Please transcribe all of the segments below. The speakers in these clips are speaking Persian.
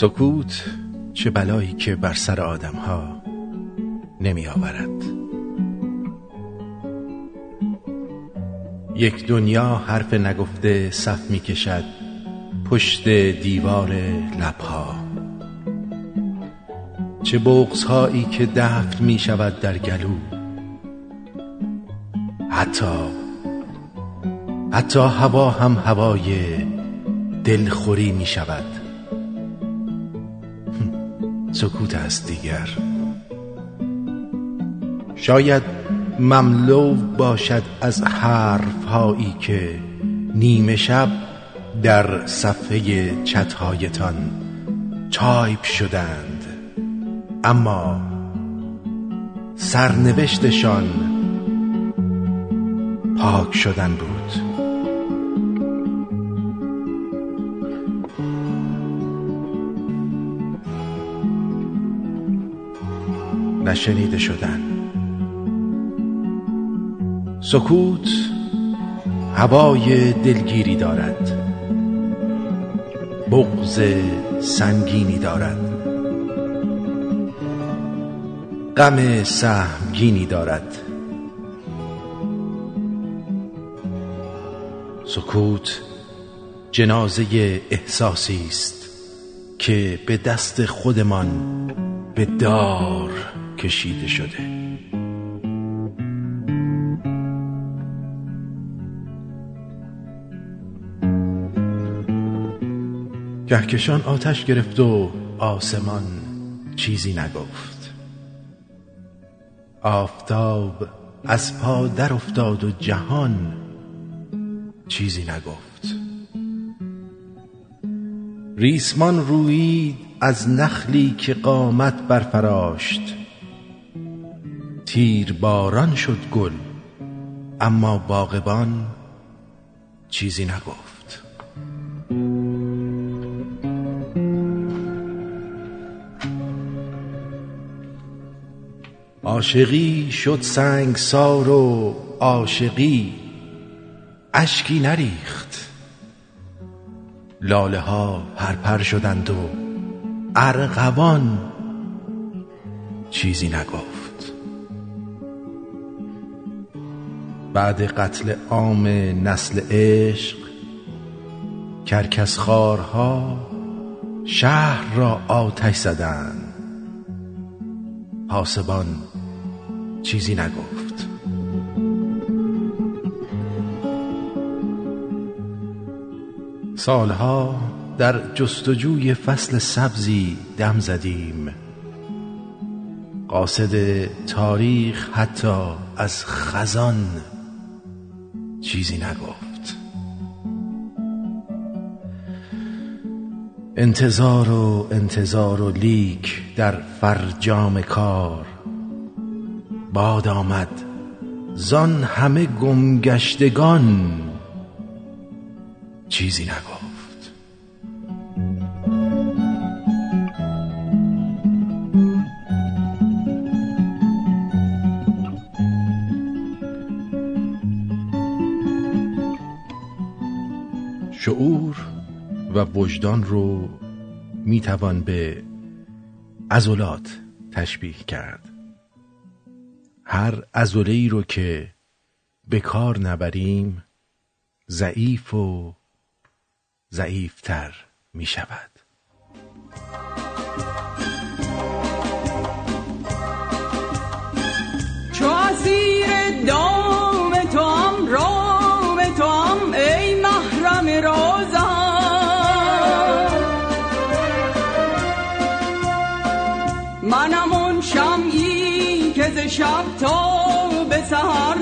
سکوت چه بلایی که بر سر آدم ها نمی آورد یک دنیا حرف نگفته صف می کشد پشت دیوار لبها. چه بغز هایی که دفن می شود در گلو. حتی حتی هوا هم هوای دلخوری می شود سکوت است دیگر. شاید مملو باشد از حرف هایی که نیمه شب در صفحه چتهایتان تایپ شدند. اما سرنوشتشان پاک شدن بود. نشنیده شدن. سکوت هوای دلگیری دارد. بغز سنگینی دارد. غم سهمگینی دارد. سکوت جنازه احساسی است که به دست خودمان به دار کشیده شده. کهکشان آتش گرفت و آسمان چیزی نگفت. آفتاب از پا در افتاد و جهان چیزی نگفت. ریسمان رویید از نخلی که قامت برفراشت. تیر باران شد گل اما باغبان چیزی نگفت. عاشقی شد سنگسار و عاشقی اشکی نریخت. لاله ها پرپر شدند و ارغوان چیزی نگفت. بعد قتل عام نسل عشق کرکسخوارها شهر را آتش زدند. پاسبان چیزی نگفت. سالها در جستجوی فصل سبزی دم زدیم. قاصد تاریخ حتی از خزان چیزی نگفت. انتظار و انتظار و لیک در فرجام کار. باد آمد. زان همه گمگشتگان چیزی نگفت. شعور و وجدان رو می‌توان به عضلات تشبیه کرد. هر عضله ای رو که به کار نبریم ضعیف و ضعیفتر می شود چو اسیر دام به سهر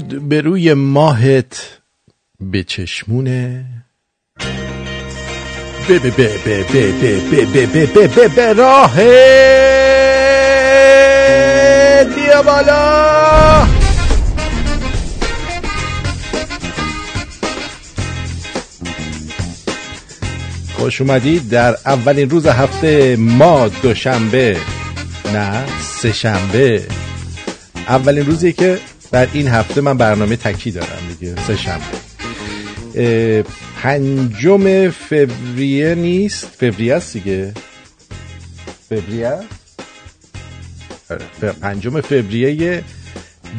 درود به روی ماهت به چشمونه به به به به به به به به به به به به راه بیا بالا خوش اومدید در اولین روز هفته ما دوشنبه نه سه شنبه اولین روزی که در این هفته من برنامه تکی دارم دیگه. سه شنبه. پنجم فوریه نیست. فوریه است دیگه. فوریه؟ آره، پنجم فوریه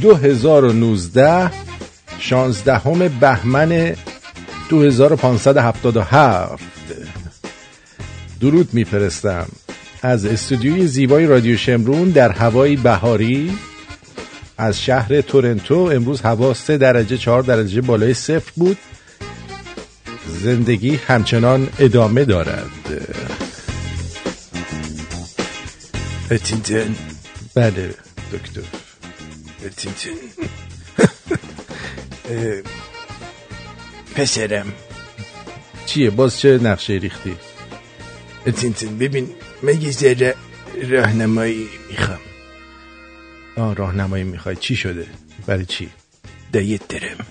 2019 شانزدهم بهمن 2577 درود میفرستم. از استودیوی زیبای رادیو شمرون در هوای بهاری. از شهر تورنتو امروز هوا 3 درجه 4 درجه بالای صفر بود. زندگی همچنان ادامه دارد. اتینتن بله دکتر. اتینتن اه، پسرم. چیه؟ باز چه نقشه ریختی؟ اتینتن ببین من یه ذره راهنمایی می‌خوام. آه راهنمایی می‌خوای چی شده؟ برای چی؟ دایت دارم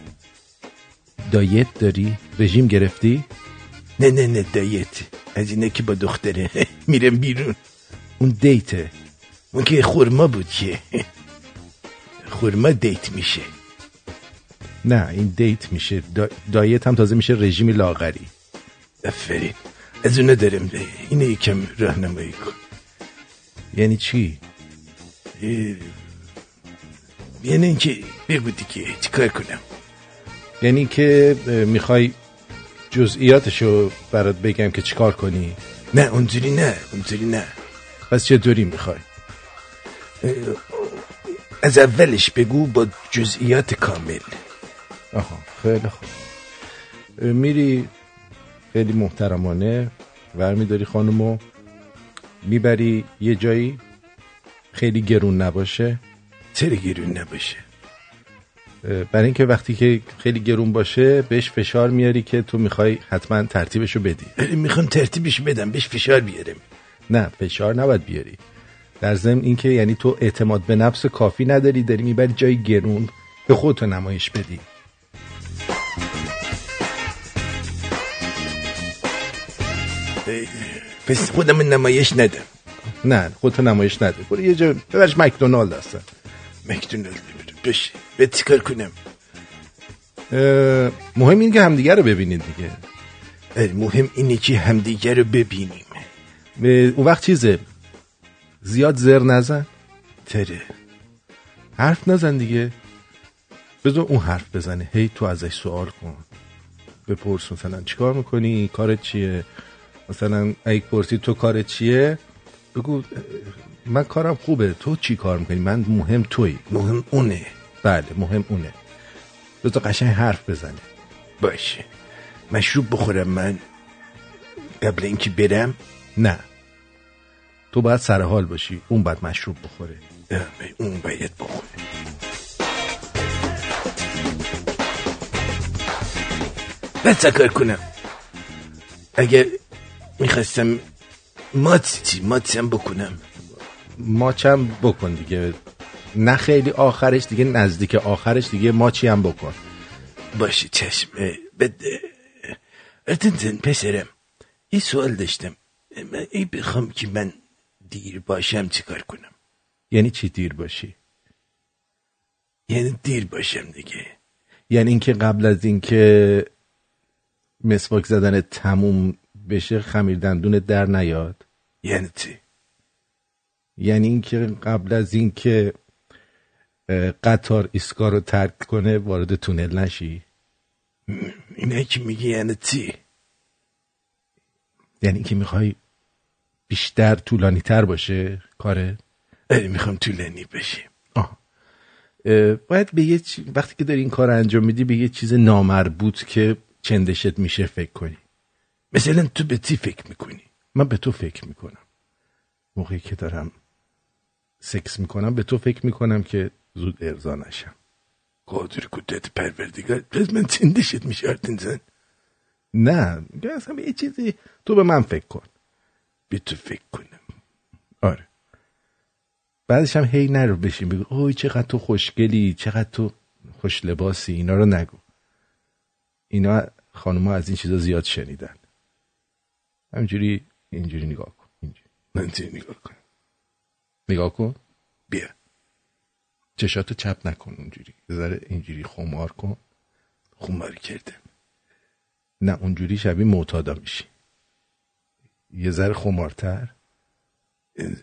دایت داری؟ رژیم گرفتی؟ نه نه نه دایت. از اینه که با دختره میرم بیرون. اون دیته اون که خورما بود که. خورما دیت میشه. نه این دیت میشه. دا... دایت هم تازه میشه رژیم لاغری. افرین. از اونه دارم اینه یکم راهنمایی کن. یعنی چی؟ یعنی اینکه بگو دیگه چیکار کنم؟ یعنی که می‌خوای جزئیاتشو برات بگم که چیکار کنی؟ نه اونجوری نه اونجوری نه. پس چطوری می‌خوای؟ اه، از اولش بگو با جزئیات کامل. آها خیلی خوب. میری خیلی محترمانه ورمیداری خانمو می‌بری یه جایی خیلی گرون نباشه. گرون نباشه. برای اینکه وقتی که خیلی گرون باشه بهش فشار میاری که تو می‌خوای حتما ترتیبشو بدی. می‌خوام ترتیبش بدم بهش فشار بیارم نه فشار نباید بیاری. در ضمن اینکه یعنی تو اعتماد به نفس کافی نداری داری می‌بری جای گرون به خودتو نمایش بدی. پس خودم نمایش ندم. نه خودت نمایش نده. برو یه جا ببرش مکدونالد هستن مکدونالد بشه به چیکار کنم؟ مهم این که همدیگه رو ببینید دیگه. مهم اینه که همدیگه رو ببینیم. اون وقت چیزه؟ زیاد زر نزن. تره. حرف نزن دیگه. بذار اون حرف بزنه. هی تو ازش سوال کن. بپرس مثلا چیکار می‌کنی؟ کارت چیه؟ مثلا اگه پرسی تو کارت چیه؟ بگو من کارم خوبه. تو چی کار می‌کنی؟ من مهم توی مهم اونه. بله مهم اونه. بذار قشنگ حرف بزنه. باشه. مشروب بخورم من. قبل اینکه برم. نه. تو باید سر حال باشی. اون باید مشروب بخوره. اون باید بخوره. من کار کنم؟ اگر می‌خواستم ماچی ماچم بکنم. ماچم بکن دیگه؟ نه خیلی آخرش دیگه نزدیک آخرش دیگه. ماچی هم بکن؟ باشه چشم بده. ارتنتن پسرم این سوال داشتم. ای بخوام که من دیر باشم چیکار کنم؟ یعنی چی دیر باشی؟ یعنی دیر باشم دیگه. یعنی اینکه قبل از اینکه مسواک زدن تموم بشه خمیر دندون در نیاد؟ یعنی چی؟ یعنی اینکه قبل از اینکه قطار ایسکا رو ترک کنه وارد تونل نشی. اینه که میگی یعنی چی؟ یعنی اینکه می‌خوای بیشتر طولانی تر باشه کاره؟ می‌خوام طولانی بشه. باید به یه وقتی که داری این کار انجام میدی به یه چیز نامربوط که چندشت میشه فکر کنی. مثلا تو به تی فکر می‌کنی؟ من به تو فکر می‌کنم. موقعی که دارم سکس می‌کنم به تو فکر می‌کنم که زود ارضا نشم. قادر کدت پروردگار پس من چندشت میشه زن. نه اصلا یه چیزی تو به من فکر کن. به تو فکر کنم. آره. بعدش هم هی نرو بشین بگو اوی چقدر تو خوشگلی چقدر تو خوش لباسی اینا رو نگو. اینا خانوما از این چیزا زیاد شنیدن. همینجوری اینجوری نگاه کن اینجوری. نگاه کن نگاه کن. بیا. چشاتو چپ نکن اونجوری. ذره اینجوری خمار کن. خمار کردم نه اونجوری شبیه معتادا میشی. یه ذره خمارتر.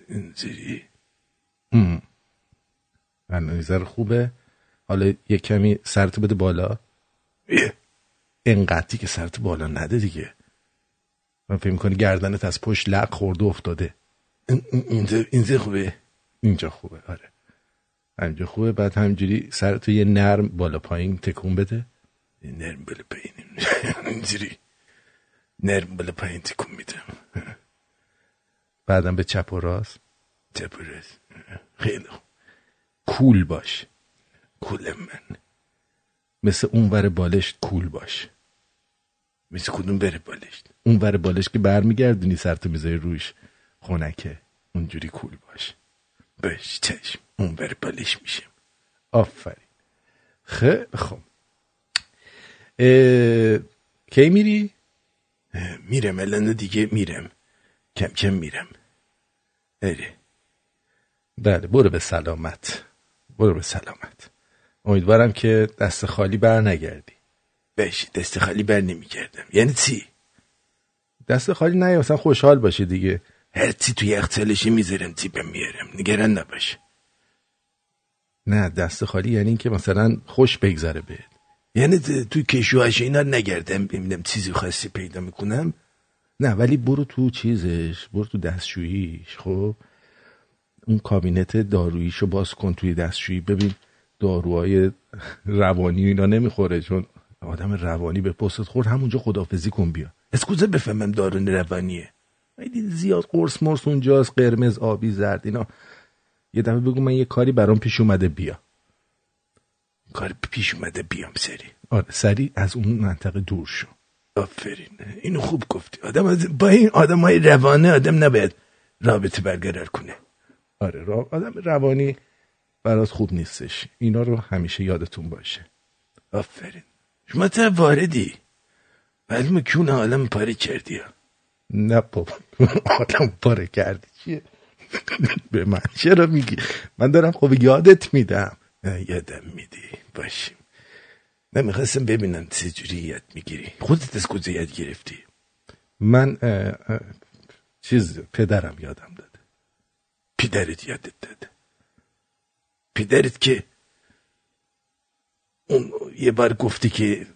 اینجوری. یه ذره خوبه. حالا یه کمی سرتو بده بالا. انقدری که سرت بالا نده دیگه. من فکر می‌کنی گردنت از پشت لق خورده افتاده. اینجا اینجا خوبه. اینجا خوبه آره. اینجا خوبه. بعد همجوری سرتو یه نرم بالا پایین تکون بده. نرم بالا پایین. اینجوری نرم بالا پایین تکون میدم بعدم به چپ و راست. چپ و راست. خیلی خوب. کول باش. کول من. مثل اون ور بالشت کول باش. مثل کدوم بره بالشت؟ اون ور بالشت که برمیگردونی سرتو می‌ذاری روش. خونکه اونجوری کول باش باش چشم اون ور بالش میشم آفرین. خیلی خب کی میری؟ میرم الان دیگه میرم. کم کم میرم. اره. بله برو به سلامت. برو به سلامت. امیدوارم که دست خالی بر نگردی. بشی دست خالی بر نمیگردم. یعنی چی؟ دست خالی نه مثلا خوشحال باشی دیگه. هر چی توی اختلشی می‌ذارم تیپم میارم نگران نباش. نه دست خالی یعنی اینکه مثلا خوش بگذره بهت. یعنی توی کشوهش اینا نگردم ببینم چیزی خاصی پیدا می‌کنم. نه ولی برو تو چیزش برو تو دستشوییش خب؟ اون کابینت داروییشو باز کن توی دستشویی. ببین داروهای روانی اینا نمی‌خوره چون آدم روانی به پستت خورد همونجا خدافزی کن بیا. اسکوزه بفهمم دارو روانیه؟ خیلی زیاد قرص مرس اونجاست قرمز آبی زرد اینا. یه دفعه بگو من یه کاری برام پیش اومده بیا. کار پیش اومده بیام سری. آره سری از اون منطقه دور شو. آفرین اینو خوب گفتی. آدم از با این آدم های روانه آدم نباید رابطه برقرار کنه. آره را... آدم روانی برات خوب نیستش. اینا رو همیشه یادتون باشه. آفرین. شما تا واردی. معلومه کون عالم پاره کردی نه بابا آدم پاره کردی. چیه؟ به من چرا میگی؟ من دارم خب یادت میدم. یادم میدی. باشیم. من می‌خواستم ببینم چجوری یاد می‌گیری. خودت از کجا یاد گرفتی؟ من چیز پدرم یادم داده پدرت یادت داده پدرت که اون یه بار گفتی که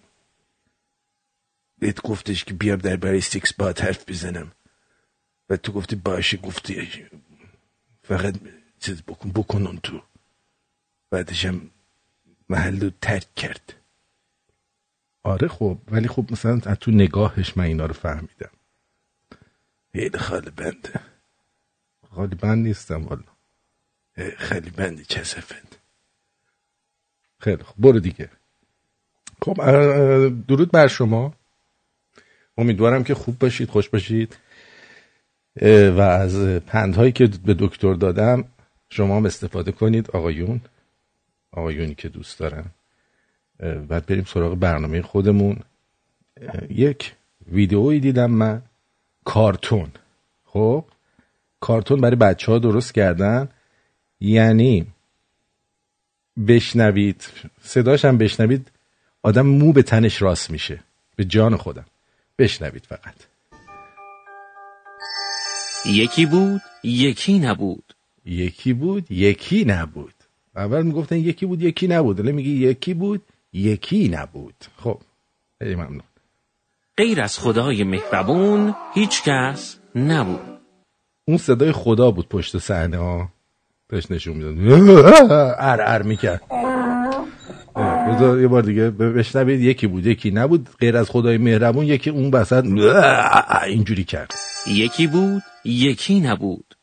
بهت گفتش که بیام در برای سیکس با حرف بزنم. و تو گفتی باشه گفتی فقط چیز بکن بکن اون تو. بعدش هم محل رو ترک کرد. آره خب ولی خب مثلا از تو نگاهش من اینا رو فهمیدم. خیلی خالی بنده. خالی بند نیستم والا خیلی بندی چسفند خیلی خب برو دیگه. خب درود بر شما. امیدوارم که خوب باشید خوش باشید. و از پندهایی که به دکتر دادم شما هم استفاده کنید آقایون. آقایونی که دوست دارن بعد بریم سراغ برنامه خودمون. یک ویدئویی دیدم من. کارتون. خب؟ کارتون برای بچه ها درست کردن؟ یعنی بشنوید صداش هم بشنوید آدم مو به تنش راست میشه. به جان خودم. بشنوید فقط. یکی بود یکی نبود. یکی بود یکی نبود. اول می‌گفتن یکی بود یکی نبود. الان میگی یکی بود یکی نبود. خب خیلی ممنون. غیر از خدای مهربون هیچ کس نبود. اون صدای خدا بود پشت صحنه ها. داشت نشون می‌داد. ار ار می‌کرد. بذار یه بار دیگه بشنوید یکی بود یکی نبود. غیر از خدای مهربون یکی اون بسد اینجوری کرد. یکی بود یکی نبود.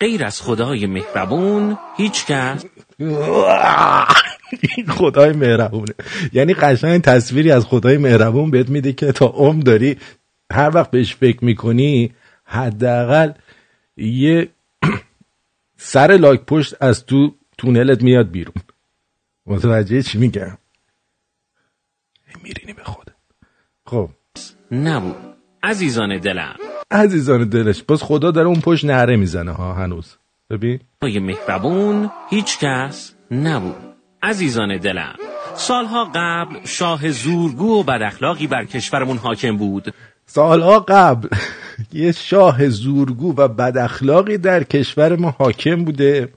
غیر از خدای مهربون هیچ کس خدای مهربونه. یعنی قشنگ تصویری از خدای مهربون بهت میده که تا عمر داری هر وقت بهش فکر می‌کنی حداقل یه سر لاک پشت از تو تونلت میاد بیرون. متوجه چی میگم؟ میرینی به خودت. خب. نبود عزیزان دلم. عزیزان دلش باز خدا داره اون پشت نهره می‌زنه ها هنوز. ببین. خدای مهربون؟ هیچ کس؟ نبود عزیزان دلم. سالها قبل شاه زورگو و بداخلاقی بر کشورمون حاکم بود. سالها قبل یه شاه زورگو و بد اخلاقی در کشور ما حاکم بوده.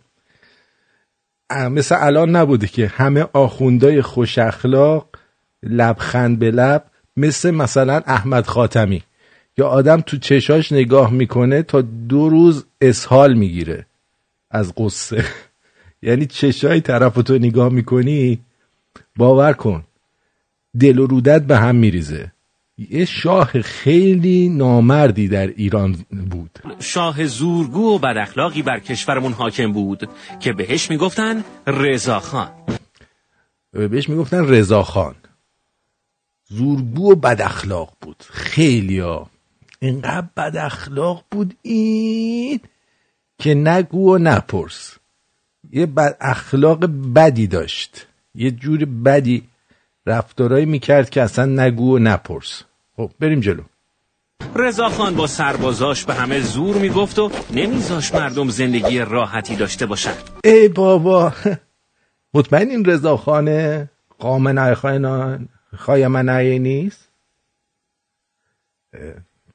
مثل الان نبوده که همه آخوندای خوش اخلاق لبخند به لب مثل مثلا احمد خاتمی. یا آدم تو چشاش نگاه می‌کنه تا دو روز اسهال می‌گیره از قصه یعنی چشای طرف تو نگاه می‌کنی باور کن دل و رودت به هم میریزه. یه شاه خیلی نامردی در ایران بود. شاه زورگو و بد اخلاقی بر کشورمون حاکم بود که بهش می‌گفتن رضا خان. بهش می‌گفتن رضا خان. زورگو و بد اخلاق بود. خیلی ها اینقدر بد اخلاق بود این که نگو و نپرس. یه بد اخلاق بدی داشت. یه جور بدی رفتارایی می‌کرد که اصلا نگو و نپرس. خب بریم جلو. رضا خان با سربازاش به همه زور می‌گفت و نمیذاش مردم زندگی راحتی داشته باشن. ای بابا مطمئن این رضا خانه قامنای خواهنان خواهی منعی نیست؟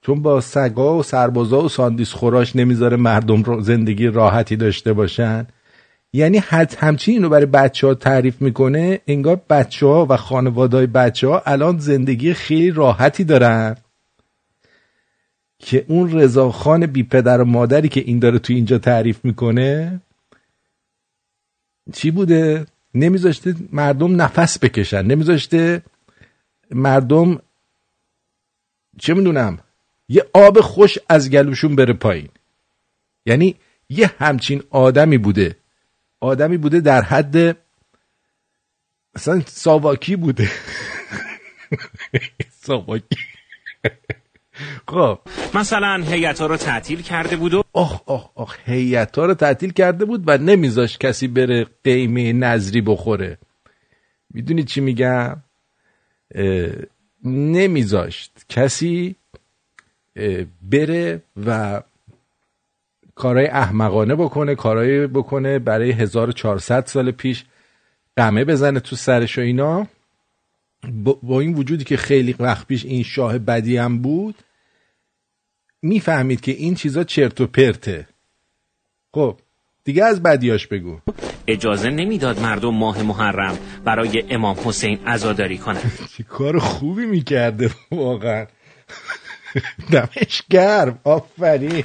چون با سگا و سربازا و ساندیس خوراش نمی‌ذاره مردم رو زندگی راحتی داشته باشن؟ یعنی حد همچین رو برای بچه ها تعریف می‌کنه انگار بچه ها و خانواده های بچه ها الان زندگی خیلی راحتی دارن. که اون رضاخان بی پدر و مادری که این داره تو اینجا تعریف می‌کنه چی بوده؟ نمیذاشته مردم نفس بکشن. نمیذاشته مردم چه می‌دونم یه آب خوش از گلوشون بره پایین. یعنی یه همچین آدمی بوده. آدمی بوده در حد اصلا ساواکی بوده. ساواکی. خب. مثلا هیئت رو تعطیل کرده بود و آخ آخ آخ هیئت رو تعطیل کرده بود و نمیذاش کسی بره قیمه نظری بخوره. می‌دونی چی میگم؟ نمیذاشت کسی بره و کارهای احمقانه بکنه کارهای بکنه برای 1400 سال پیش قمه بزنه تو سرش و اینا. با, با این وجودی که خیلی وقت پیش این شاه بدی هم بود می‌فهمید که این چیزا چرت و پرته. خب دیگه از بدیاش بگو. اجازه نمی‌داد مردم ماه محرم برای امام حسین عزاداری کنند. چه کار خوبی می‌کرده واقعا. دمش گرم. آفرین.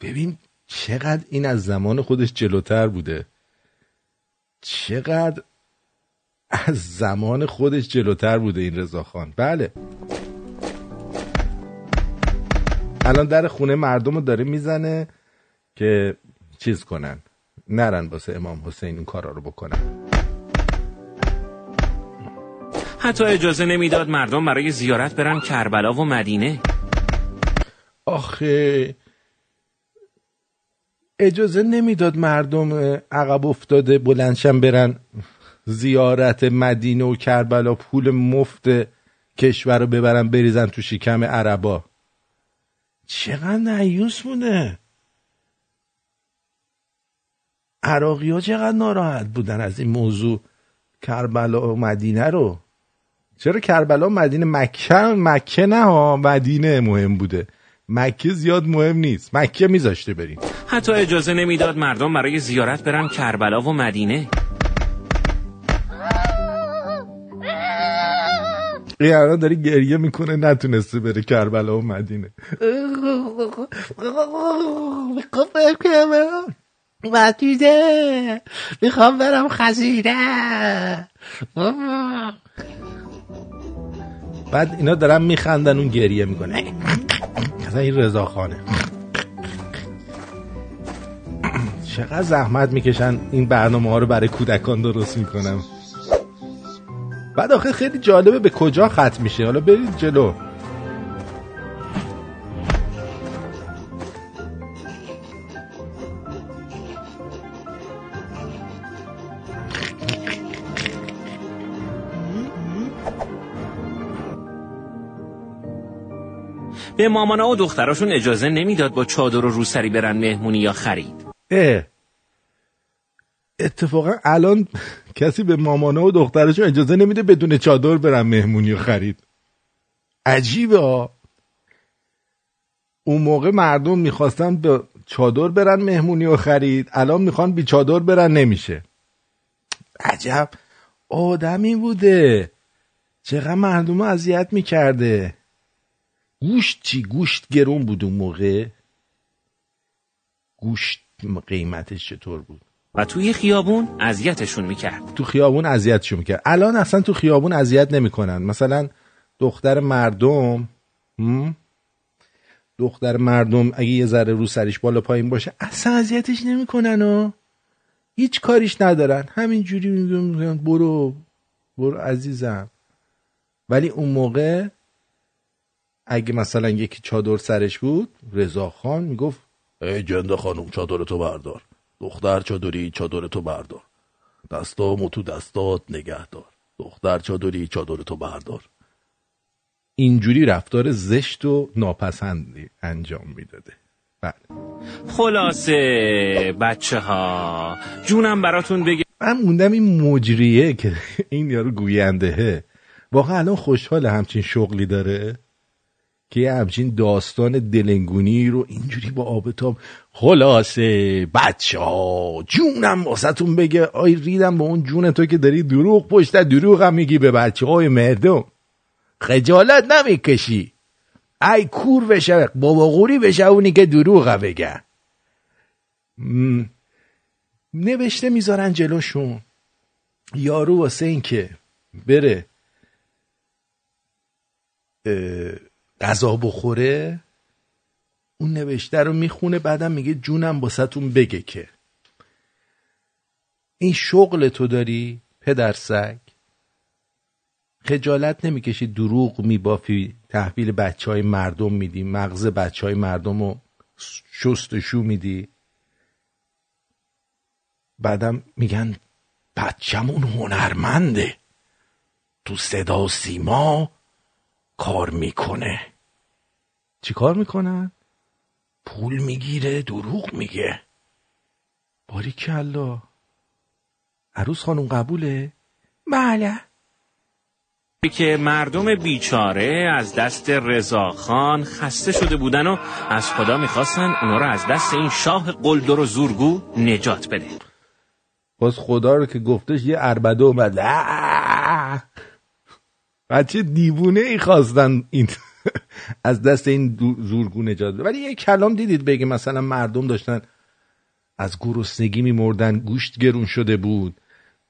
ببین چقدر این از زمان خودش جلوتر بوده. چقدر از زمان خودش جلوتر بوده این رضاخان بله. الان در خونه مردم رو داره می‌زنه که چیز کنن. نرن واسه امام حسین این کارا رو بکنن. حتی اجازه نمی‌داد مردم برای زیارت برن کربلا و مدینه. آخه اجازه نمی‌داد مردم عقب افتاده بلندشن برن زیارت مدینه و کربلا پول مفت کشور رو ببرن بریزن تو شکم عربا. چقدر نیوس بوده عراقی ها چقدر ناراحت بودن از این موضوع کربلا و مدینه رو. چرا کربلا و مدینه مکه مکه نه ها مدینه مهم بوده. مکه زیاد مهم نیست. مکه میذاشته بریم. حتی اجازه نمی‌داد مردم برای زیارت برن کربلا و مدینه. این الان داری گریه می‌کنه نتونسته بره کربلا و مدینه. می‌خوام برم کربلا مدینه. می‌خوام برم خزینه. بعد اینا دارن میخندن اون گریه می‌کنه. مثلا این رضا خانه. چقدر زحمت می‌کشن این برنامه ها رو برای کودکان درست می‌کنم. بعد آخه خیلی جالبه به کجا ختم میشه. حالا برید جلو. به مامانا و دختراشون اجازه نمی‌داد با چادر و روسری برن مهمونی یا خرید. اه. اتفاقا الان کسی به مامانه و دخترشون اجازه نمیده بدون چادر برن مهمونی و خرید. عجیبه اون موقع مردم می‌خواستن به چادر برن مهمونی و خرید الان می‌خوان بی چادر برن نمیشه. عجب. آدمی بوده. چقدر مردم اذیت می‌کرده. گوشت چی گوشت گرون بود اون موقع. گوشت قیمتش چطور بود؟ و توی خیابون اذیتشون می‌کرد. تو خیابون اذیتشون می‌کرد. الان اصلا تو خیابون اذیت نمی‌کنن. مثلا دختر مردم؟ دختر مردم اگه یه ذره رو سرش بالا پایین باشه اصلا اذیتش نمی‌کنن و هیچ کاریش ندارن. همینجوری میگن برو برو عزیزم. ولی اون موقع اگه مثلا یکی چادر سرش بود رضا خان می‌گفت ای جنده خانم چادر تو بردار. دختر چادری چادر تو بردار. دستامو تو دستات نگه دار. دختر چادری چادر تو بردار. اینجوری رفتار زشت و ناپسندی انجام می‌داده. بله. خلاصه بچه ها جونم براتون بگه من موندم این مجریه که این یارو گویندهه واقعا الان خوشحال همچین شغلی داره؟ که یه همچین داستان دلنگونی رو اینجوری با آب تاب. خلاصه بچه ها جونم واسهتون بگه آی ریدم با اون جون تو که داری دروغ پشت دروغ هم میگی به بچه های مردم. خجالت نمی‌کشی. ای کور بشه بابا غوری بشه اونی که دروغ بگه. م، نوشته می‌ذارن جلوشون. یارو واسه این که بره اه، غذا بخوره اون نوشته رو می‌خونه بعدم میگه جونم باستون بگه که. این شغل تو داری پدر سگ؟ خجالت نمی‌کشی دروغ میبافی تحویل بچه های مردم میدی مغز بچه های مردم رو شستشو میدی؟ بعدم میگن بچمون هنرمنده. تو صدا و سیما کار می‌کنه چی کار می‌کنن؟ پول می‌گیره دروغ میگه باری کلا عروس خانم قبوله؟ بله که مردم بیچاره از دست رضاخان خسته شده بودن و از خدا می‌خواستن اونا رو از دست این شاه قلدر و زورگو نجات بده باز خدا رو که گفتش یه اربده اومد! بچه دیوونه ای خواستن این از دست این دو- زورگو نجات. ولی یه کلام دیدید بگه مثلا مردم داشتن از گرسنگی میمردن گوشت گرون شده بود.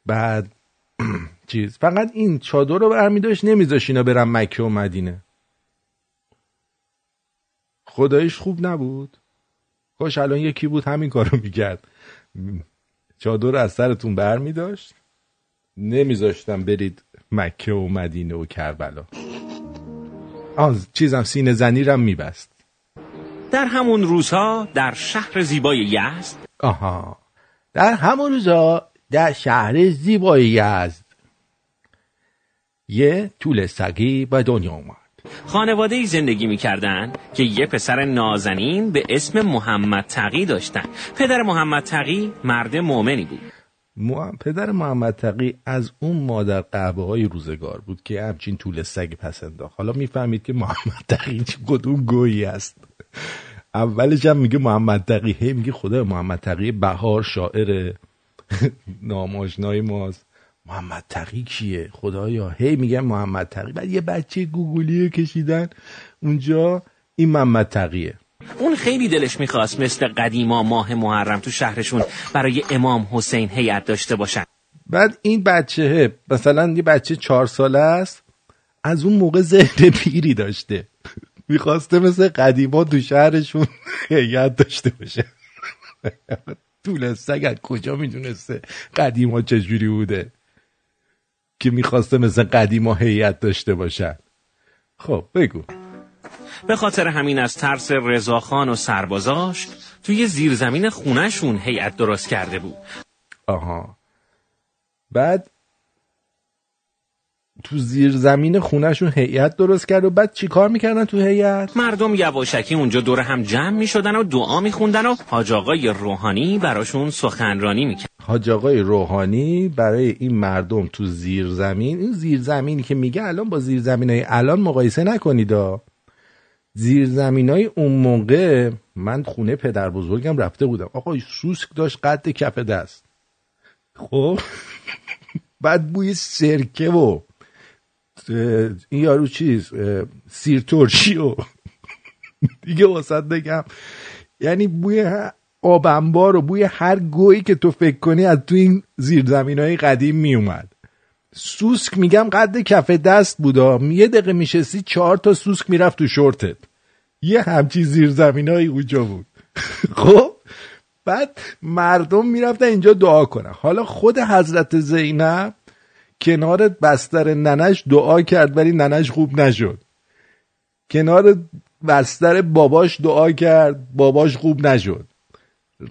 بعد چیز. فقط این چادر رو برمی داشت اینا برن مکه و مدینه. خدایش خوب نبود. کاش الان یکی بود همین کارو می‌کرد. چادر رو از سرتون بر می داشت نمیذاشتم برید مکه و مدینه و کربلا. آه چیزم سینه زنیرم میبست. در همون روزها در شهر زیبای یزد. آها. در همون روزا در شهر زیبای یزد. یه طول سگی به دنیا اومد. خانواده ای زندگی می‌کردن که یه پسر نازنین به اسم محمد تقی داشتن. پدر محمد تقی مرد مؤمنی بود. پدر محمد تقی از اون مادر قهبه های روزگار بود که همچین طول سگ پس انداخت. حالا می‌فهمید که محمد تقی کدوم گویی است. اولش هم میگه محمد تقی. هی میگه خدا محمد تقی بهار شاعر ناماشنای ماست. محمد تقی کیه؟ خدایا. هی میگن محمد تقی. بعد یه بچه گوگلی کشیدن. اونجا این محمد تقیه. اون خیلی دلش می‌خواست مثل قدیما ماه محرم تو شهرشون برای امام حسین هیئت داشته باشن. بعد این بچه مثلا یه بچه چهار ساله است از اون موقع ذهن پیری داشته. می‌خواسته مثل قدیما تو شهرشون هیئت داشته باشه. طول سگ از کجا می‌دونسته قدیما چجوری بوده. که می‌خواسته مثل قدیما هیئت داشته باشن. خب بگو. به خاطر همین از ترس رضاخان و سربازاش توی زیرزمین خونهشون هیئت درست کرده بود. آها. بعد تو زیر زمین خونهشون هیئت درست کرد و بعد چی کار می‌کردن تو هیئت؟ مردم یواشکی اونجا دور هم جمع می شدن و دعا می خوندن و حاج آقای روحانی براشون سخنرانی می کرد. حاج آقای روحانی برای این مردم تو زیر زمین این زیر زمینی که میگه الان با زیر زمین های الان مقایسه نکنید ها. زیر زمین های اون موقع من خونه پدر بزرگم رفته بودم. آقا سوسک داشت قد کف دست. خب؟ بعد بوی سرکه و این یارو چیز سیر ترشی و. دیگه واسط بگم. یعنی بوی ه- آب انبار و بوی هر گویی که تو فکر کنی از تو این زیرزمین های قدیم می اومد سوسک میگم قد کف دست بودا. یه دقیقه میشستی چهار تا سوسک می‌رفت تو شورتت. یه همچی زیرزمین های اونجا بود. خب؟ بعد مردم می‌رفتن اینجا دعا کنن. حالا خود حضرت زینب کنار بستر ننش دعا کرد ولی ننش خوب نشد. کنار بستر باباش دعا کرد باباش خوب نشد.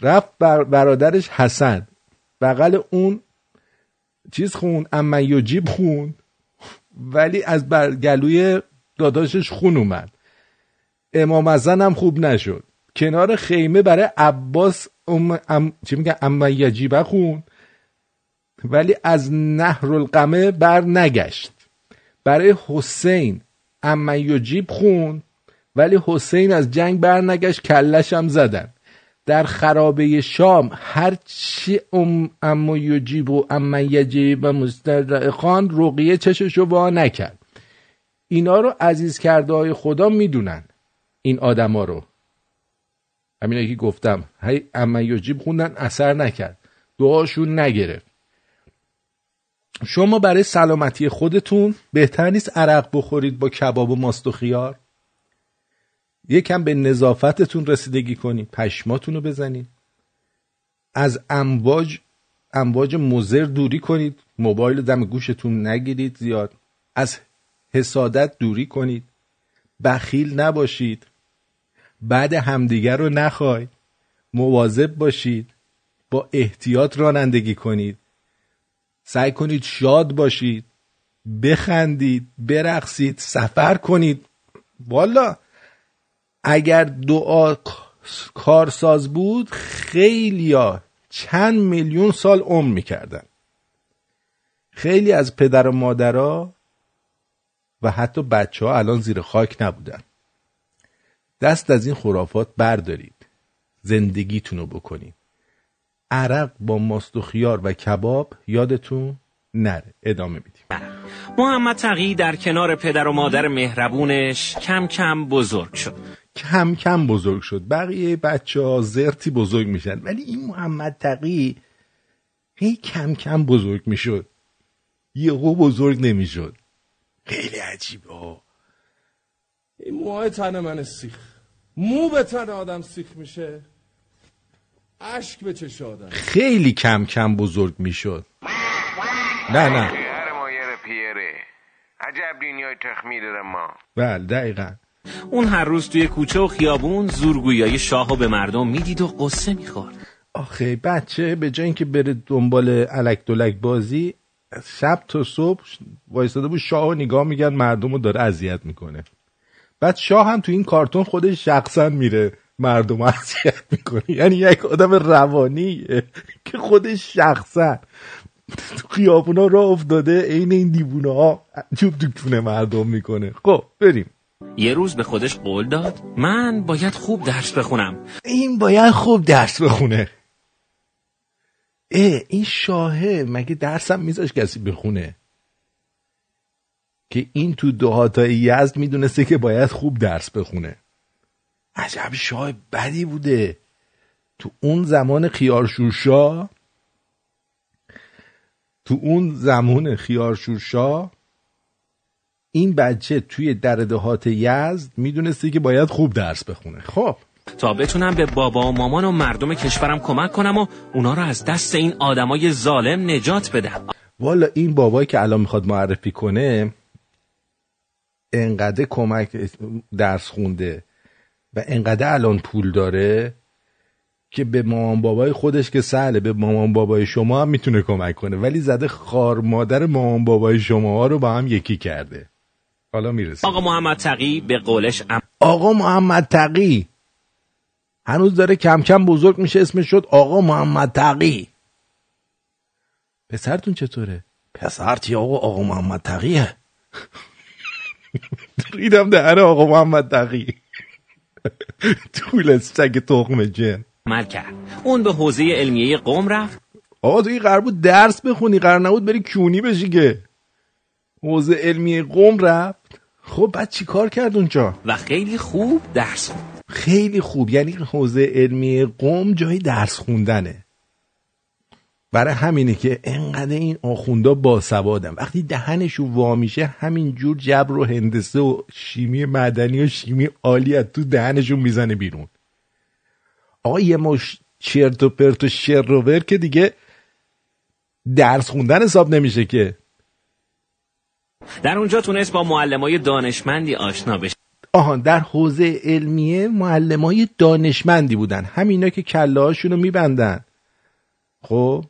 رفت بر برادرش حسن. بغل اون چیز خون اما یجیب خون. ولی از بر گلوی داداشش خون اومد. امام هم خوب نشد. کنار خیمه برای عباس ام, ام چی میگن؟ اما یجیبه خون. ولی از نهر القمه بر نگشت. برای حسین اما یجیب خون. ولی حسین از جنگ بر نگشت کلش هم زدن. در خرابه شام هر چی ام اما یجیب و اما یجیب و مستر خان رقیه چششو وا نکرد. اینا رو عزیز کرده های خدا می‌دونن این آدما رو. همینه که گفتم هی اما یجیب خوندن اثر نکرد دعاشون نگرفت. شما برای سلامتی خودتون بهتر نیست عرق بخورید با کباب و ماست و خیار؟ یکم به نظافتتون رسیدگی کنید پشماتون رو بزنید از امواج امواج مزر دوری کنید موبایل دم گوشتون نگیرید زیاد. از حسادت دوری کنید. بخیل نباشید. بعد همدیگر رو نخواید مواظب باشید. با احتیاط رانندگی کنید. سعی کنید شاد باشید. بخندید برقصید سفر کنید. والا اگر دعا کارساز بود خیلیا چند میلیون سال عمر می‌کردن. خیلی از پدر و مادرها و حتی بچه ها الان زیر خاک نبودن. دست از این خرافات بردارید. زندگیتون رو بکنید. عرق با ماست و خیار و کباب یادتون نره. ادامه میدیم. محمد تقی در کنار پدر و مادر مهربونش کم کم بزرگ شد. کم کم بزرگ شد. بقیه بچه ها زرتی بزرگ میشن. ولی این محمد تقی هی کم کم بزرگ می‌شد. یهو بزرگ نمی‌شد. خیلی عجیبه. ها این موهای تن من سیخ. مو به تن آدم سیخ میشه. اشک به چش آدم. خیلی کم کم بزرگ می‌شد. نه نه. پیره. عجب دنیای تخمیر ما. بله دقیقا. اون هر روز توی کوچه و خیابون زورگویای شاهو به مردم می‌دید و قصه می‌خورد. آخه بچه به جای اینکه بره دنبال الک دلک بازی شب تا صبح وایستاده بود شاه نگاه میگن مردم رو داره اذیت می‌کنه. بعد شاه هم تو این کارتون خودش شخصا میره مردم اذیت می‌کنه. یعنی یک آدم روانیه که خودش شخصا تو خیابونا راه افتاده عین این دیوونه ها تو مردم می‌کنه. خب بریم. یه روز به خودش قول داد من باید خوب درس بخونم. این باید خوب درس بخونه. اه این شاهه مگه درسم میذاش کسی بخونه؟ که این تو دهاتای یزد می‌دونسته که باید خوب درس بخونه. عجب شاه بدی بوده. تو اون زمان خیارشورشا تو اون زمان خیارشورشا این بچه توی در دهات یزد می‌دونسته که باید خوب درس بخونه. خب. تا بتونم به بابا و مامان و مردم کشورم کمک کنم و اونا رو از دست این آدمای ظالم نجات بدم. والا این بابایی که الان می‌خواد معرفی کنه انقدر کمک درس خونده و انقدر الان پول داره که به مامان بابای خودش که سهله به مامان بابای شما هم می‌تونه کمک کنه. ولی زده خار مادر مامان بابای شما ها رو با هم یکی کرده. حالا می‌رسه آقا محمد تقی به قولش ام... آقا محمد تقی. هنوز داره کم کم بزرگ میشه اسمش شد آقا محمد تقی. پسرتون چطوره؟ پسرتی آقا آقا محمد تقیه. ریدم دهن آقا محمد تقی. طول سگ تخم جن. عمل کرد. اون به حوزه علمیه قوم رفت. آقا توی قرار بود درس بخونی قرار نبود بری کونی بشی که. حوزه علمی قوم رفت. خب بعد چی کار کرد اونجا؟ و خیلی خوب درس خوند. خیلی خوب. یعنی حوزه علمی قوم جای درس خوندنه. برای همینه که انقدر این آخوندا باسوادن. وقتی دهنشون وا میشه همینجور جبر و هندسه و شیمی مدنی و شیمی عالی از تو دهنشون می‌زنه بیرون. آقا یه مش چرت و پرت و شر و ور که دیگه درس خوندن حساب نمیشه که. در اونجا تونست با معلمای دانشمندی آشنا بشه. آهان در حوزه علمیه معلمای دانشمندی بودن. همینا که کله هاشون رو میبندن. خب؟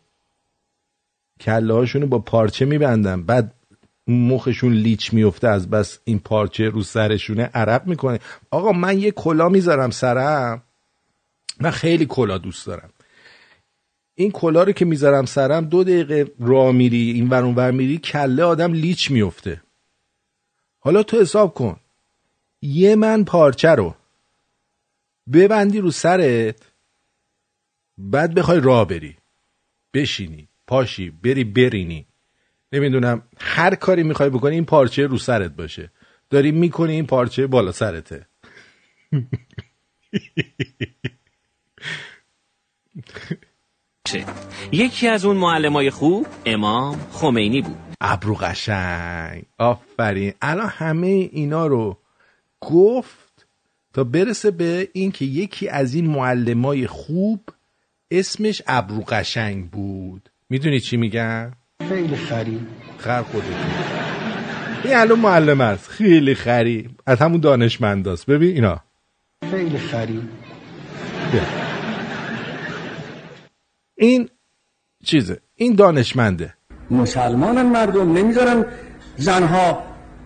کله هاشون رو با پارچه میبندن. بعد مخشون لیچ میفته از بس این پارچه رو سرشونه عرق می‌کنه. آقا من یه کلا می‌ذارم سرم. من خیلی کلا دوست دارم. این کلا رو که می‌ذارم سرم دو دقیقه راه میری این ور ور میری کله آدم لیچ میفته حالا تو حساب کن. یه من پارچه رو ببندی رو سرت بعد بخوای راه بری. بشینی پاشی بری برینی. نمی‌دونم هر کاری می‌خوای بکنی این پارچه رو سرت باشه. داری می‌کنی این پارچه بالا سرته. یکی از اون معلمای خوب امام خمینی بود. ابرو قشنگ. آفرین. الان همه اینا رو گفت تا برسه به این که یکی از این معلمای خوب اسمش ابرو قشنگ بود. می‌دونی چی میگم؟ خیلی خری خر خودتون این الان معلم است. خیلی خری از همون دانشمنداست. ببین اینا. خیلی خری. این چیزه؟ این دانشمنده. مسلمانن مردم نمی‌ذارن زنها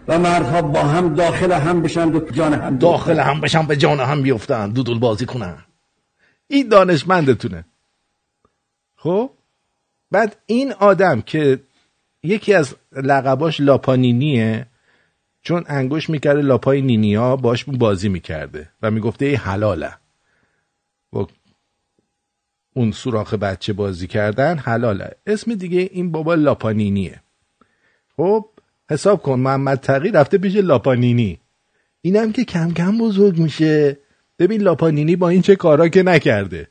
و مردها با هم داخل هم بشن و جان هم داخل هم بشن به جان هم بیفتن دودول بازی کنن. این دانشمندتونه. خب؟ بعد این آدم که یکی از لقباش لاپانینیه چون انگوش می‌کرده لاپای نینیا باش بازی می‌کرده و می‌گفته ای حلاله. و اون سوراخ بچه بازی کردن حلاله. اسم دیگه این بابا لاپانینیه. خب حساب کن محمد تقی رفته پیش لاپانینی. اینم که کم کم بزرگ میشه. ببین لاپانینی با این چه کارا که نکرده.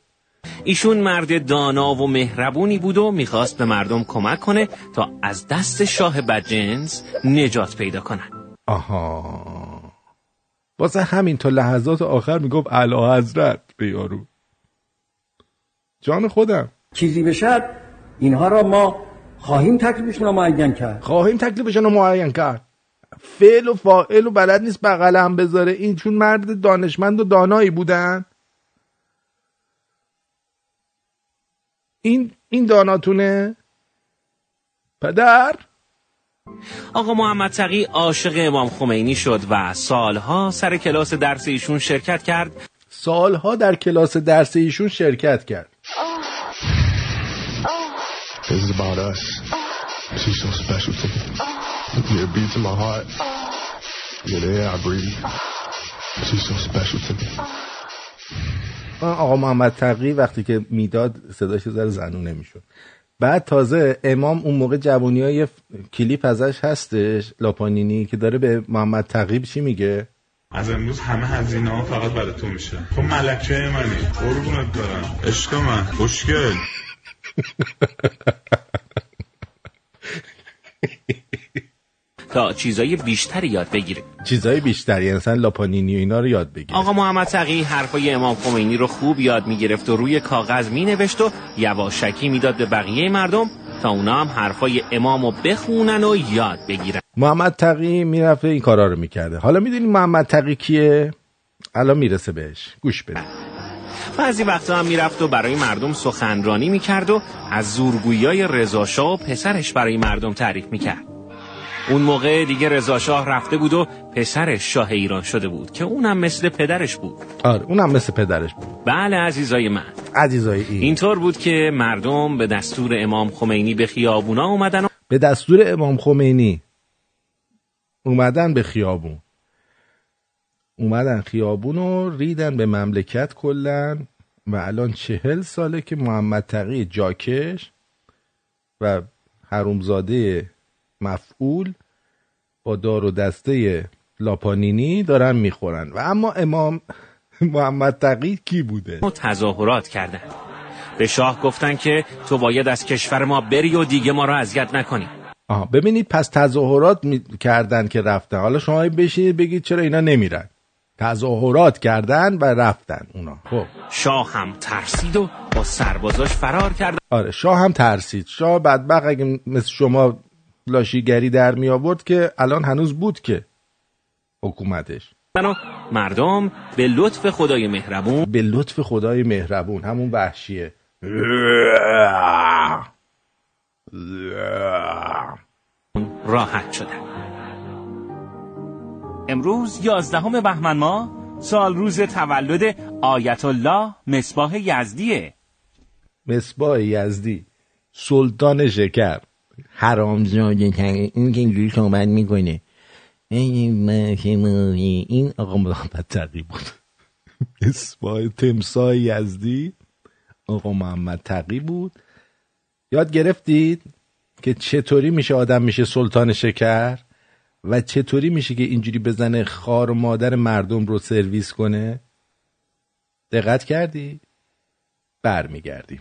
ایشون مرد دانا و مهربونی بود و می‌خواست به مردم کمک کنه تا از دست شاه بدجنس نجات پیدا کنن. آها. واسه همین تا لحظات آخر می‌گفت اعلی حضرت به یارو جان خودم. چیزی بشه اینها را ما خواهیم تکلیفشون را معین کرد. خواهیم تکلیفشون رو معین کرد. فعل و فاعل و بلد نیست بغل هم بذاره. این چون مرد دانشمند و دانایی بودن. این این داناتونه؟ پدر؟ آقا محمد تقی عاشق امام خمینی شد و سالها سر کلاس درس ایشون شرکت کرد. سالها در کلاس درس ایشون شرکت کرد. This is about us. She's so special to me. Yeah, it beats in my heart. Yeah, the air I breathe. She's so special to me. آقا محمد تقی وقتی که می‌داد صداش یه ذره زنونه می‌شد بعد تازه امام اون موقع جوانی های کلیپ ازش هستش لاپانینی که داره به محمد تقی چی میگه از امروز همه هزینه ها فقط برای تو میشه تو ملکه منی قربونت برم عشق من خوشگل تا چیزای بیشتری یاد بگیره چیزای بیشتری یعنی مثلا لاپانینی و اینا رو یاد بگیر آقا محمد تقی حرفای امام خمینی رو خوب یاد می‌گرفت و روی کاغذ مینوشت و یواشکی می‌داد به بقیه مردم تا اونا هم حرفای امام رو بخونن و یاد بگیرن. محمد تقی می‌رفته این کارا رو می‌کرده. حالا می‌دونی محمد تقی کیه؟ الان می‌رسه بهش. گوش بده. بعضی وقتا هم می‌رفت و برای مردم سخنرانی می‌کرد و از زورگویی های رضاشاه و پسرش برای مردم تعریف می‌کرد. اون موقع دیگه رضاشاه رفته بود و پسرش شاه ایران شده بود که اونم مثل پدرش بود. آره اونم مثل پدرش بود. بله عزیزای من. عزیزای این. اینطور بود که مردم به دستور امام خمینی به خیابونا اومدن و به دستور امام خمینی اومدن به خیابون. اومدن خیابون و ریدن به مملکت کلن و الان چهل ساله که محمد تقی جاکش و حرومزاده مفعول با دار و دسته لاپانینی دارن می‌خورن. و اما امام محمد تقی کی بوده؟ تظاهرات کردن. به شاه گفتن که تو باید از کشور ما بری و دیگه ما رو اذیت نکنی. آها ببینید پس تظاهرات می... کردن که رفتن. حالا شما بشینید بگید چرا اینا نمیرن. تظاهرات کردن و رفتن اونا. خب. شاه هم ترسید و با سربازاش فرار کرد. آره شاه هم ترسید. شاه بدبخت اگه مثل شما لاشیگری در می آورد که الان هنوز بود که حکومتش. مردم به لطف خدای مهربون. به لطف خدای مهربون. همون وحشیه. راحت شدن. امروز یازدهم بهمن ماه سال روز تولد آیت الله مصباح یزدیه. مصباح یزدی سلطان شکر. حرام زاده این که اینجوری صحبت می‌کنه. این آقا محمد تقی بود. مصباح تمساه یزدی آقا محمد تقی بود. یاد گرفتید که چطوری میشه آدم میشه سلطان شکر؟ و چطوری میشه که اینجوری بزنه خار و مادر مردم رو سرویس کنه دقت کردی؟ برمیگردیم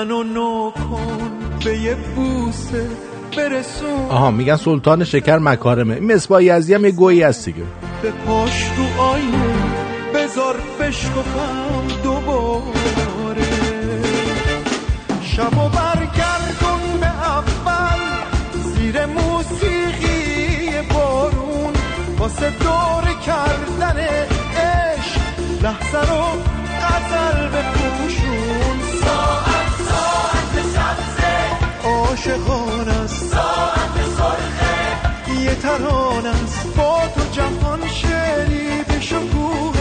منو نو کن به یه بوسه برسون. آها میگن سلطان شکر مکارمه. این مصباح یزدی هم یه گویی هست دیگه. به پاش رو آینه بزار بشکفم دوباره. شب و برگردون به اول زیر موسیقی بارون. واسه دور کردن عشق لحظه رو تران است با تو جهان شعری به شکوه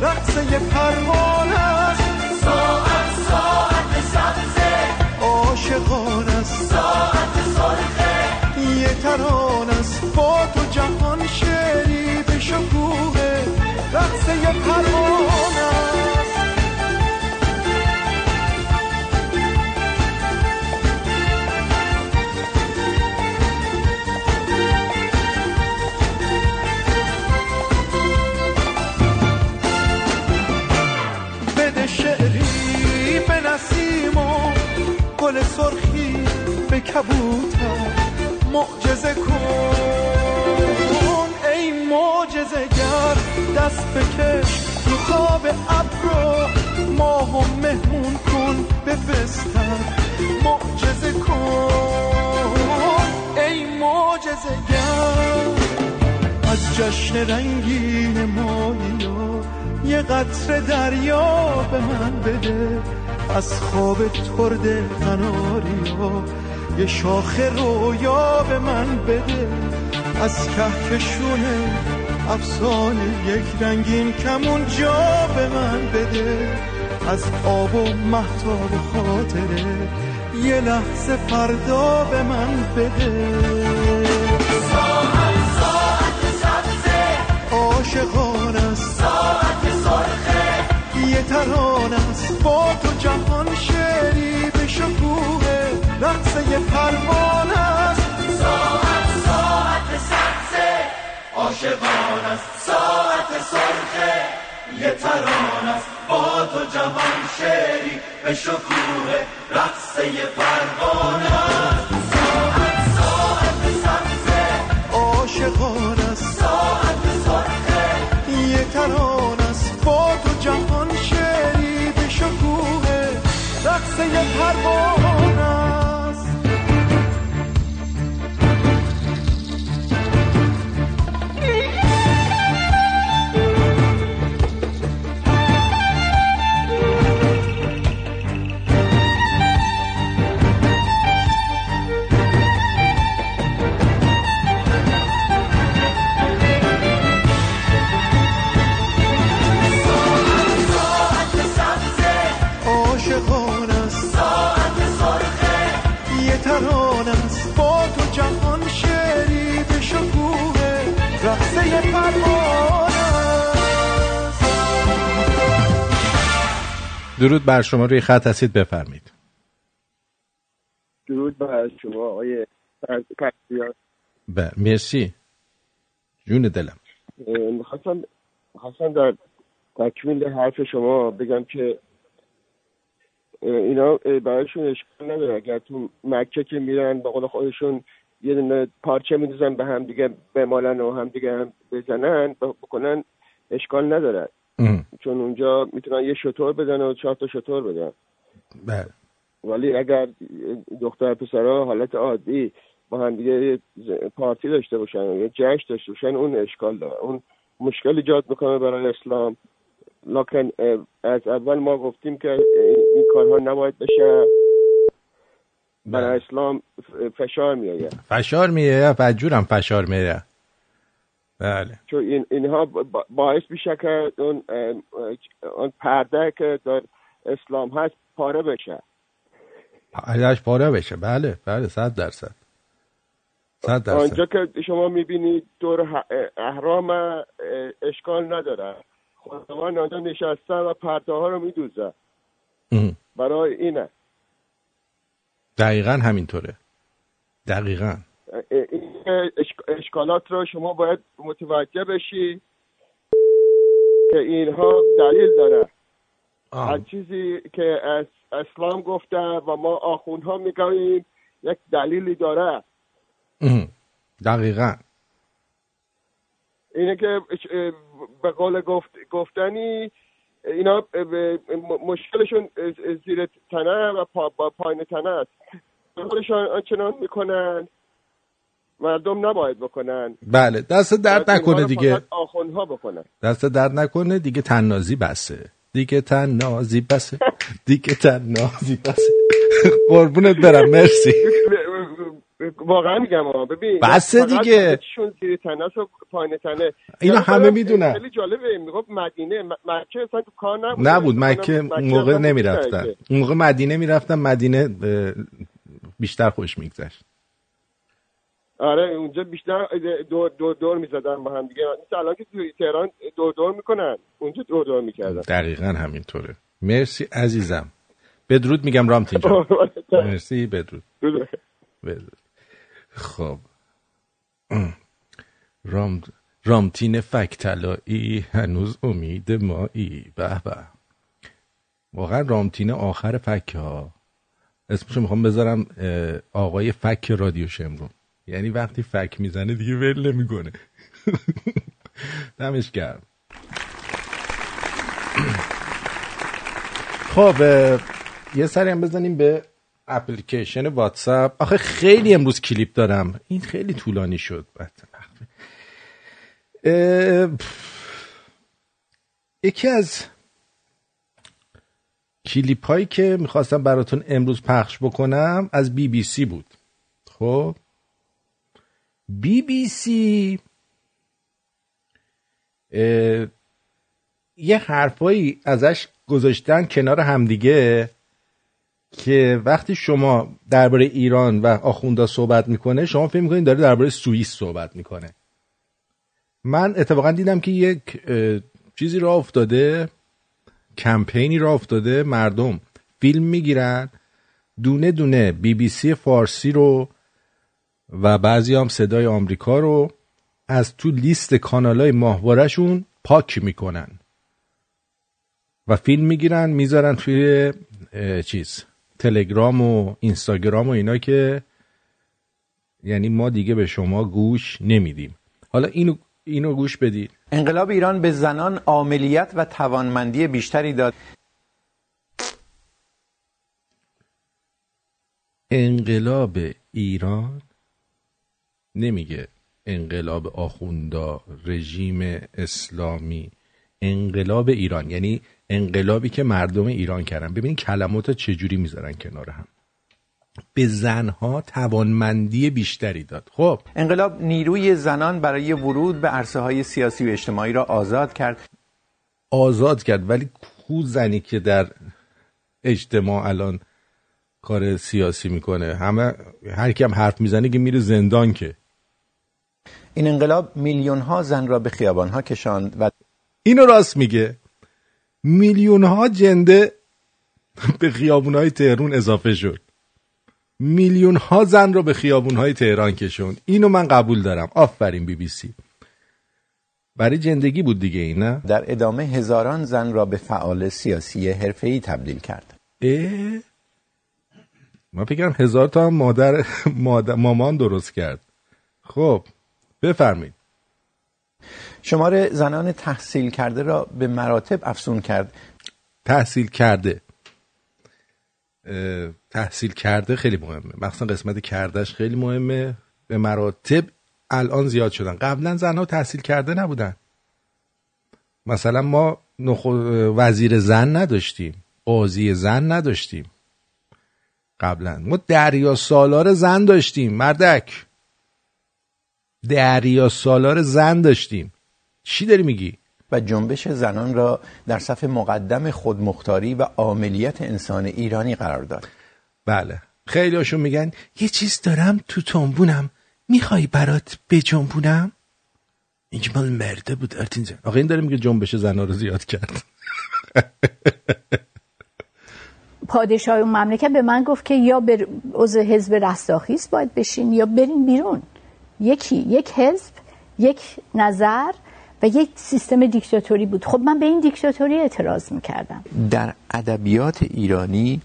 رقص یه پروانه. کبوتر معجزه کن. ای معجزه گر دست بکش رو خواب ابرو. ماه و مهمون کن به بستر معجزه کن. ای معجزه گر. از جشن رنگین مایا یه قطر دریا به من بده. از خواب ترد قناریا یه شاخ رویا به من بده. از کهکشون افسانه یک رنگین کمون جا به من بده. از آب و محتاب خاطره یه لحظه فردا به من بده. ساعت ساعت سبزه عاشقان است. ساعت سرخه یه تران است. با تو جهان شکوه رقص یه پروانه است. ساعت ساعت سبزه عاشقان است. ساعت سرخه یه تران است. با تو جهان شعری به شکوه رقص یه پروانه است. ساعت ساعت سبزه عاشقان است. ساعت سرخه یه تران است. با تو جهان شعری به شکوه رقص یه درود بر شما روی خط هستید بفرمید درود بر شما آقای پرسیار ب- مرسی. جون دلم. می‌خواستم می‌خواستم در تکمیل حرف شما بگم که اینا برایشون اشکال نداره. اگر تو مکه که میرن به قول خودشون یه دونه پارچه میدوزن به هم دیگه بمالن و هم دیگه هم بزنن بکنن اشکال نداره. چون اونجا می‌تونن یه شطور بدن و چهار تا شطور بدن. بله. ولی اگر دختر پسرها حالت عادی با هم دیگه پارتی داشته باشن یه جشن داشته باشن اون اشکال داره. اون مشکل ایجاد می‌کنه برای اسلام. لکن از اول ما گفتیم که این کارها نباید بشه. برای اسلام ف- فشار میآید. فشار میره فجورم فشار میره بله. چون این اینها با- باعث میشه که اون اون پرده که در اسلام هست پاره بشه. ازش پاره بشه. بله بله صد درصد. صد درصد. آنجا که شما می‌بینید دور احرام اشکال نداره. خداوند آنجا نشسته و پرده ها رو میدوزه. برای اینه. دقیقا همینطوره. دقیقا. این اش- اشکالات رو شما باید متوجه بشی که اینها دلیل داره. هر چیزی که از اسلام گفته و ما آخوندها می‌گوییم یک دلیلی داره. دقیقا اینه که به قول گفت گفتنی اینا مشکلشون زیر تنه و پا پایین تنه است خودشان آنچنان می‌کنن مردم نباید بکنن. بله دست درد نکنه دیگه. فقط آخوندها بکنن. دست درد نکنه دیگه تنازی بسه. دیگه تنازی بسه. دیگه تنازی بسه. قربونت برم مرسی. واقعا میگم. ببین بسه دیگه. چون زیر تنه و پایین تنه. اینا یعنی همه مثلا می‌دونن. خیلی جالبه می‌گفت مدینه مکه اصلا تو کار نبود. نبود کنم مکه اون موقع اصلا نمی‌رفتن. اون موقع مدینه می‌رفتن مدینه بیشتر خوش میگذشت. آره اونجا بیشتر دور دور, دور می‌زدن با هم دیگه. مثل الان که توی تهران دور دور می‌کنن. اونجا دور دور می‌کردن. دقیقا همینطوره. مرسی عزیزم. بدرود میگم رامتین جان مرسی بدرود. بدرود. خب. رام رامتین فکتلایی هنوز امید مایی. به به. واقعا رامتین آخر فک ها اسمشو می‌خوام بذارم آقای فک رادیو شمرون. یعنی وقتی فک می‌زنه دیگه ول نمی‌کنه. دمش گرم. خب یه سری هم بزنیم به اپلیکیشن واتساپ. آخه خیلی امروز کلیپ دارم. این خیلی طولانی شد. یکی از کلیپ هایی که می‌خواستم براتون امروز پخش بکنم از بی بی سی بود. خب؟ بی بی سی یه حرفایی ازش گذاشتن کنار همدیگه که وقتی شما درباره ایران و آخوندا صحبت می‌کنه شما فکر می‌کنید داره درباره سوئیس صحبت می‌کنه. من اتفاقا دیدم که یک چیزی را افتاده کمپینی را افتاده مردم فیلم می‌گیرن دونه دونه بی بی سی فارسی رو و بعضی هم صدای آمریکا رو از تو لیست کانال های ماهوارهشون پاک می‌کنن. و فیلم می‌گیرن می‌ذارن توی چیز تلگرام و اینستاگرام و اینا که یعنی ما دیگه به شما گوش نمیدیم. حالا اینو اینو گوش بدید. انقلاب ایران به زنان عاملیت و توانمندی بیشتری داد. انقلاب ایران نمیگه انقلاب آخوندا رژیم اسلامی انقلاب ایران. یعنی انقلابی که مردم ایران کردن. ببین کلمات چجوری می‌ذارن کنار هم. به زنها توانمندی بیشتری داد. خب. انقلاب نیروی زنان برای ورود به عرصه های سیاسی و اجتماعی را آزاد کرد. آزاد کرد. ولی کو زنی که در اجتماع الان کار سیاسی می‌کنه؟ همه هر کی هم حرف می‌زنه که میره زندان که. این انقلاب میلیون ها زن را به خیابان ها کشاند و اینو راست میگه. میلیون ها جنده به خیابون های تهرون اضافه شد. میلیون ها زن رو به خیابون های تهران کشوند. اینو من قبول دارم. آفرین بی بی سی. برای جندگی بود دیگه این نه؟ در ادامه هزاران زن را به فعال سیاسی حرفه‌ای تبدیل کرد. اه؟ من فکرم هزار تا هم مادر, مادر مامان درست کرد. خب. بفرمایید. شمار زنان تحصیل کرده را به مراتب افزون کرد. تحصیل کرده. تحصیل کرده خیلی مهمه. مخصوصا قسمت کردش خیلی مهمه. به مراتب الان زیاد شدن. قبلا زنها تحصیل کرده نبودن. مثلا ما نخ... وزیر زن نداشتیم. قاضی زن نداشتیم. قبلا. ما دریا سالار زن داشتیم. مردک. دریا سالار زن داشتیم. چی داری میگی؟ و جنبش زنان را در صف مقدم خودمختاری و عاملیت انسان ایرانی قرار داد. بله. خیلی هاشون میگن یه چیز دارم تو تنبونم. می‌خوای برات بجنبونم؟ اینکه مال مرده بود ارتین جان. آقا این داره میگه جنبش زنها رو زیاد کرد. پادشاه اون مملکت به من گفت که یا بر عضو حزب رستاخیز باید بشین یا برین بیرون. یکی یک حزب یک نظر و یک سیستم دیکتاتوری بود. خب من به این دیکتاتوری اعتراض می‌کردم. در ادبیات ایرانی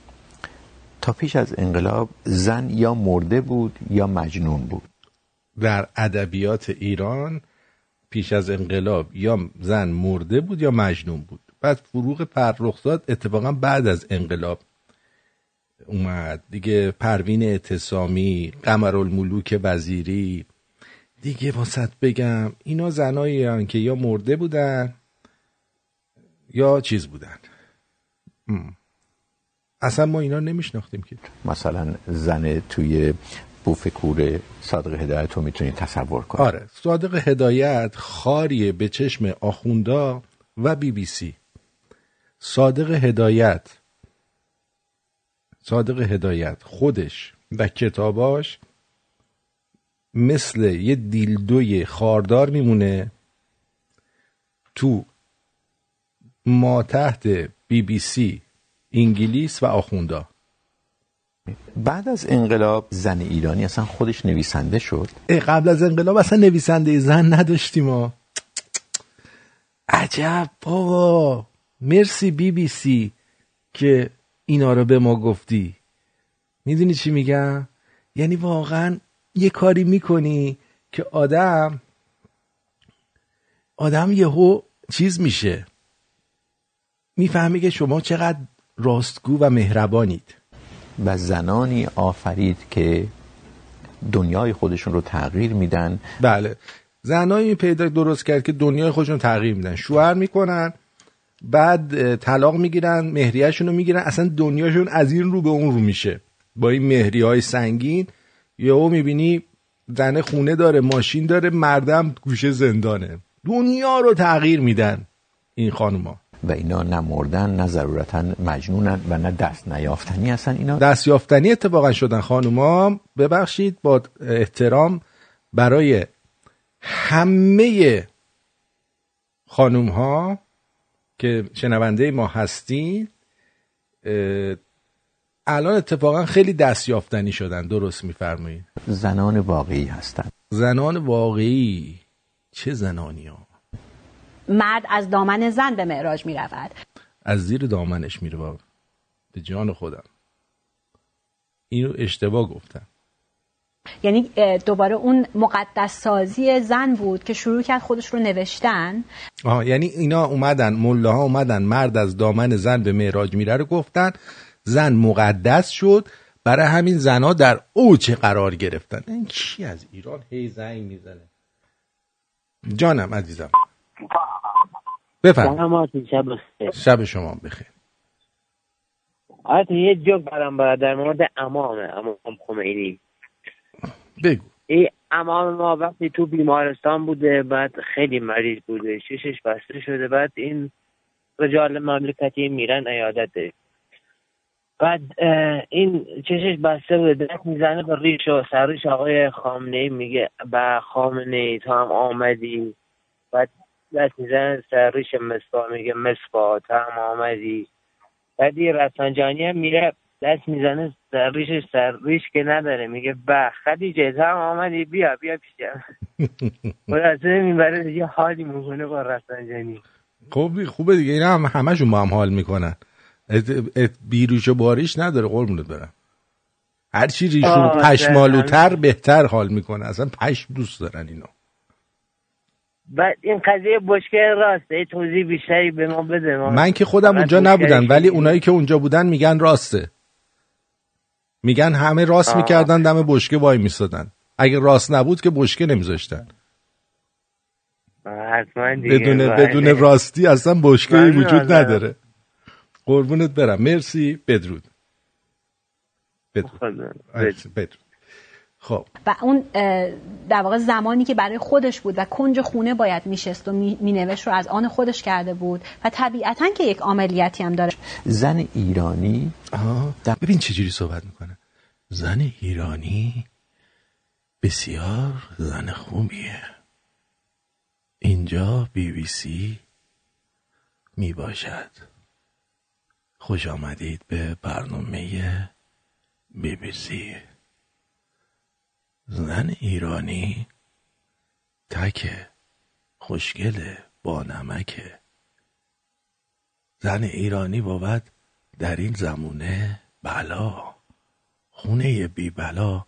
تا پیش از انقلاب زن یا مرده بود یا مجنون بود. در ادبیات ایران پیش از انقلاب یا زن مرده بود یا مجنون بود. بعد فروغ فرخزاد اتفاقا بعد از انقلاب اومد. دیگه پروین اعتصامی قمرالملوک وزیری دیگه واسط بگم اینا زنایی که یا مرده بودن یا چیز بودن. ام. اصلا ما اینا نمیشناختیم که. مثلا زن توی بوفکور صادق هدایت رو می‌تونید تصور کنید آره صادق هدایت خاریه به چشم آخوندا و بی بی سی. صادق هدایت صادق هدایت خودش و کتاباش مثل یه دیلدوی خاردار میمونه تو ما تحت بی بی سی انگلیس و آخوندا. بعد از انقلاب زن ایرانی اصلا خودش نویسنده شد؟ قبل از انقلاب اصلا نویسنده زن نداشتیم ما. عجب. بابا مرسی بی بی سی که اینا رو به ما گفتی. می‌دونی چی میگم؟ یعنی واقعا یه کاری می‌کنی که آدم آدم یهو چیز میشه. می‌فهمی که شما چقدر راستگو و مهربانید. و زنانی آفرید که دنیای خودشون رو تغییر میدن. بله. زنایی پیدا درست کرد که دنیای خودشون تغییر میدن. شوهر می‌کنن بعد طلاق می‌گیرن مهریهشون رو می‌گیرن. اصلا دنیاشون از این رو به اون رو میشه. با این مهری های سنگین یهو می‌بینی زنه خونه داره ماشین داره مردم گوشه زندانه. دنیا رو تغییر میدن این خانوما. و اینا نه مردن نه ضرورتا مجنونن و نه دست نیافتنی هستن اینا. دست یافتنی اتفاقا شدن خانوما. ببخشید با احترام برای همه خانوم ها که شنونده ما هستین الان اتفاقا خیلی دست یافتنی شدن درست میفرمایید زنان واقعی هستن. زنان واقعی؟ چه زنانی ها؟ مرد از دامن زن به معراج می رود از زیر دامنش میره بابا به جان خودم. اینو اشتباه گفتم. یعنی دوباره اون مقدس سازی زن بود که شروع کرد خودش رو نوشتن؟ آها یعنی اینا اومدن مله ها اومدن مرد از دامن زن به معراج میره رو گفتن. زن مقدس شد برای همین زنها در اوج قرار گرفتن. این چی از ایران هی زنگ می‌زنه؟ جانم عزیزم. بفرم شب شب شما بخیر. آره یه جوک برام باید در مورد امامه امام خمینی. بگو. این امام ما وقتی تو بیمارستان بوده بعد خیلی مریض بوده ششش بسته شده بعد این رجال مملکتی میرن ایادته بعد این چشش بسته بوده درک می‌زنه به ریش و سرش آقای خامنه ای میگه به خامنه ای تو هم آمدی. بعد دست می‌زنه سر ریش مصفا میگه مصفا تو هم آمدی. بعد یه رفسنجانی هم میره دست می‌زنه سر ریش سر ریش که نداره میگه به خدیجه تو هم آمدی بیا بیا پیشم خلاصه می‌بره یه حالی می‌کنه با رفسنجانی خوب خوبه دیگه اینا هم همشون با هم حال می‌کنن. بیروش و باریش نداره قربونت برم. هر چی ریشو پشمالوتر بهتر حال می‌کنه. اصلا پشم دوست دارن اینا بعد این قضیه بشکه راسته توضیح بیشتری به ما بده. ما من که خودم اونجا نبودم ولی اونایی که اونجا بودن میگن راسته. میگن همه راست آه. می‌کردن دم بشکه وای میستادن اگه راست نبود که بشکه نمیذاشتن. بدون. بدون راستی اصلا بشکه وجود. نداره. قربونت برم. مرسی. بدرود. بدرود. بدرود. خب. و اون در واقع زمانی که برای خودش بود و کنج خونه باید میشست و مینوشت رو از آن خودش کرده بود و طبیعتا که یک عملیاتی هم داره. زن ایرانی آها ببین چجوری صحبت می‌کنه. زن ایرانی بسیار زن خوبیه. اینجا بی بی سی می باشد خوش آمدید به برنامه بی بی سی. زن ایرانی تکه خوشگله با نمکه زن ایرانی بود در این زمونه بلا. خونه بی بلا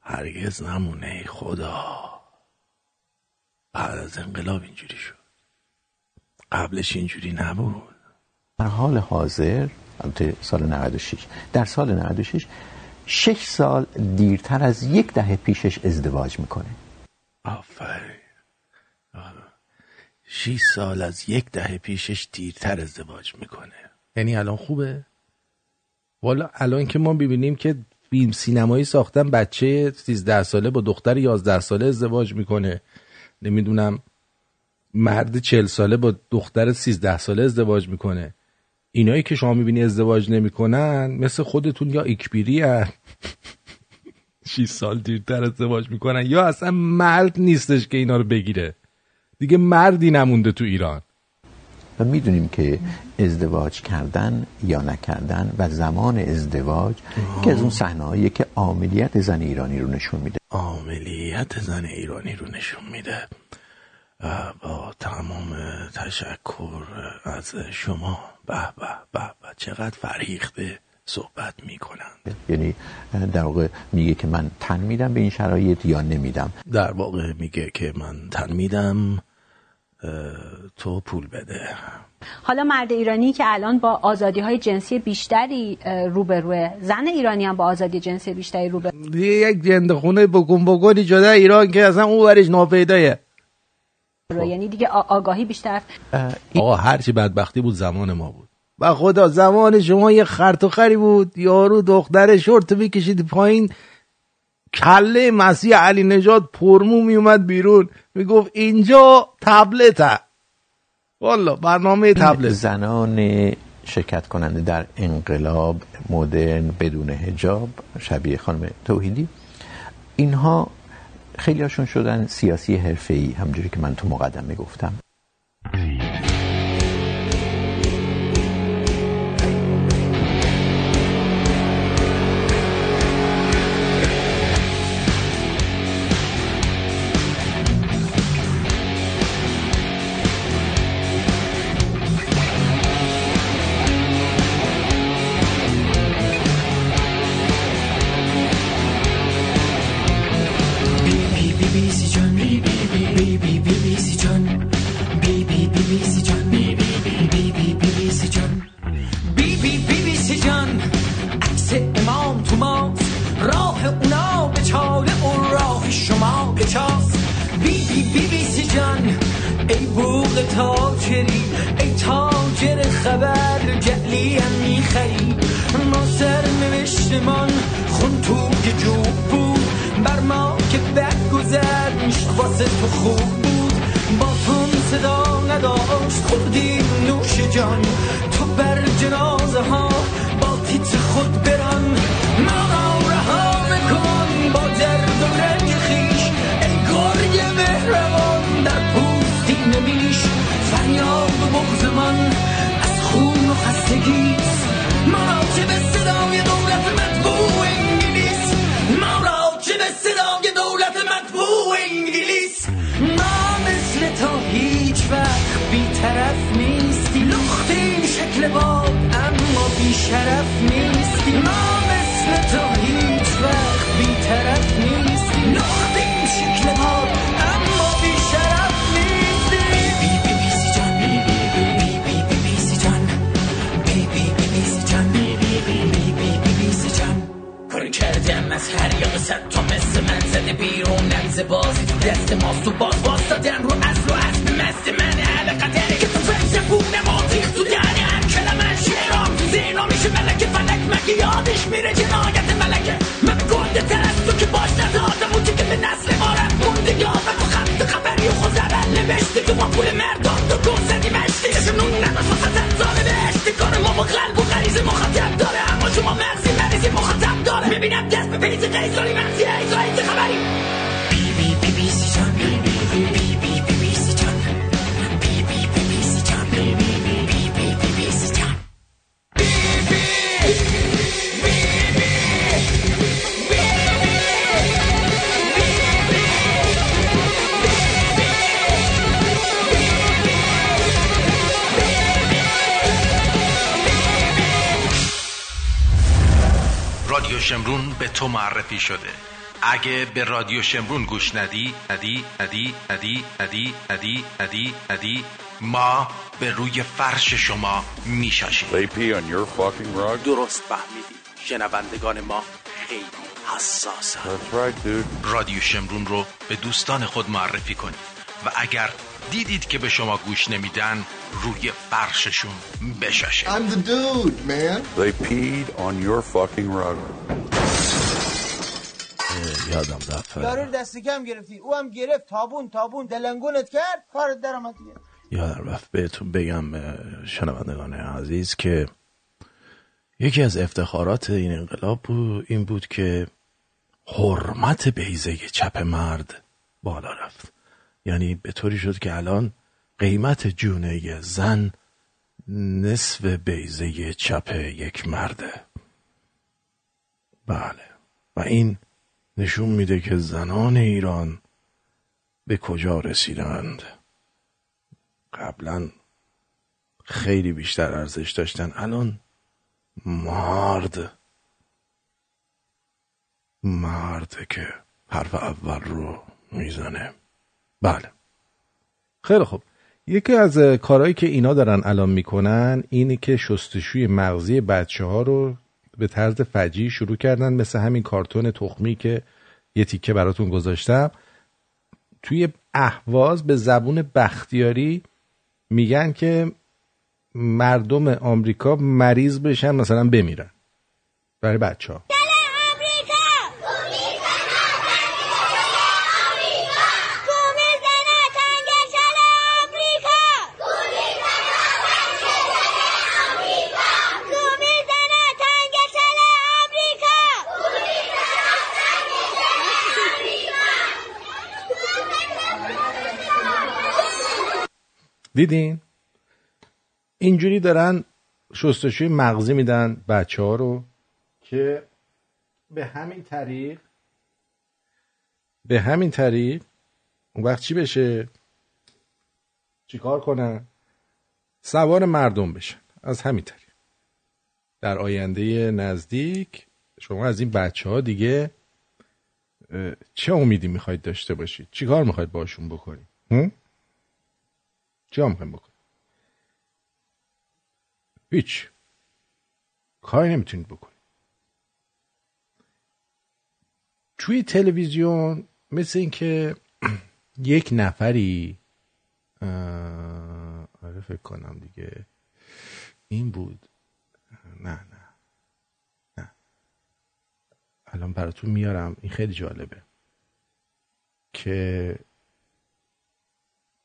هرگز نمونه خدا. بعد از انقلاب اینجوری شد. قبلش اینجوری نبود. در حال حاضر البته سال 96 در سال 96 شش سال دیرتر از یک دهه پیشش ازدواج می‌کنه. آفرین. شیش سال از یک دهه پیشش دیرتر ازدواج می‌کنه. یعنی الان خوبه؟ والا الان که ما ببینیم که فیلم سینمایی ساختن بچه 13 ساله با دختر 11 ساله ازدواج می‌کنه. نمی‌دونم مرد 40 ساله با دختر 13 ساله ازدواج می‌کنه. اینایی که شما می‌بینی ازدواج نمی‌کنن مثل خودتون یا اکبیری هن. 6 سال دیرتر ازدواج می‌کنن یا اصلا مرد نیستش که اینا رو بگیره. دیگه مردی نمونده تو ایران. و می‌دونیم که ازدواج کردن یا نکردن و زمان ازدواج که از اون صحنه‌ایه که عاملیت زن ایرانی رو نشون میده. عاملیت زن ایرانی رو نشون میده. با تمام تشکر از شما به به به به. چقدر فریخته صحبت می‌کنن یعنی در واقع میگه که من تن میدم به این شرایط یا نمیدم؟ در واقع میگه که من تن میدم تو پول بده. حالا مرد ایرانی که الان با آزادی های جنسی بیشتری روبروه زن ایرانی هم با آزادی جنسی بیشتری روبروه دیگه یک جنده خونه بکن بکنی جدا ایران که اصلا اون ورش ناپیدایه. یعنی دیگه آگاهی بیشتر. آقا هرچی بدبختی بود زمان ما بود. و خدا زمان شما یه خرط و خری بود. یارو دختر شورت می‌کشید پایین. کله مسیح علی نجات پرمو میومد بیرون. می‌گفت اینجا تبلته والا برنامه تبلت. زنان شرکت کننده در انقلاب مدرن بدون هجاب شبیه خانم توحیدی. اینها خیلی هاشون شدن سیاسی حرفه‌ای همجوری که من تو مقدمه گفتم. رادیو شمرون گوش ندی ندی ندی ندی ندی ندی ندی ندی. ما به روی فرش شما میشاشیم. درست فهمیدی. شنوندگان ما خیلی حساسن. رادیو شمرون رو به دوستان خود معرفی کنید و اگر دیدید که به شما گوش نمیدن روی فرششون بشاشید. I'm the dude, man. They peed on your fucking rug. یادم رفت یارو دست کم گرفتی. او هم گرفت. تابون تابون. دلنگونت کرد. کارت در آمد دیگه. یادم رفت بهتون بگم شنوندگان عزیز که یکی از افتخارات این انقلاب بود این بود که حرمت بیزه چپ مرد بالا رفت. یعنی به طوری شد که الان قیمت جونه زن نصف بیزه چپ یک مرده. بله. و این نشون میده که زنان ایران به کجا رسیدند. قبلا خیلی بیشتر ارزش داشتن. الان مرد. مرد که حرف اول رو می‌زنه. بله. خیلی خوب. یکی از کارهایی که اینا دارن الان می‌کنن اینه که شستشوی مغزی بچه ها رو به طرز فجی شروع کردن مثل همین کارتون تخمی که یه تیکه براتون گذاشتم. توی اهواز به زبون بختیاری میگن که مردم آمریکا مریض بشن مثلا بمیرن. برای بچه ها دیدین؟ اینجوری دارن شستشوی مغزی میدن بچه ها رو که به همین طریق به همین طریق اون وقت چی بشه؟ چیکار کنن؟ سوار مردم بشن. از همین طریق. در آینده نزدیک شما از این بچه ها دیگه چه امیدی می‌خواید داشته باشید؟ چیکار می‌خواید باشون بکنید؟ چیکار می‌خواید بکنید هیچ. کاری نمی‌تونید بکنید. توی تلویزیون مثل اینکه یک نفری آره فکر کنم دیگه. این بود. نه نه. نه. الان براتون میارم. این خیلی جالبه. که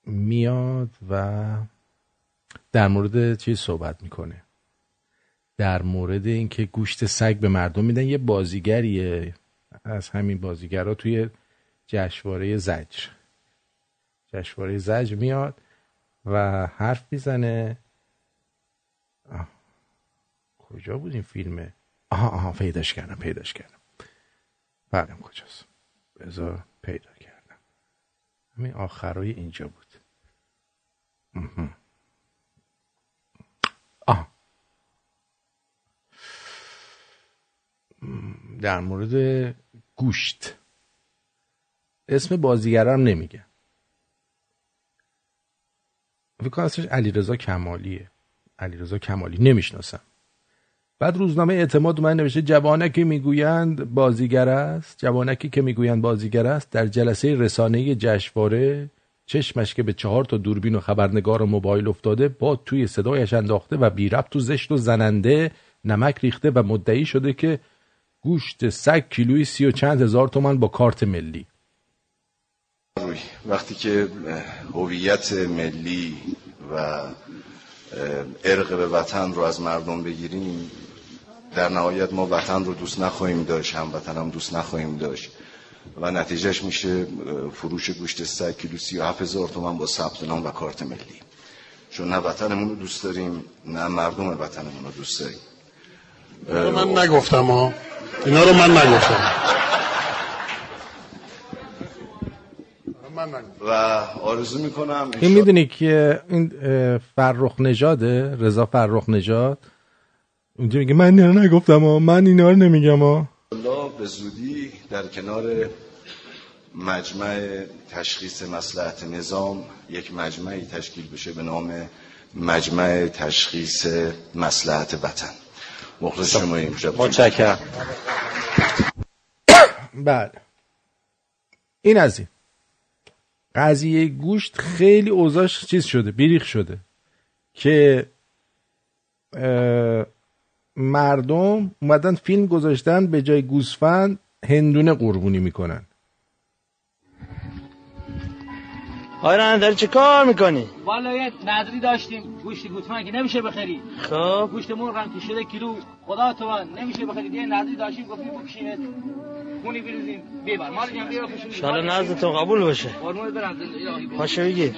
میاد و در مورد چیز صحبت می‌کنه. در مورد اینکه گوشت سگ به مردم میدن یه بازیگریه. از همین بازیگرا توی جشنواره زجر. جشنواره زجر میاد و حرف می‌زنه. کجا بود این فیلمه؟ آها آها پیداش کردم پیداش کردم. بعدم کجاست؟ بذار پیدا کردم. همین آخرای اینجا بود. آه. در مورد گوشت. اسم بازیگرم نمیگه. فکر کنم اسمش علیرضا کمالیه. علیرضا کمالی نمی‌شناسم. بعد روزنامه اعتماد من نوشته جوانکی می‌گویند بازیگر است. جوانکی که می‌گویند بازیگر است در جلسه رسانه جشنواره چشمش که به چهار تا دوربین و خبرنگار و موبایل افتاده با توی صدایش انداخته و بی ربط و زشت و زننده نمک ریخته و مدعی شده که گوشت سگ کیلوی سی و چند هزار تومن با کارت ملی. وقتی که هویت ملی و ارق به وطن رو از مردم بگیریم در نهایت ما وطن رو دوست نخواهیم داشت هم وطن هم دوست نخواهیم داشت. و نتیجهش میشه فروش گوشت سگ کیلو سی و هفت هزار تومن با ثبت نام و کارت ملی. چون نه وطنمون رو دوست داریم نه مردم وطنمون رو دوست داریم. اینا من نگفتم ها. اینا رو من نگفتم. و آرزو می‌کنم این می‌دونی که این فرخ نژاده رضا فرخ نژاد. اونجا میگه من اینا رو نگفتم ها. من اینا رو نمیگم ها. الله به زودی در کنار مجمع تشخیص مسلحت نظام یک مجمعی تشکیل بشه به نام مجمع تشخیص مسلحت وطن. مخلص شما امشب متشکرم. بله. این از این. قضیه گوشت خیلی اوضاعش چیز شده بیریخ شده که اه، مردم اومدن فیلم گذاشتن به جای گوسفند هندونه قربونی می‌کنن. آره داری چه کار می‌کنی؟ والا یه نظری داشتیم. گوشت که نمیشه بخری. خب. گوشت مرغ هم که شده کیلو خدا تو نمیشه بخری یه نظری داشتیم گفتیم بکشینت. خونی بریزیم ببر مال جنب بیا بکشیم شالا نزد تو قبول باشه. قربونت برم. الهی. پاشو بگی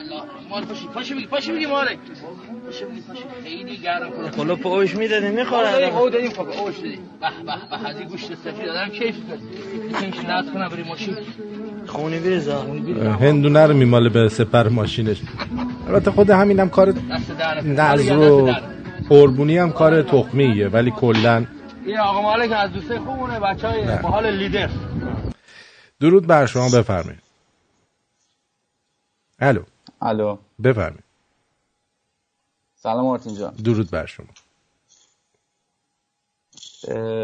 مال پاشو بگی پاشو بگی مالک. پاشو بگی پاشو. خیلی گرم کنه پا اوش می‌دادی او می‌خوره داریم خب اوش داریم به به به از این گوشت سفید دارم کیف کرد یکیش ناز کنم بریم ماشین؟ خونی بریزا هندونه رو میماله به سپر ماشینش. البته خود همینم کار دست در نظر و قربونی هم کار تخمیه ولی کلا. این آقا مالک از دوسته خوبونه بچه های نه. حال لیدر. درود بر شما بفرمایید. الو. الو. بفرمایید. سلام آرتین جان. درود بر شما.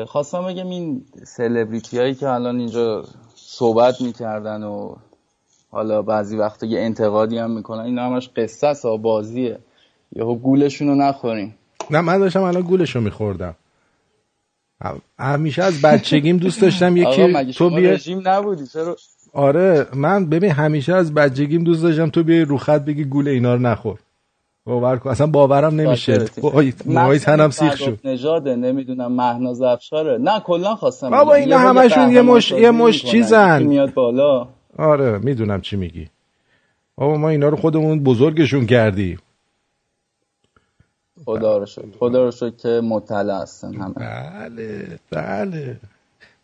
خواستم بگم این سلبریتی هایی که الان اینجا صحبت می‌کردن و حالا بعضی وقتا یه انتقادی هم می‌کنن این همش قصه ها، بازیه یهو گولشون رو نخورین. نه من داشتم الان گولشو میخوردم. همیشه از بچگیم دوست داشتم یکی تو بیا رژیم نبودی؟ چرا؟ آره من ببین همیشه از بچگیم دوست داشتم تو بیای رو خط بگی گول اینا رو نخور. باور کن اصلا باورم نمیشه. موهای تنم سیخ شد. فرخ نژاده نمی‌دونم مهناز افشاره. نه کلا خواستم بابا. اینا همشون یه مش- یه مش. چیزن. میاد بالا. آره می‌دونم چی میگی. بابا ما اینا رو خودمون بزرگشون کردیم. خدا رو شکر. خدا رو شکر که مطلع هستن همه. بله بله.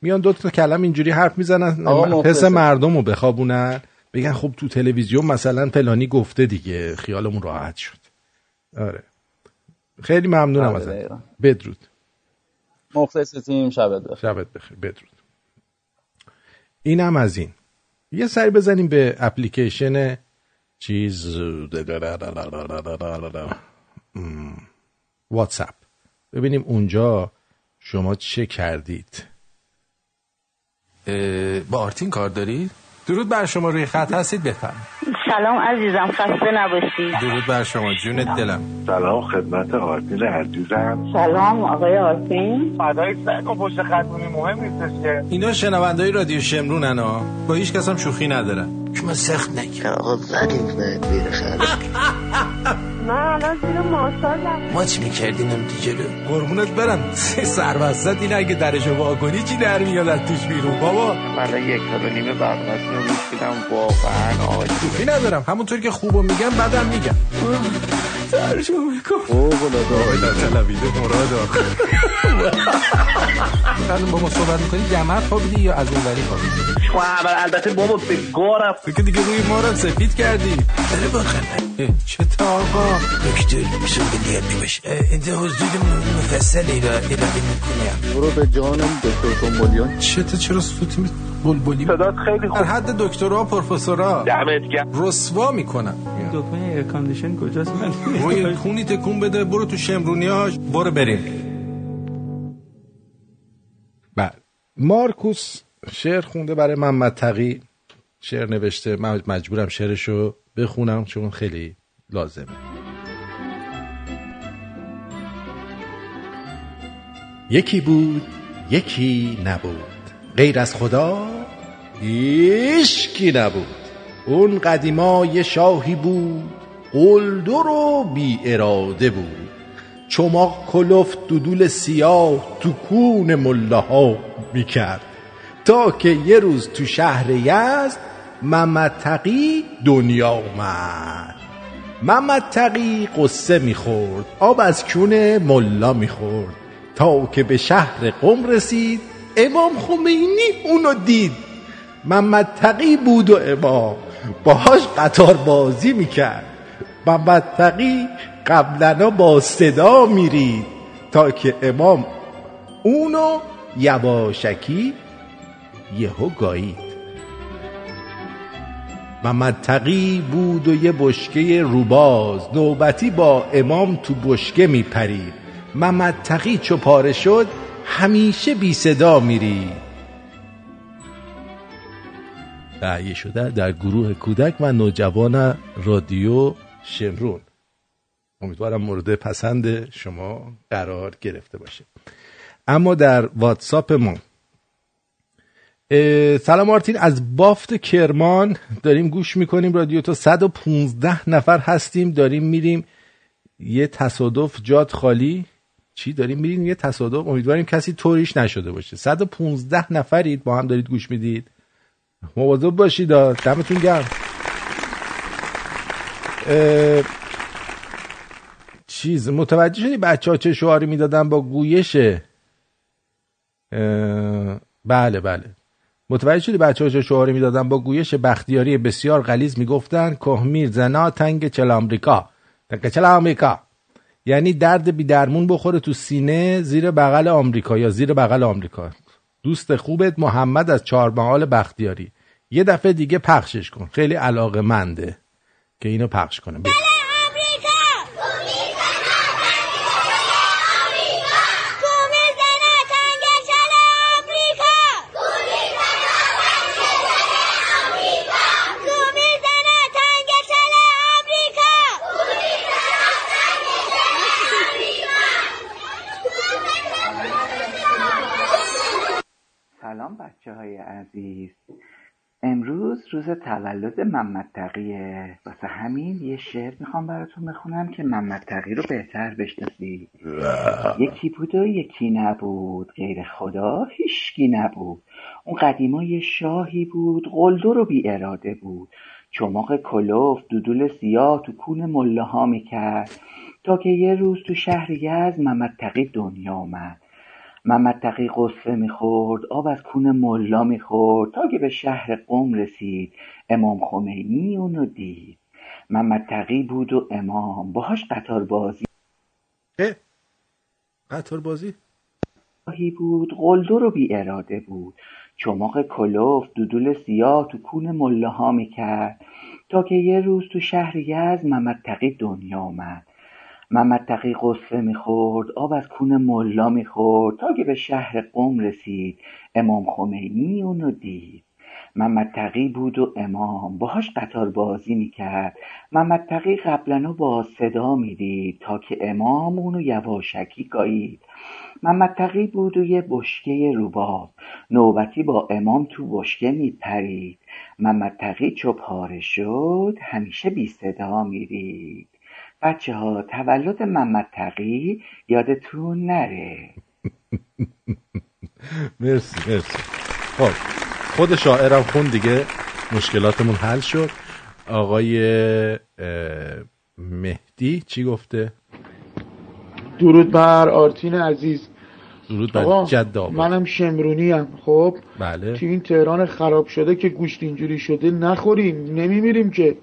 میان دو تا کلم اینجوری حرف می‌زنن. حس. مردم رو بخوابونن. بگن خب تو تلویزیون مثلا فلانی گفته دیگه خیالمون راحت شد. آره. خیلی ممنونم بله، ازت. بدرود. مخلص تیم شبت بخیر. شبت بخیر. بدرود. اینم از این. یه سری بزنیم به اپلیکیشن چیز. واتساپ. ببینیم اونجا شما چه کردید. با آرتین کار دارید؟ درود بر شما روی خط هستید بفرم سلام عزیزم خسته نباشی درود بر شما جونت دلم. سلام خدمت آرتین عزیزم. سلام آقای آرتین. فدای سگ و پشت خط مهم نیستش که. اینا شنوندهای رادیو شمرون ها. با هیچ کس هم شوخی ندارن. شما سخت نگیر آقا بیر خرد من الان زیر ماساژم چی می‌کردیم اون جلو؟ قربونت برم. سربستت این اگه درشو وا کنی چی در میاد از توش بیرون بابا؟ من یک سال و نیمه برنامه‌تون رو گوش میدم. واقعا شوخی ندارم. همونطور که خوبو میگم بعدم میگم. ترجمه کن اوه بلا طلبیده مرادا. بعد با ما صحبت می‌کنی؟ جمعت خوابیدی یا از اون وری خوابیدی؟ اول البته بابا به گارم. تو که دیگه روی ما رو سفید کردی. بله خبر چه تا آقا دکتر بلیت باشه اینجا حضور مفصلی را ارائه می‌کنم برو به جانم دکتر تومبولیان چه تا چرا صوت می بلبلی صدات خیلی در حد دکترا و پروفسورا دمت گرم رسوا می‌کنن دکمه ایر کاندیشن کجاست من روی کونی تکون بده برو تو شمرونیاش برو بریم بله مارکوس شعر خونده برای محمد تقی شعر نوشته من مجبورم شعرشو بخونم چون خیلی لازمه یکی بود یکی نبود. غیر از خدا هیچکی نبود. اون قدیما یه شاهی بود قلدر و بی اراده بود. چماق کلفت دودول سیاه تو کون ملاها می‌کرد. تا که یه روز تو شهر یزد محمد تقی دنیا اومد محمد تقی قصه می‌خورد آب از کون ملا می‌خورد. تا که به شهر قم رسید امام خمینی اونو دید. محمد تقی بود و امام. باهاش قطار بازی می‌کرد. محمد تقی قبلنا با صدا میرید تا که امام اونو یواشکی یهو گایید محمد تقی بود و یه بشکه روباز. نوبتی با امام تو بشکه میپرید. محمد تقی چو پاره شد همیشه بی صدا میری. تهیه شده در گروه کودک و نوجوان رادیو شمرون. امیدوارم مورد پسند شما قرار گرفته باشه. اما در واتساپ ما سلام آرتین از بافت کرمان داریم گوش می‌کنیم. رادیو تو 115 نفر هستیم داریم میریم. یه تصادف جات خالی. چی داریم میریم یه تصادف. امیدواریم کسی طوریش نشده باشه. 115 نفرید. با هم دارید گوش می‌دید. مواظب باشید. دمتون گرم. چیز متوجه شدی بچه ها چه شعاری می‌دادن با گویش؟ بله بله. متوجه شدی بچه ها چه شعاری می‌دادن با گویش؟ بختیاری بسیار غلیظ می‌گفتن کهمیر زنا تنگ چل آمریکا. تنگ چل آمریکا. یعنی درد بی درمون بخوره تو سینه زیر بغل آمریکا یا زیر بغل آمریکا. دوست خوبت محمد از چهارمحال بختیاری. یه دفعه دیگه پخشش کن. خیلی علاقه منده که اینو پخش کنه. سلام بچه های عزیز. امروز روز تولد محمد تقیه واسه همین یه شعر می‌خوام براتون بخونم که محمد تقی رو بهتر بشناسید. یکی بود و یکی نبود. غیر خدا هیچکی نبود. اون قدیما یه شاهی بود قلدر و بی اراده بود. چماق کلوف دودول سیاه تو کون مله ها می‌کرد. تا که یه روز تو شهر یزد محمد تقی دنیا آمد محمد تقی قصه می‌خورد آب از کون ملا می‌خورد تا که به شهر قم رسید. امام خمینی اونو دید. محمد تقی بود و امام. باهاش قطار بازی قطار بازی؟ بود. قلدر و بی اراده بود. چماق کلوف دودول سیاه تو کون مله ها می‌کرد. تا که یه روز تو شهر یزد محمد تقی دنیا آمد محمد تقی قصه می‌خورد آب از کون ملا می‌خورد تا که به شهر قم رسید. امام خمینی اونو دید. محمد تقی بود و امام. باهاش قطار بازی می‌کرد. محمد تقی قبلا با صدا می‌دید تا که امام اونو یواشکی گایید محمد تقی بود و یه بشکه روباب نوبتی با امام تو بشکه میپرید. محمد تقی چو پاره شد همیشه بی صدا میرید بچه ها تولد محمد تقی یادتون نره. مرسی مرسی. خب خود شاعرم خون دیگه. مشکلاتمون حل شد. آقای مهدی چی گفته؟ درود بر آرتین عزیز. درود بر جد منم شمرونی هم خب بله. تو این تهران خراب شده که گوشت اینجوری شده نخوریم. نمیمیریم که.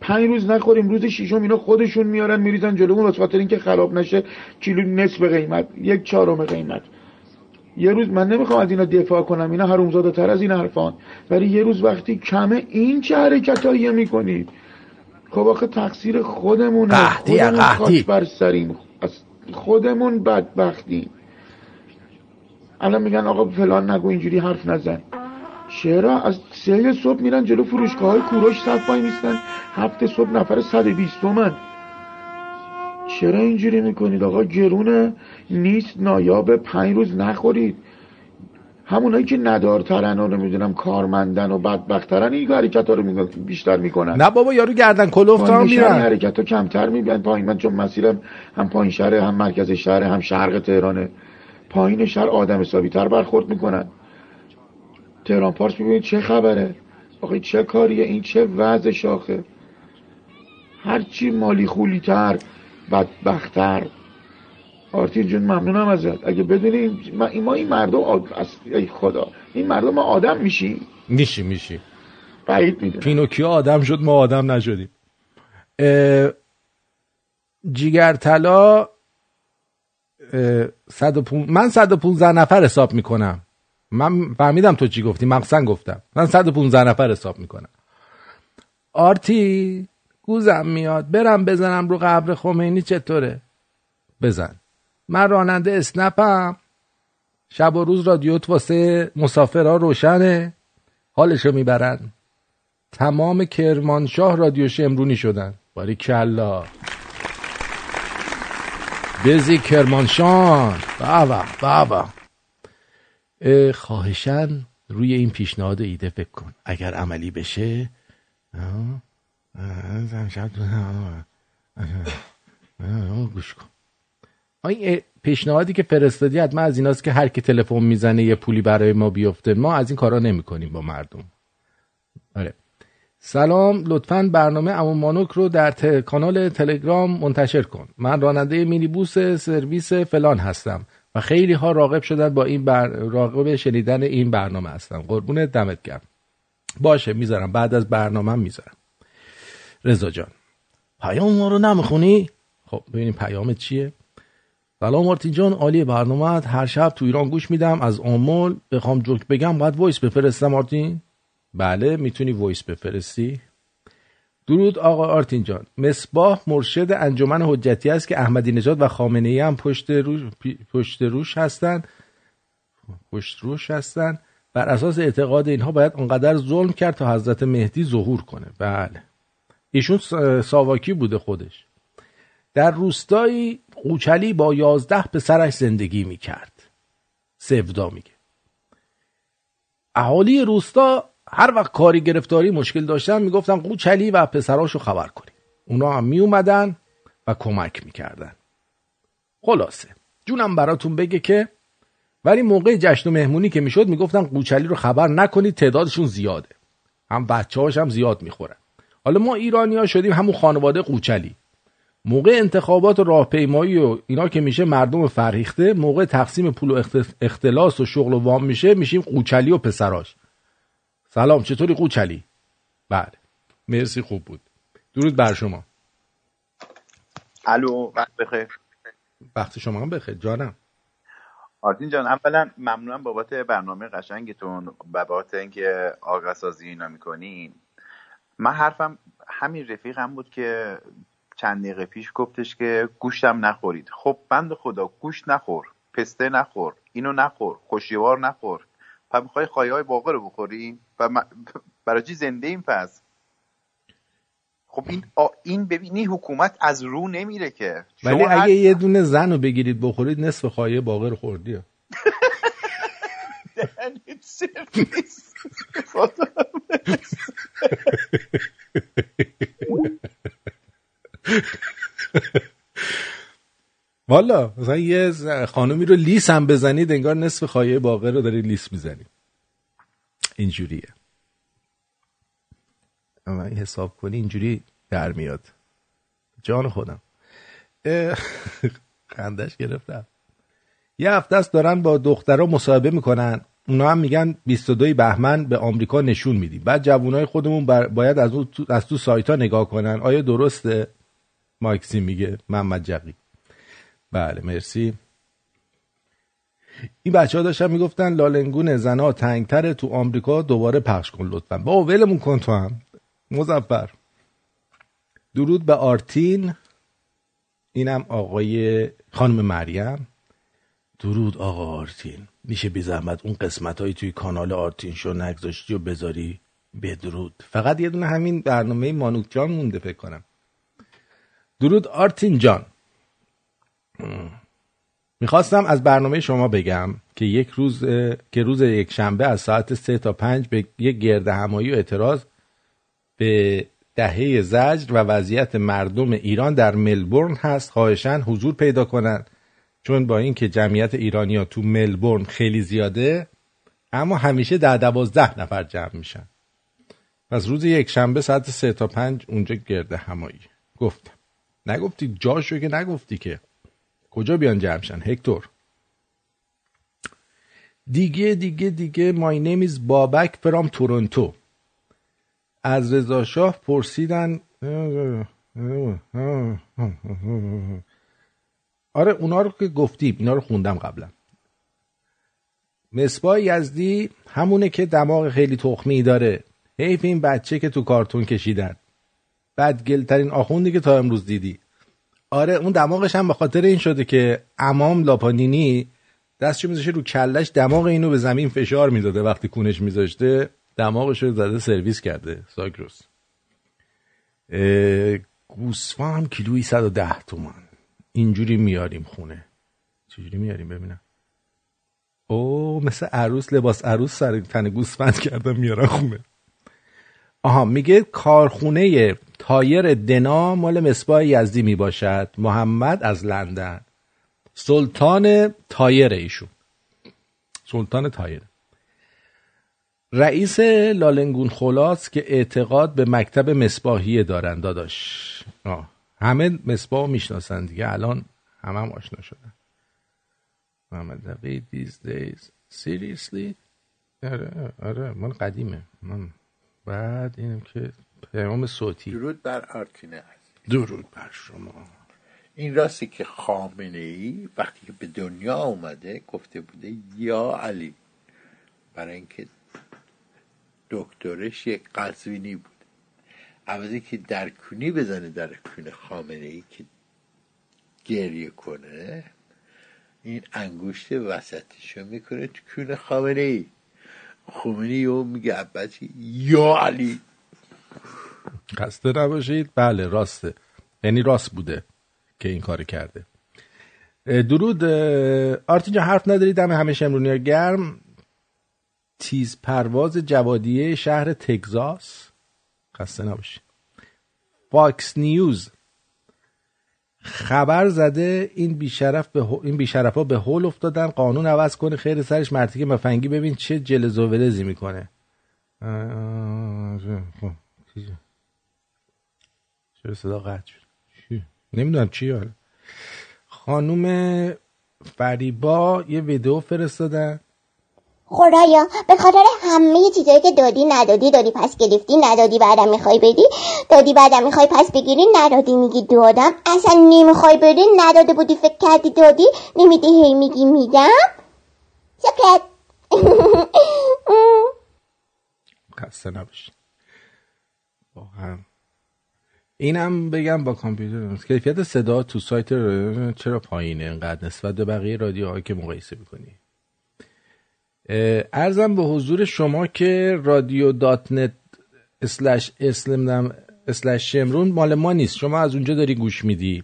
پنج روز نخوریم روز ششم اینا خودشون میارن میریزن جلومون واسه خاطر اینکه خراب نشه کیلو نصف قیمت یک چهارم قیمت. یه روز من نمی‌خوام از اینا دفاع کنم اینا حرومزاده تر از این حرفان. ولی یه روز وقتی کمه این چه حرکتایی می‌کنید؟ خب آخه تقصیر خودمونه. یا خودمون. خاک بر سریم. از خودمون بدبختیم. الان میگن آقا فلان نگو اینجوری حرف نزن. چرا از سه صبح میرن جلو فروشگاه های کوروش صف وای میستن هفت صبح نفر 120 تومن. چرا اینجوری می‌کنید آقا؟ گرونه نیست نایاب پنج روز نخورید. همونایی که ندارترن و نمی‌دونم کارمندن و بدبخترن این حرکت ها رو میگن- بیشتر می‌کنن. نه بابا یارو گردن کلوف هم میرن. حرکت ها کمتر میبین پایین من چون مسیرم هم پایین شهره هم مرکز شهره هم شرق تهرانه. پایین شهر آدم حسابی تر برخورد می‌کنن. تهران پارس ببینید چه خبره. آخه چه کاریه؟ این چه وضع شاخه هرچی مالی خولی تر بدبختتر. آرتین جون ممنونم ازت. اگه بدونیم ما ما این مردم آد... از... ای خدا. این مردم ما آدم میشیم. میشی میشی بعید می‌دونم. پینوکیو آدم شد ما آدم نشدیم. اه، جیگر طلا اه، من 115 نفر حساب می‌کنم. من فهمیدم تو چی گفتی. مقصن گفتم. من 115 نفر حساب می‌کنم. آرتی گوزم میاد. برم بزنم رو قبر خمینی چطوره؟ بزن. من راننده اسنپم. شب و روز رادیوت واسه مسافرها روشنه. حالشو می‌برن. تمام کرمانشاه رادیو شمرونی شدن. باری کلا. بزی کرمانشان. بابا بابا. خواهشن روی این پیشنهاد ایده فکر کن. اگر عملی بشه گوش کن. این پیشنهادی که فرستادی حتما از ایناست که هر کی تلفن می‌زنه یه پولی برای ما بیفته. ما از این کارا نمی‌کنیم با مردم. آره. سلام لطفا برنامه امون مانوک رو در کانال تلگرام منتشر کن. من راننده مینیبوس سرویس فلان هستم. خیلی ها راغب شدن با این بر... راغب شنیدن این برنامه هستم قربون دمت گرم. باشه می‌ذارم. بعد از برنامه می‌ذارم. رضا جان. پیام ما رو نمی‌خونی؟ خب ببینیم پیام چیه. سلام آرتین جان عالی برنامه هر شب تو ایران گوش میدم. از آمل بخوام جوک بگم باید voice بفرستم آرتین. بله می‌تونی voice بفرستی. درود آقا آرتین جان. مصباح مرشد انجمن حجتی است که احمدی نژاد و خامنه ای هم پشت روش, پشت روش هستن پشت روش هستن بر اساس اعتقاد اینها باید اونقدر ظلم کرد تا حضرت مهدی ظهور کنه. بله. ایشون ساواکی بوده خودش. در روستایی قوچلی با یازده پسرش زندگی می‌کرد. سفدا میگه. اهالی روستا هر وقت کاری گرفتاری مشکل داشتن می‌گفتن قوچلی و پسراشو خبر کنیم اونا هم میومدن و کمک می‌کردن. خلاصه. جونم براتون بگه که ولی موقع جشن و مهمونی که می‌شد می‌گفتن قوچلی رو خبر نکنید تعدادشون زیاده. هم بچه هاش هم زیاد می‌خورن حالا ما ایرانی ها شدیم همون خانواده قوچلی. موقع انتخابات و راهپیمایی و اینا که میشه مردم فرهیخته موقع تقسیم پول و اختلاس و شغل و وام میشه میشیم قوچلی و پسراش. سلام چطوری قوچلی؟ بله. مرسی خوب بود. درود بر شما. الو وقت بخیر. وقت شما هم بخیر جانم. آرتین جان اولا ممنونم بابت برنامه قشنگتون و بابت اینکه آقا سازی اینا می‌کنین. من حرفم همین رفیقم بود که چند دقیقه پیش گفتش که گوشتم نخورید. خب بند خدا گوشت نخور پسته نخور اینو نخور خوشیوار نخور. پس می‌خوای خواهی های باقر رو بخوری و برای چی زنده این پس؟ خب این این ببینی حکومت از رو نمیره که. ولی اگه یه دونه زن رو بگیرید بخورید نصف خواهی باقر خوردی. والا مثلا یه خانومی رو لیس هم بزنید انگار نصف خواهی باقر رو دارید لیس می‌زنید. اینجوریه. این حساب کنی اینجوری در میاد. جان خودم. خندش گرفتم. یه هفته است دارن با دخترها مصاحبه می‌کنن. اونا هم میگن 22 بهمن به آمریکا نشون میدیم. بعد جوانای خودمون باید از, تو... از تو سایت ها نگاه کنن. آیا درسته؟ ماکسی میگه محمد جقی. بله مرسی. این بچه ها داشتن می‌گفتن لالنگون زنا تنگتر تو آمریکا دوباره پخش کن لطفا. با ولمون کن تو هم. مزفر درود به آرتین. اینم آقای خانم مریم. درود آقا آرتین. میشه بی زحمت اون قسمت هایی توی کانال آرتین شو نگذاشتی و بذاری بدرود فقط یه دونه همین برنامه مانوک جان مونده فکر کنم. درود آرتین جان. می‌خواستم از برنامه شما بگم که یک روز که روز یک شنبه از ساعت سه تا پنج به یک گرد همایی و اعتراض به دهه زجر و وضعیت مردم ایران در ملبورن هست خواهشن حضور پیدا کنند. چون با اینکه جمعیت ایرانیا تو ملبورن خیلی زیاده اما همیشه در دوازده نفر جمع میشن. پس روز یک شنبه ساعت سه تا پنج اونجا گرده همایی. گفتم. نگفتی جاشو که نگفتی که. کجا بیان جمع هکتور. دیگه دیگه دیگه مای نیمیز بابک فرام تورنتو از رضا شاه پرسیدن. آره اونا رو که گفتیم اینا رو خوندم قبلا. مصباح یزدی همونه که دماغ خیلی تخمی داره. حیف این بچه که تو کارتون کشیدن. بدگلترین آخوندی که تا امروز دیدی. آره اون دماغش هم به خاطر این شده که امام لاپانینی دستشو میذاشه رو کلش دماغ اینو به زمین فشار می‌داده وقتی کونش میذاشته. دماغش رو زده سرویس کرده ساگروس. گوسفند کیلویی 110 تومن اینجوری میاریم خونه. چجوری میاریم ببینم. او مثل عروس لباس عروس سر تن گوسفند کردم میارن خونه. آها میگه کارخونه تایر دنا مال مصباح یزدی می‌باشد محمد از لندن. سلطان تایر ایشون. سلطان تایر رئیس لالنگون خلاص که اعتقاد به مکتب مصباحی دارن داداش. آه. همه مصباح می‌شناسن دیگه الان همه هم آشنا شدن. محمد نبی these days. Seriously آره آره من قدیمه. من بعد اینم که پیام صوتی. درود بر آرتین درود بر شما. این راستی که خامنه ای وقتی که به دنیا اومده گفته بوده یا علی. برای اینکه دکترش یک قزوینی بود عوضی که در کونی بزنه در کون خامنه ای که گریه کنه این انگشت وسطشو می‌کنه تو کون خامنه ای. خامنه ای او میگه عباسی یا علی. خسته نباشید بله راسته یعنی راست بوده که این کار کرده درود آرتین جان حرف نداری دم همه شمرونی گرم تیز پرواز جوادیه شهر تگزاس خسته نباشید فاکس نیوز خبر زده این بیشرف به این بیشرف ها به هول افتادن قانون عوض کنه خیر سرش مرتیک مفنگی ببین چه جلز و ولزی می‌کنه چرا صدا قطع شد؟ نمی‌دونم چی حالا؟ خانوم فریبا یه ویدیو فرستادن. خدایا به خاطر همه چیزایی که دادی ندادی دادی پس گرفتی ندادی بعدم می‌خوای بدی دادی بعدم می‌خوای پس بگیری ندادی میگی دادم. اصلا نمی‌خوای بدی نداده بودی فکر کردی دادی نمیدی هی میگی میدم. سکت خسته نباشید واقعا. اینم بگم با کامپیوتر کیفیت صدا تو سایت چرا پایینه انقدر نسبت به بقیه رادیوهایی که مقایسه می‌کنی؟ ارزم به حضور شما که رادیو دات نت اسلش شمرون مال ما نیست. شما از اونجا داری گوش میدی.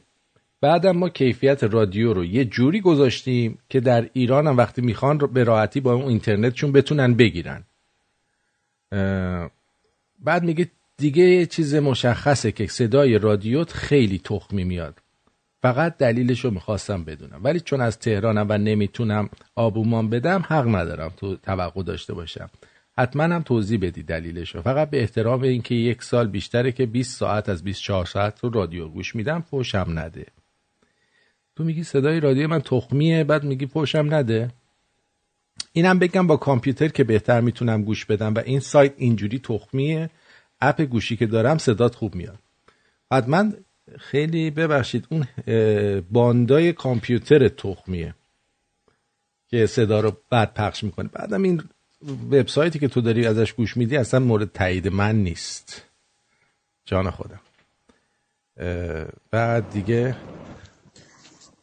بعدم ما کیفیت رادیو رو یه جوری گذاشتیم که در ایران هم وقتی می‌خوان به راحتی با اون اینترنتشون بتونن بگیرن. بعد میگه دیگه یه چیز مشخصه که صدای رادیوت خیلی تخمی میاد. فقط دلیلش رو می‌خواستم بدونم. ولی چون از تهرانم و نمی‌تونم آبومان بدم حق ندارم تو توقع داشته باشم. حتما هم توضیح بدی دلیلش رو فقط به احترام اینکه یک سال بیشتره که 20 ساعت از 24 ساعت رو رادیو گوش میدم فوشم نده. تو میگی صدای رادیو من تخمیه بعد میگی فوشم نده. اینم بگم با کامپیوتر که بهتر می‌تونم گوش بدم و این سایت اینجوری تخمیه. اپ گوشی که دارم صدات خوب میاد. حتما خیلی ببخشید اون باندای کامپیوتر تخمیه که صدا رو بعد پخش می‌کنه. بعدم این وبسایتی که تو داری ازش گوش میدی اصلا مورد تایید من نیست. جان خودم. بعد دیگه.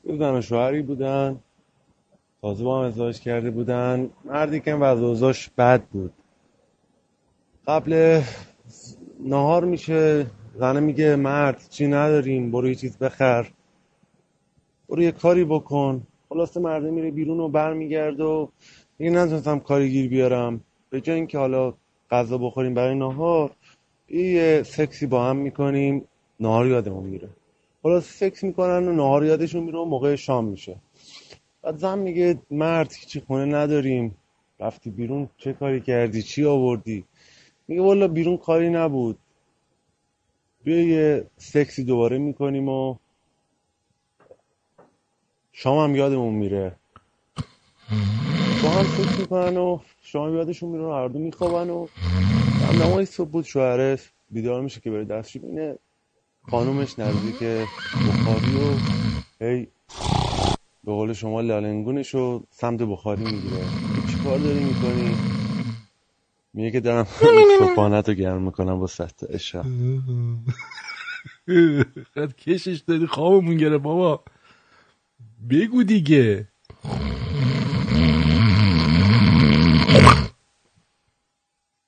زن شوهری بودن تازه با هم ازدواج کرده بودن. مردی که وضع بد بود. قبل نهار میشه زنه میگه مرد چی نداریم برو یه چیز بخر. برو یه کاری بکن. خلاصه مرده میره بیرون و برمیگرد و میگه نتونستم کاری گیر بیارم. به جای اینکه حالا غذا بخوریم برای نهار یه سکسی با هم می‌کنیم نهار یادمون میره. حالا سکس می‌کنن و نهار یادشون میره و موقع شام میشه. بعد زن میگه مرد هیچی خونه نداریم. رفتی بیرون چه کاری کردی؟ چی آوردی؟ میگه والا بیرون کاری نبود. بیا یه سکسی دوباره می‌کنیم و شام هم یادمون میره. با هم سکس می‌کنن و شام یادشون میره و هر دو میخوابن و هم نمایی صبح بود شوهره بیدار میشه که بره دستشی بینه خانومش نزدیک بخاری و هی به قول شما لالنگونش رو سمت بخاری می‌گیره. چی کار داری می‌کنی؟ میگه که دارم صبحانت رو گرم می‌کنم با سطح اشا قد کشش دادی خوابمون گره بابا. بگو دیگه.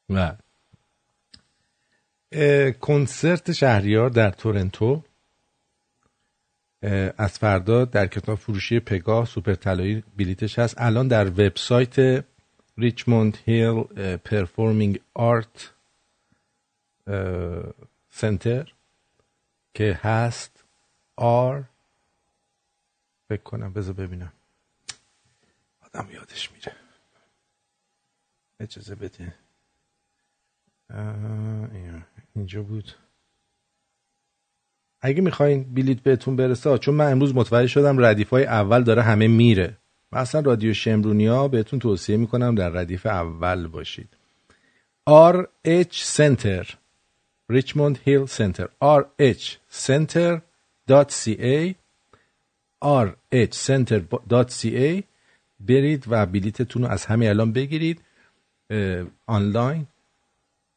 و. کنسرت شهریار در تورنتو. از فردا در کتاب فروشی پگاه سوپر طلایی بلیتش هست. الان در وبسایت Richmond Hill Performing Art Center که هست R. فکر کنم بذار ببینم. آدم یادش میره. اجازه بده. اینجا بود. اگه می‌خواین بلیت بهتون برسه چون من امروز متوجه شدم ردیف اول داره همه میره. و اصلا رادیو شمرونیا بهتون توصیه می‌کنم در ردیف اول باشید. RH Center Richmond Hill Center rhcenter.ca rhcenter.ca برید و بلیتتون رو از همه الان بگیرید آنلاین.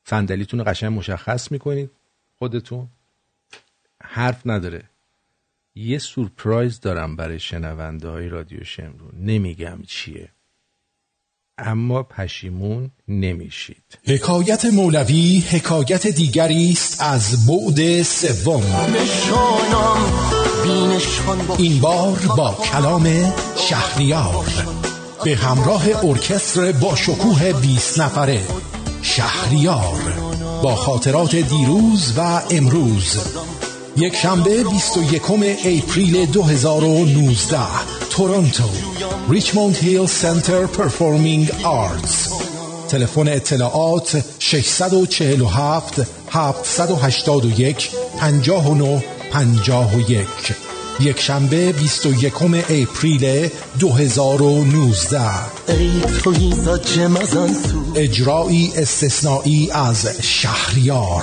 صندلیتون رو قشنگ مشخص می‌کنید خودتون. حرف نداره. یه سورپرایز دارم برای شنونده های رادیو شمرون. نمیگم چیه. اما پشیمون نمیشید. حکایت مولوی حکایت دیگری است از بعد سوم. این بار با کلام شهریار. به همراه ارکستر با شکوه 20 نفره. شهریار. با خاطرات دیروز و امروز. یک شنبه 21 April 2019 تورنتو Richmond Hill Center Performing Arts تلفن اطلاعات 647 781 59 51 یک شنبه 21 April 2019 اجرایی استثنایی از شهریار.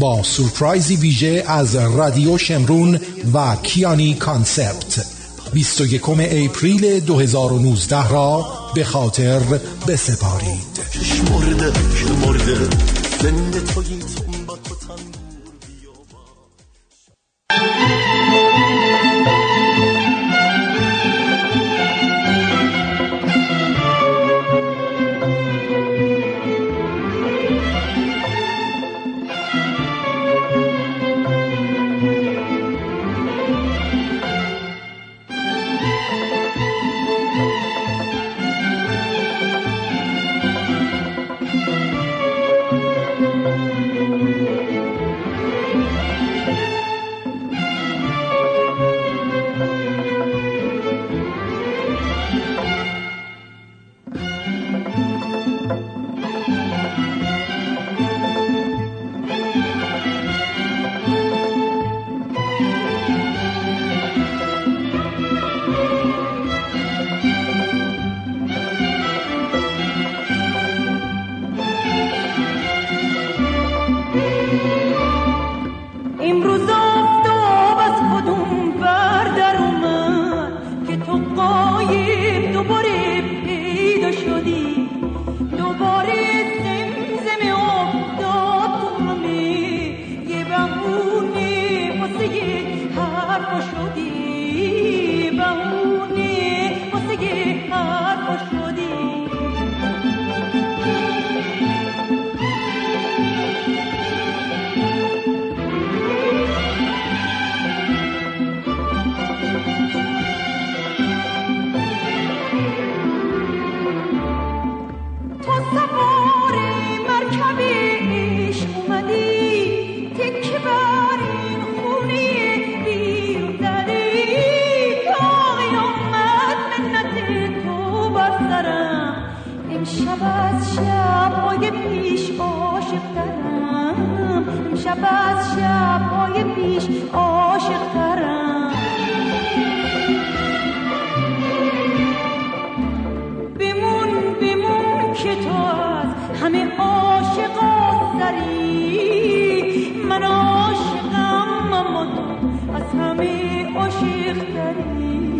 با سورپرایزی ویژه از رادیو شمرون و کیانی Concept. 21 April 2019 را به خاطر بسپارید. امشب از شبهای پیش عاشق ترم امشب از شبهای پیش عاشق ترم بمون بمون که تو از همه عاشقا سری. من عاشقم اما تو از همه عاشق تری.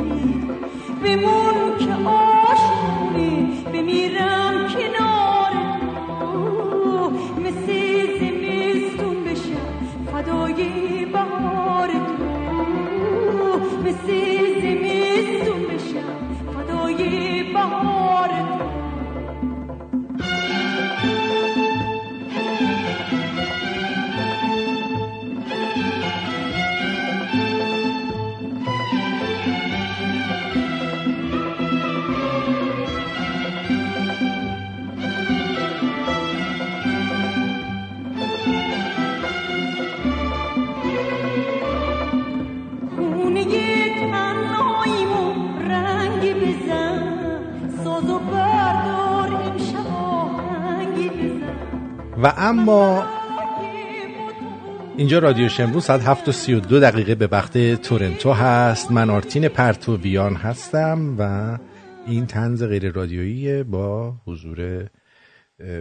بمون و اما اینجا رادیو شمرون ساعت 7 و 32 دقیقه به وقت تورنتو هست من آرتین پرتویان هستم و این تنز غیر رادیویی با حضور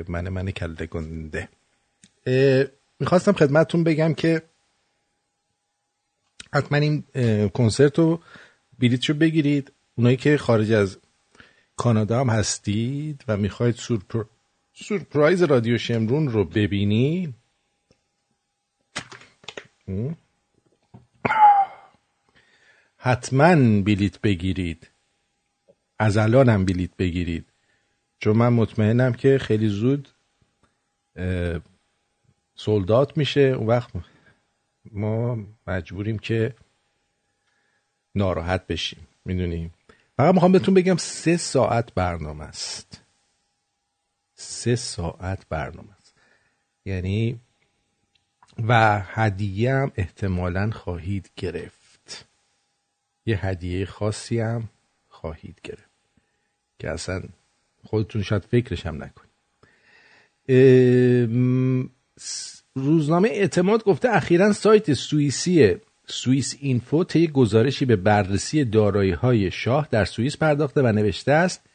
من من کله گنده می‌خواستم خدمتتون بگم که حتما این کنسرت رو بلیتشو بگیرید اونایی که خارج از کانادا هم هستید و می‌خواید. سورپرایز رادیو شمرون رو ببینید م؟ حتما بلیت بگیرید. از الان هم بلیت بگیرید. چون من مطمئنم که خیلی زود سولدات میشه. اون وقت ما مجبوریم که ناراحت بشیم. می‌دونیم فقط می‌خوام بهتون بگم سه ساعت برنامه است. سه ساعت برنامه است. یعنی و هدیه هم احتمالا خواهید گرفت. یه هدیه خاصی هم خواهید گرفت. که اصلا خودتون شاید فکرش هم نکنید. روزنامه اعتماد گفته اخیرا سایت سوئیسی سوئیس اینفو طی گزارشی به بررسی دارایی های شاه در سوئیس پرداخته و نوشته است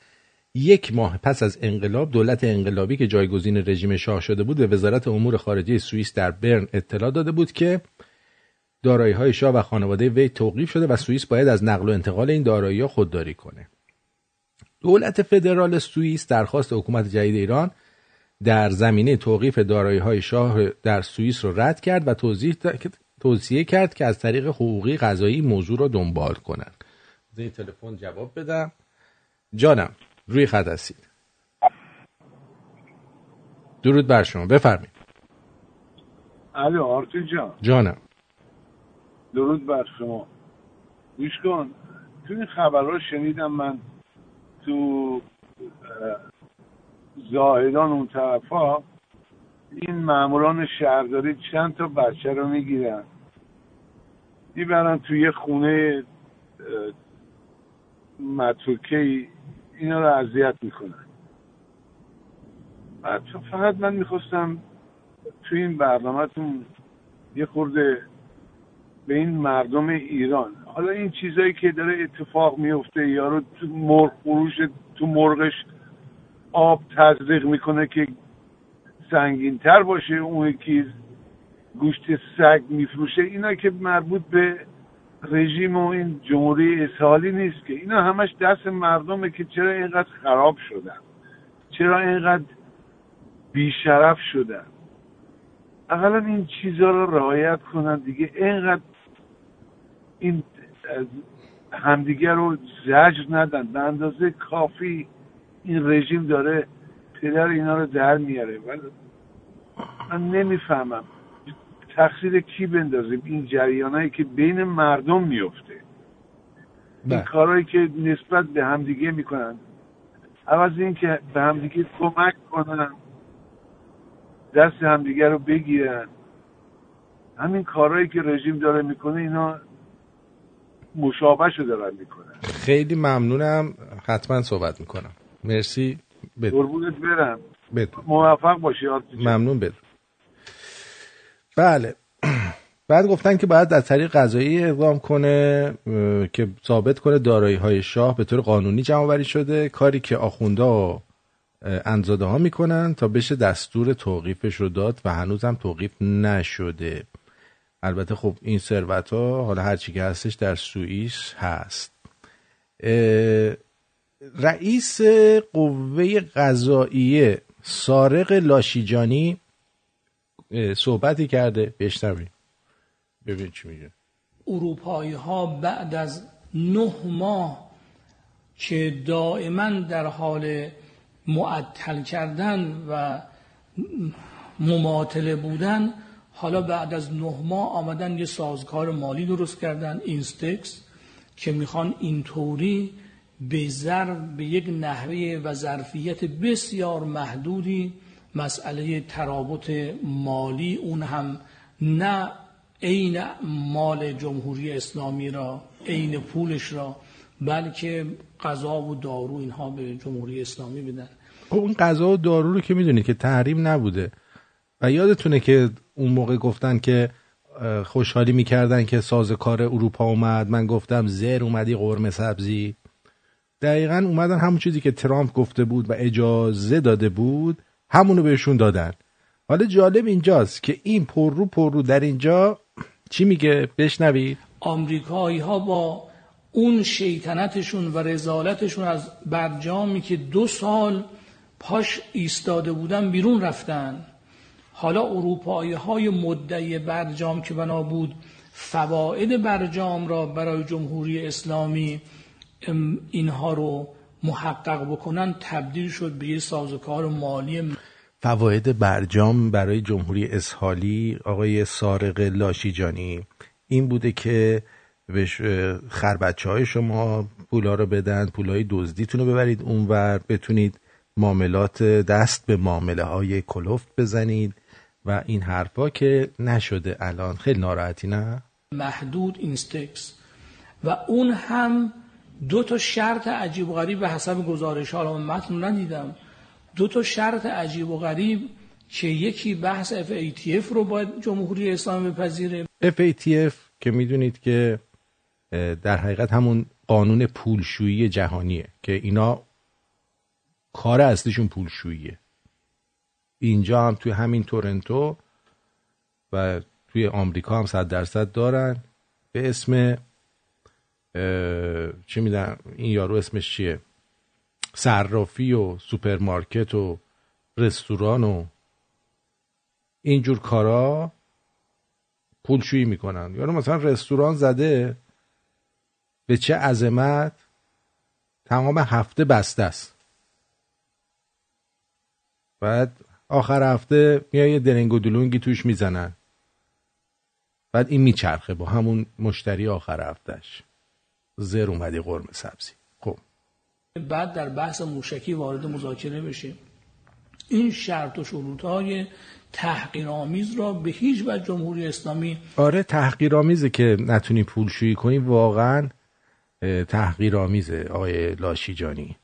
یک ماه پس از انقلاب دولت انقلابی که جایگزین رژیم شاه شده بود به وزارت امور خارجه سوئیس در برن اطلاع داده بود که دارایی های شاه و خانواده وی توقیف شده و سوئیس باید از نقل و انتقال این دارایی ها خودداری کنه دولت فدرال سوئیس درخواست حکومت جدید ایران در زمینه توقیف دارایی های شاه در سوئیس رو رد کرد و توضیح توصیه کرد که از طریق حقوقی قضایی موضوع رو دنبال کنند. این تلفن جواب بدم. جانم روی خط هستید. درود بر شما. بفرمایید. الو آرتین جان. جانم. درود بر شما. گوش کن تو این خبرها شنیدم من تو اه، زاهدان اون طرفا این ماموران شهرداری چند تا بچه رو می‌گیرن. می‌برن توی یه خونه متروکه اینا رو اذیت می‌کنن. بعد فقط من می‌خواستم توی این برنامهتون یه خورده به این مردم ایران حالا این چیزایی که داره اتفاق میفته یارو تو مرغ فروش تو مرغش آب تزریق می‌کنه که سنگین تر باشه اون یکی گوشت سگ میفروشه اینا که مربوط به رژیم و این جمهوری اسحالی نیست که. اینا همش دست مردمه که چرا اینقدر خراب شدن؟ چرا اینقدر بیشرف شدن؟ اقلا این چیزها رو رعایت کنن دیگه. اینقدر این همدیگه رو زجر ندن. به اندازه کافی این رژیم داره پدر اینا رو در میاره. ولی من نمی‌فهمم. تقصیر کی بندازیم؟ این جریانایی که بین مردم میفته. این کارهایی که نسبت به همدیگه می‌کنن. عوض این که به همدیگه کمک کنن. دست همدیگه رو بگیرن. همین کارهایی که رژیم داره می‌کنه اینا مشابه رو دارن می‌کنن. خیلی ممنونم. حتما صحبت می‌کنم. مرسی. بدون قربونت برم. بدون موفق باشی. ممنون بدون بله. بعد گفتن که باید از طریق قضایی اقدام کنه که ثابت کنه دارایی های شاه به طور قانونی جمع آوری شده کاری که آخونده و انزاده ها می‌کنن تا بشه دستور توقیفش رو داد و هنوزم توقیف نشده. البته خب این ثروت ها حالا هر چی که هستش در سوئیس هست. رئیس قوه قضاییه سارق لاشیجانی صحبتی کرده. بشنویم. ببین چی میگه. اروپایی ها بعد از نه ماه که دائما در حال معطل کردن و مماطله بودن حالا بعد از نه ماه آمدن یه سازگار مالی درست کردن اینستکس که می‌خوان اینطوری به ضرب به یک نحوه و ظرفیت بسیار محدودی مسئله ترابط مالی اون هم نه عین مال جمهوری اسلامی را عین پولش را بلکه غذا و دارو اینها به جمهوری اسلامی بدن خب اون غذا و دارو رو که می‌دونید که تحریم نبوده. و یادتونه که اون موقع گفتن که خوشحالی می‌کردن که سازکار اروپا اومد. من گفتم زر اومدی قرمه سبزی. دقیقا اومدن همون چیزی که ترامپ گفته بود و اجازه داده بود همونو بهشون دادن. حالا جالب اینجاست که این پررو پررو در اینجا چی میگه؟ بشنوید. آمریکایی ها با اون شیطنتشون و رزالتشون از برجامی که دو سال پاش ایستاده بودن بیرون رفتن. حالا اروپایی های مدعی برجام که بنا بود فواید برجام را برای جمهوری اسلامی ام، اینها رو محقق بکنن تبدیل شد به یه سازوکار مالی فواید برجام برای جمهوری اسحالی آقای سارق لاشیجانی. این بوده که به خربچه های شما پولا رو بدن پولای دزدیتون رو ببرید اونور بتونید معاملات دست به معامله های کلفت بزنید و این حرفا که نشده الان. خیلی ناراحتی نه؟ محدود اینستکس و اون هم دو تا شرط عجیب و غریب به حسب گزارش ها. متن ندیدم. دو تا شرط عجیب و غریب که یکی بحث FATF رو باید جمهوری اسلامی بپذیره. FATF که می‌دونید که در حقیقت همون قانون پولشویی جهانیه که اینا کار اصلیشون پولشوییه. اینجا هم توی همین تورنتو و توی آمریکا هم صد درصد دارن. به اسم چی میدن؟ این یارو اسمش چیه؟ صرافی و سوپرمارکت و رستوران و اینجور کارا پولشویی می‌کنن. یارو مثلا رستوران زده به چه عظمت؟ تمام هفته بسته است. بعد آخر هفته میای یه دلنگ و دلونگی توش می‌زنن. بعد این میچرخه با همون مشتری آخر هفتهش زر اومدی قرمه سبزی. خب. بعد در بحث موشکی وارد مذاکره بشیم. این شرط و شروط های تحقیرآمیز را به هیچ وجه جمهوری اسلامی آره تحقیرآمیزه که نتونی پولشویی کنی واقعا تحقیرآمیزه آقای لاشیجانی.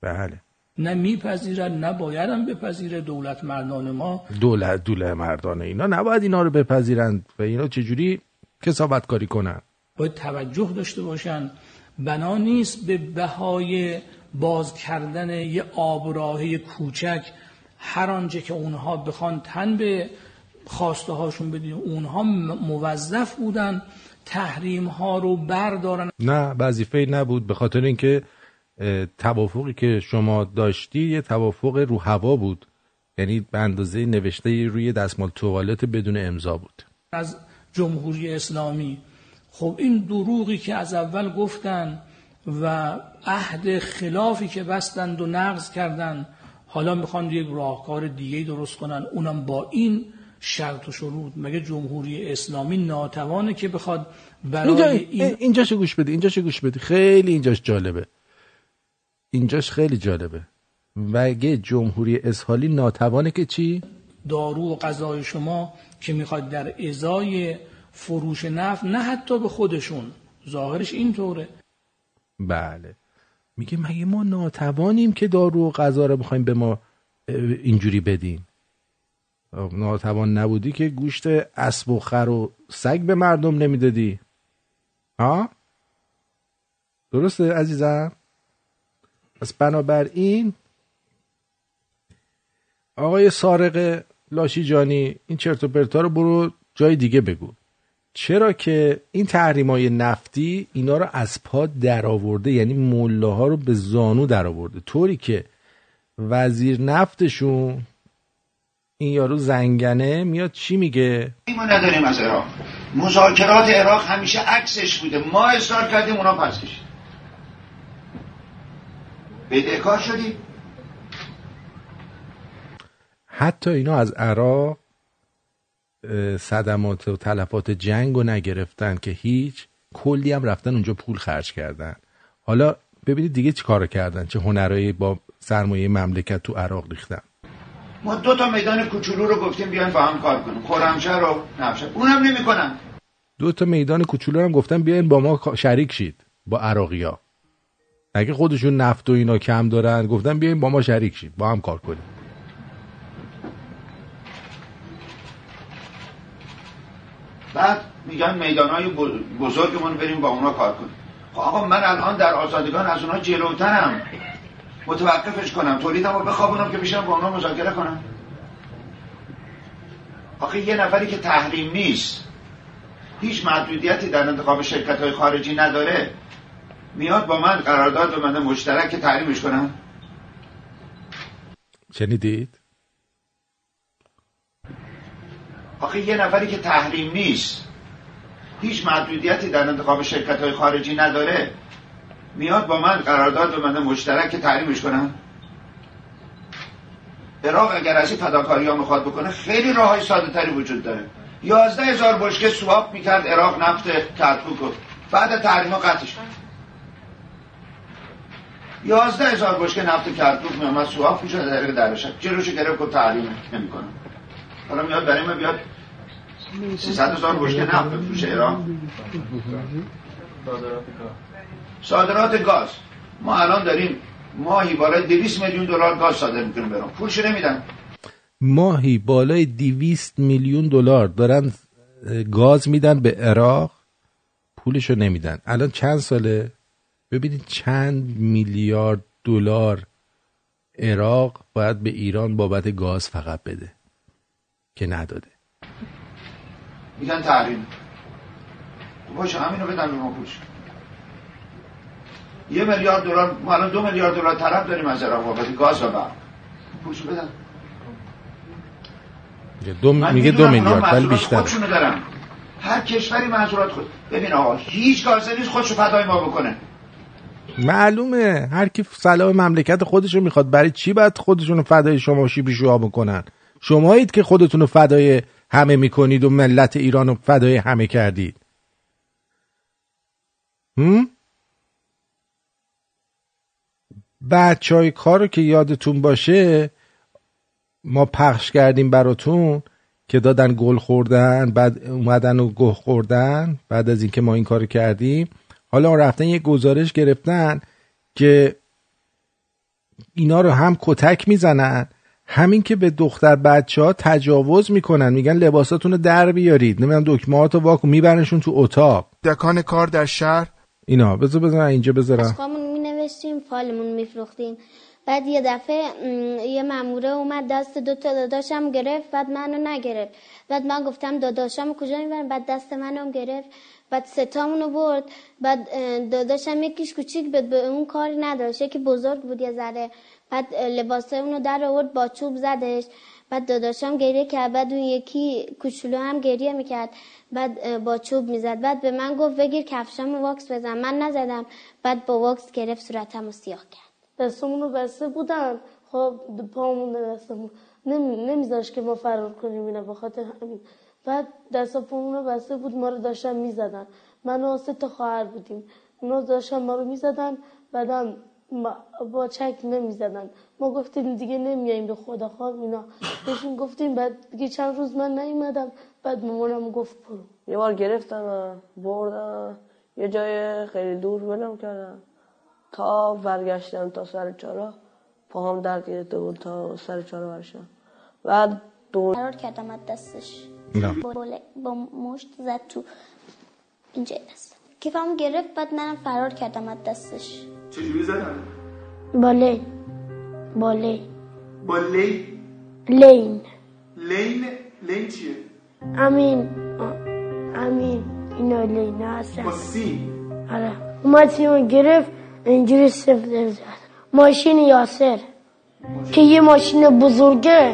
بله. نه میپذیرد نه باید هم بپذیره دولت مردان ما. دولت دوله مردانه اینا نباید اینا رو بپذیرند و اینا چجوری کسابت کاری کنن؟ باید توجه داشته باشن. بنا نیست به بهای باز کردن یه آبراهه کوچک هر آنچه که اونها بخوان تن به خواسته هاشون بدین. اونها موظف بودن تحریم ها رو بردارن. نه وظیفه نبود. به خاطر اینکه توافقی که شما داشتی یه توافق رو هوا بود. یعنی به اندازه نوشته روی دستمال توالت بدون امضا بود. از جمهوری اسلامی. خب این دروغی که از اول گفتن و عهد خلافی که بستند و نقض کردن حالا می‌خوان یک راهکار دیگه درست کنن اونم با این شرط و شروط. مگه جمهوری اسلامی ناتوانه که بخواد برای اینجا این اینجاشو گوش بده اینجاشو گوش بده خیلی اینجاش جالبه. اینجاش خیلی جالبه. مگه جمهوری اسحالی ناتوانه که چی؟ دارو و غذای شما که می‌خواد در ازای فروش نفت نه حتی به خودشون. ظاهرش اینطوره. بله. میگه مگه ما ناتوانیم که دارو و غذا رو بخوایم به ما اینجوری بدین؟ خب، ناتوان نبودی که گوشت اسب و خر و سگ به مردم نمی‌دادی. ها؟ درسته عزیزم؟ پس بنابراین آقای سارق لاشیجانی این چرت و پرتا رو برو جای دیگه بگو. چرا که این تحریم های نفتی اینا رو از پا در آورده یعنی مله ها رو به زانو در آورده طوری که وزیر نفتشون این یارو زنگنه میاد چی میگه؟ ما نداریم از عراق. مذاکرات عراق همیشه عکسش بوده. ما اصرار کردیم اونا پس کشید. بدهکار شدیم. حتی اینا از عراق صدمات و تلفات جنگ رو نگرفتن که هیچ کلی هم رفتن اونجا پول خرج کردن. حالا ببینید دیگه چی کار کردن چه هنرهایی با سرمایه مملکت تو عراق ریختن. ما دو تا میدان کوچولو رو گفتیم بیاین با هم کار کنیم. خرمشهر و نفشه اونم نمی‌کنن. دو تا میدان کوچولو هم گفتن بیاین با ما شریک شید با عراقیا اگه خودشون نفت و اینا کم دارن گفتن بیاین با ما شریک شید با هم کار کنیم. بعد میگن میدان های بریم با اونا کار کنیم. خب آقا من الان در آزادگان از اونا جلوترم. متوقفش کنم. تولیدم رو بخوابونم که بشم با اونا مذاکره کنم. آخه یه نفری که تحریم نیست هیچ محدودیتی در انتخاب شرکت های خارجی نداره. میاد با من قرارداد بنده مشترک که تحریمش کنم. شنیدید؟ آخه یه نفری که تحریم نیست. هیچ محدودیتی در انتخاب شرکت های خارجی نداره. میاد با من قرارداد بنده مشترک که تحریمش کنم عراق اگر از این فداکاری ها می‌خواد بکنه خیلی راه های ساده تری وجود داره. یازده هزار بشکه سواب می‌کرد عراق نفت کرکوک رو. بعد تحریم ها قطعش. یازده هزار بشکه نفت کرکوک میامد سواب می‌شد در درشت جلوش گرفت که تحریم نمی‌کنه. حالا میاد برای ما بیاد 300 هزار بشکه نفت بفروشه ایران صادرات گاز. ما الان داریم ماهی بالای 200 میلیون دلار گاز صادر می‌کنیم برام. پولشو نمیدن. ماهی بالای 200 میلیون دلار دارن گاز میدن به عراق پولشو نمیدن. الان چند ساله؟ ببینید چند میلیارد دلار عراق باید به ایران بابت گاز فقط بده. که نداده. میگن تحریم باشه همینو بدن به ما پولش یه میلیارد دلار ما الان دو میلیارد دلار طرف داریم از عراق بابت گاز و برق. پولشو بدن. دو, میگه دو میلیارد ولی بیشتر. خودشونو دارن هر کشوری محصولات خود ببین آقا هیچ گازه نیست خودشو فدای ما بکنه. معلومه. هر کی صلاح مملکت خودشو می‌خواد برای چی باید خودشونو فدای شما شیبی شوها بکنن؟ شمایید که خودتونو فدای همه می‌کنید و ملت ایران رو فدای همه کردید. هم؟ بچه های کار رو که یادتون باشه ما پخش کردیم براتون که دادن گل خوردن بعد اومدن و گه خوردن بعد از اینکه ما این کار کردیم. حالا رفتن یه گزارش گرفتن که اینا رو هم کتک می‌زنن. همین که به دختر بچه ها تجاوز می‌کنن میگن لباساتون رو در بیارید. نمی‌دونم دکمهات رو واکن میبرنشون تو اتاق. دکان کار در شهر. اینا بذار بذار اینجا بذارم. اشقامون می نوشتیم فالمون میفروختیم. بعد یه دفعه یه ماموره اومد دست دو تا داداشم گرفت بعد منو نگرفت. بعد من گفتم داداشم کجا می‌برم بعد دست منم گرفت. بعد ستامونو برد. بعد داداشم یکیش کوچیک بود به اون کاری نداشت. یکی بزرگ بود یه ذره. بعد لباسه اونو در آورد با چوب زدش. بعد داداشم گریه کرد. بعد اون یکی کوچولو هم گریه می‌کرد. بعد با چوب می‌زد. بعد به من گفت بگیر کفشامو واکس بزن. من نزدم. بعد با واکس گرفت صورتمو سیاه کرد. دستمون رو بسته بودن. خب پامون دستمون. نمی... نمیذاش که ما فرار کنیم اینا به خاطر همین. بعد دست پامون رو بسته بود. ما رو داشتن می‌زدن. من و سه تا خواهر بودیم. اونا داشتن ما رو می‌زدن. بعدم با چک نمی‌زدن. ما گفتیم دیگه نمیاییم به خدا خواب اینا. بهشون گفتیم بعد دیگه چند روز من نیومدم. بعد مامانم گفت برو. یه بار گرفتن بردن یه جای خیلی دور ولم کردن تا برگشتم تا سر چهارراه پاهم درد گرفته بود تا سر چهارراه برشم. بعد دور فرار کردم از دستش. نه. با, مشت زد تو اینجا دست. کیفمو گرفت بعد منم فرار کردم از دستش. چجوری زدن با لین با لین با لین لین. لین؟ لین چیه؟ همین آه، امین. اینا لینا هستن. با سی. آره. اومد سیمو گرفت اینجوری سفت زد ماشین یاسر. که یه ماشین بزرگه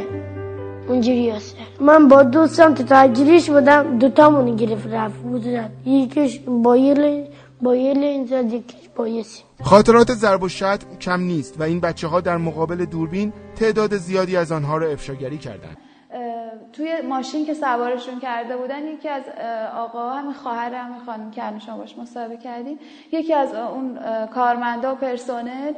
اونجوری یاسر. من با دوستم تو تحجیریش بودم دوتامونو گرفت رفت بود رفت یکیش با یه با یه لین زد یکیش با یه سیم خاطرات ضرب و شتم کم نیست و این بچه ها در مقابل دوربین تعداد زیادی از آنها را افشاگری کردند. توی ماشین که سوارشون کرده بودن یکی از آقا همین خواهر همین خانم که شما باش مصاحبه کردیم یکی از اون کارمندا و پرسنل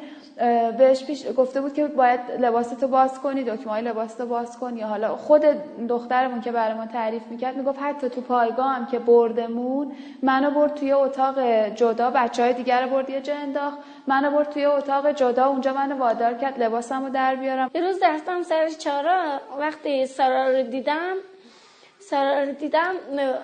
بهش پیش گفته بود که باید لباستو باز کنی دکمه های لباستو باز کن. یا حالا خود دخترمون که برای ما تعریف می‌کرد می‌گفت حتی تو پایگاه هم که بردمون منو برد توی اتاق جدا بچه های دیگر رو برد یه جا انداخت. منو برد توی اتاق جدا اونجا منو وادار کرد لباسمو در بیارم. یه روز رفتم سر چارا وقتی سارا رو دیدم سارا رو دیدم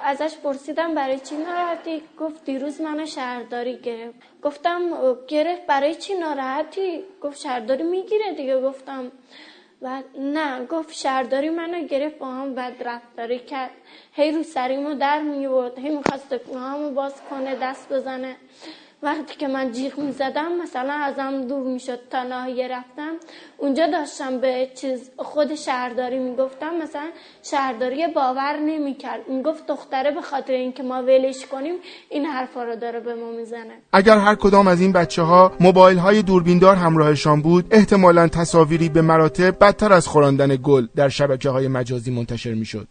ازش پرسیدم برای چی ناراحتی؟ گفت دیروز منو شهرداری گرفت. گفتم گرفت برای چی ناراحتی؟ گفت شهرداری می‌گیره دیگه گفتم. و نه گفت شهرداری منو گرفت با هم بد رفتاری کرد. هی رو سریمو در میورد هی می‌خواست همو باز کنه دست بزنه. وقتی که من جیغ می‌زدم مثلا ازم دور می‌شد تا ناحیه رفتم. اونجا داشتم به چیز خود شهرداری می‌گفتم. مثلا شهرداری باور نمی‌کرد. می‌گفت دختره به خاطر اینکه ما ولش کنیم این حرفا رو داره به ما می‌زنه. اگر هر کدام از این بچه ها موبایل های دوربیندار همراهشان بود احتمالا تصاویری به مراتب بدتر از خوراندن گل در شبکه های مجازی منتشر می‌شد.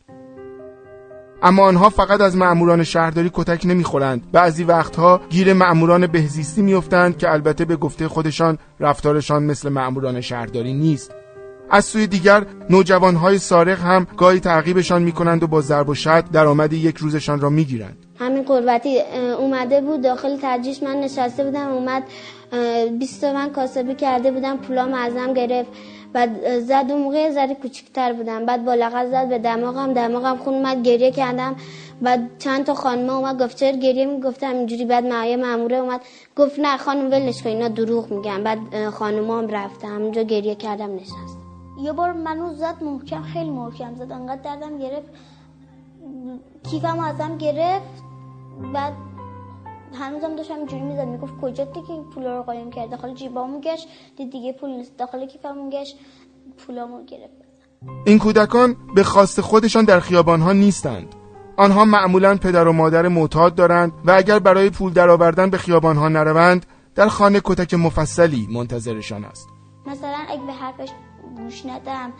اما آنها فقط از مأموران شهرداری کتک نمی‌خورند. بعضی وقتها گیر مأموران بهزیستی میافتند که البته به گفته خودشان رفتارشان مثل مأموران شهرداری نیست. از سوی دیگر نوجوانهای سارق هم گاهی تعقیبشان می‌کنند و با ضرب و شتم درآمد یک روزشان را می‌گیرند. همین قربتی اومده بود داخل ترجیش من نشسته بودم اومد بیست من کاسبی کرده بودم پولام ازم گرفت. بعد زد اون ذره کوچیک‌تر بودم. بعد با لغت زد به دماغم. دماغم خون اومد گریه کردم. بعد چند تا خانم اومد گفت چرا گریه می‌گفتم اینجوری. بعد معایه ماموره اومد. گفت نه خانم ولش کن اینا دروغ میگن. بعد خانومام رفتم همونجا گریه کردم نشست یه بار منو زد محکم خیلی محکم زد. انقدر دردم گرفت. کیفم ازم گرفت. بعد هنوزم داشتم اینجوری می‌زد می‌گفت کجا که این پولا رو قایم کرد داخل جیبامو گشت دید دیگه پول نیست. داخل کیفمون گشت پولامو گرفت. این کودکان به خواست خودشان در خیابانها نیستند. آنها معمولا پدر و مادر معتاد دارند و اگر برای پول درآوردن به خیابانها نروند در خانه کتک مفصلی منتظرشان است. مثلا اگه به حرفش گوش ندم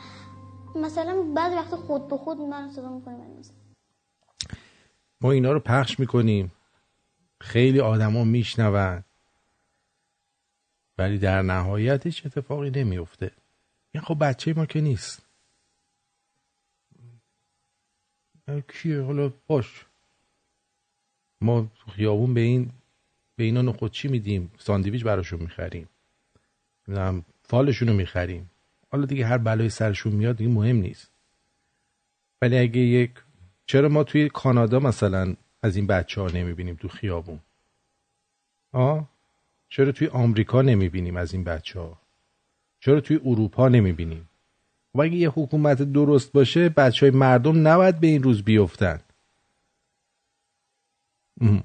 مثلا بعضی وقت خود به خود من صدا می‌کنه ما اینا رو پخش می‌کنیم. خیلی آدما میشنون. ولی در نهایت هیچ اتفاقی نمیفته این خب بچه ما که نیست. کیه؟ حالا باش. ما خیابون به این به اینا نخود چی میدیم؟ ساندویچ براشون می‌خریم. نمی‌دونم فالشون رو می‌خریم. حالا دیگه هر بلای سرشون میاد دیگه مهم نیست. ولی اگه یک چرا ما توی کانادا مثلا از این بچه ها نمی‌بینیم تو خیابون. آه؟ چرا توی آمریکا نمی‌بینیم از این بچه ها؟ چرا توی اروپا نمی‌بینیم؟ و اگه یه حکومت درست باشه بچه های مردم نباید به این روز بیفتن. ام.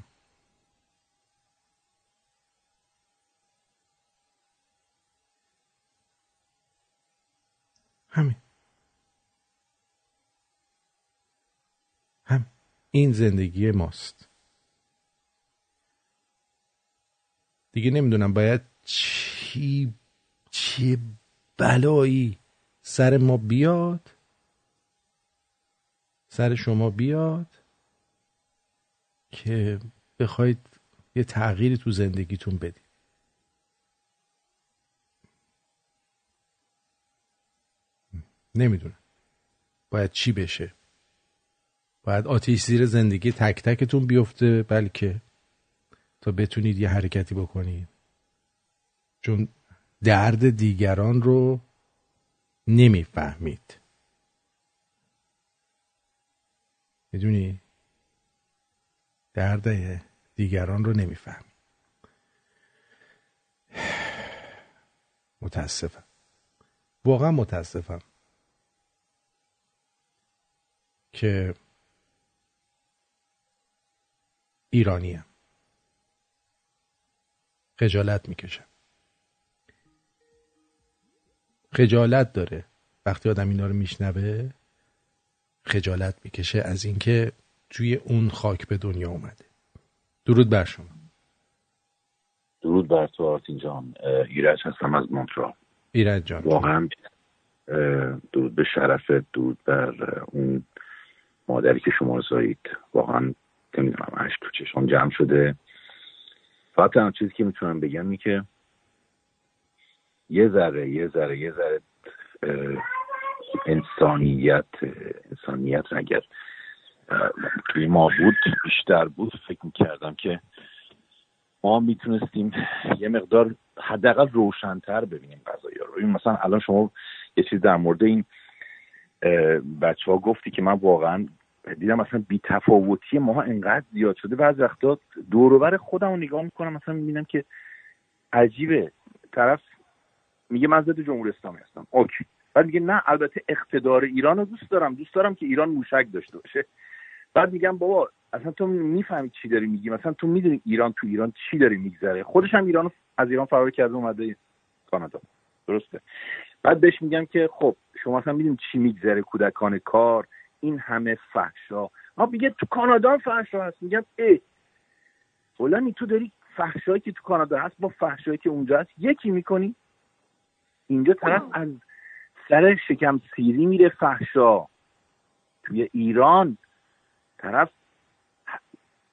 همین هم این زندگی ماست. دیگه نمی‌دونم باید چی چه بلایی سر ما بیاد سر شما بیاد که بخواید یه تغییری تو زندگیتون بدید. نمی‌دونم. باید چی بشه؟ باید آتیش زیر زندگی تک تکتون بیفته بلکه تا بتونید یه حرکتی بکنید. چون درد دیگران رو نمی‌فهمید. می‌دونی؟ درد دیگران رو نمی‌فهمید. متاسفم. واقعا متاسفم. که ایرانیم خجالت می‌کشم خجالت داره. وقتی آدم اینا رو میشنوه خجالت می‌کشه از اینکه توی اون خاک به دنیا اومده. درود بر شما. درود بر تو آرتین جان. ایرج هستم از مونترال. ایرج جان. واقعا درود به شرفت درود بر اون مادری که شما زایید واقعا نمی‌دونم اشک تو چشم جمع شده. فقط تنها چیزی که می‌تونم بگم اینه که یه ذره یه ذره یه ذره انسانیت انسانیت اگر توی ما بود بیشتر بود. فکر می‌کردم که ما می‌تونستیم یه مقدار حداقل روشنتر ببینیم قضايا رو. ببین مثلا الان شما یه چیز در مورد این بچه ها گفتی که من واقعا دیدم مثلا بی تفاوتی. ماها انقدر زیاد شده بعض وقتا دوروبر خودم رو نگاه می‌کنم. مثلا می‌بینم که عجیبه. طرف میگه من ضد جمهوری اسلامی هستم. اوکی. بعد میگه نه البته اقتدار ایران رو دوست دارم. دوست دارم که ایران موشک داشته باشه. بعد میگم بابا اصلا تو می‌فهمی چی داری میگی؟ مثلا تو می‌دونی ایران تو ایران چی داری میگذره؟ خودش هم ایران از ایران فرار کرده اومده کانادا. درسته. بعد بهش میگم که خب شما اصلا می‌دونی چی میگذره کودکان کار؟ این همه فحشا. ما میگه تو کانادا هم فحشا هست. میگم ای فلانی تو داری فحشایی که تو کانادا هست با فحشایی که اونجا هست یکی می‌کنی؟ اینجا طرف از سر شکم سیری میره فحشا. توی ایران طرف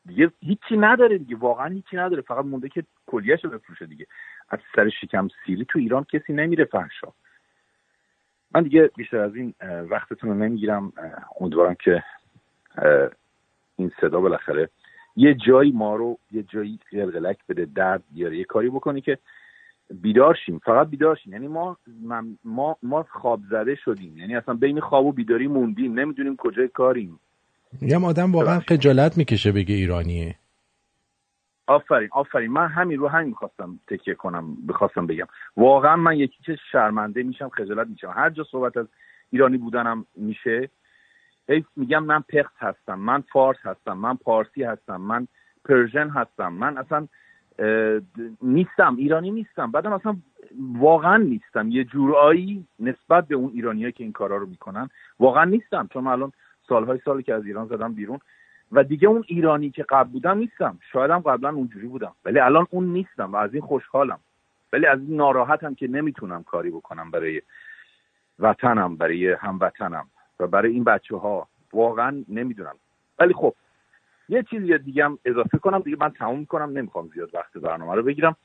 دیگه هیچی نداره دیگه واقعا هیچی نداره. فقط مونده که کلیهش رو بفروشه دیگه. از سر شکم سیری تو ایران کسی نمیره فحشا. من دیگه بیشتر از این وقتتون رو نمی‌گیرم. امیدوارم که این صدا بالاخره یه جایی ما رو یه جایی قلقلک بده درد بیاره. یه کاری بکنی که بیدار شیم. فقط بیدار شیم. یعنی ما ما ما خواب زده شدیم. یعنی اصلا بین خواب و بیداری موندیم. نمی‌دونیم کجای کاریم. میگم آدم واقعا خجالت می‌کشه بگه ایرانیه. آفرین آفرین. من همین رو همین می‌خواستم تکیه کنم بخواستم بگم. واقعا من یکی که شرمنده میشم خجالت میشم هر جا صحبت از ایرانی بودنم میشه هی میگم من پخت هستم من فارس هستم من پارسی هستم من پرژن هستم. من اصلا نیستم ایرانی نیستم. بعدم اصلا واقعا نیستم. یه جورایی نسبت به اون ایرانیایی که این کارا رو می‌کنن واقعا نیستم. چون الان سالهای سالی که از ایران زدم بیرون و دیگه اون ایرانی که قبل بودم نیستم. شایدم قبلا اونجوری بودم. ولی الان اون نیستم و از این خوشحالم. ولی از این ناراحتم که نمی‌تونم کاری بکنم برای وطنم برای هموطنم و برای این بچه ها واقعا نمی‌دونم. ولی خب یه چیزی دیگه هم اضافه کنم. دیگه من تموم کنم نمی‌خوام زیاد وقت برنامه رو بگیرم.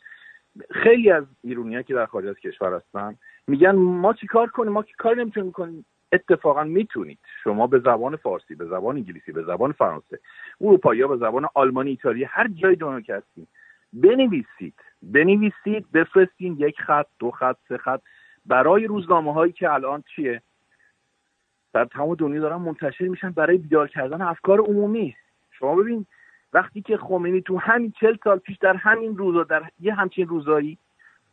خیلی از ایرونی که در خارج از کشور هستن میگن ما چی کار کنیم؟ ما چی کار نمی‌تونیم کنیم اتفاقا می‌تونید. شما به زبان فارسی به زبان انگلیسی به زبان فرانسه اروپایی به زبان آلمانی ایتالیا هر جای دنیا که هستین بنویسید. بنویسید بفرستین یک خط دو خط سه خط. برای روزنامه هایی که الان چیه؟ در تمام دنیا دارن منتشر میشن برای بیدار کردن افکار عمومی. شما ببین وقتی که خمینی تو همین چل سال پیش در همین روزا در یه همچین روزایی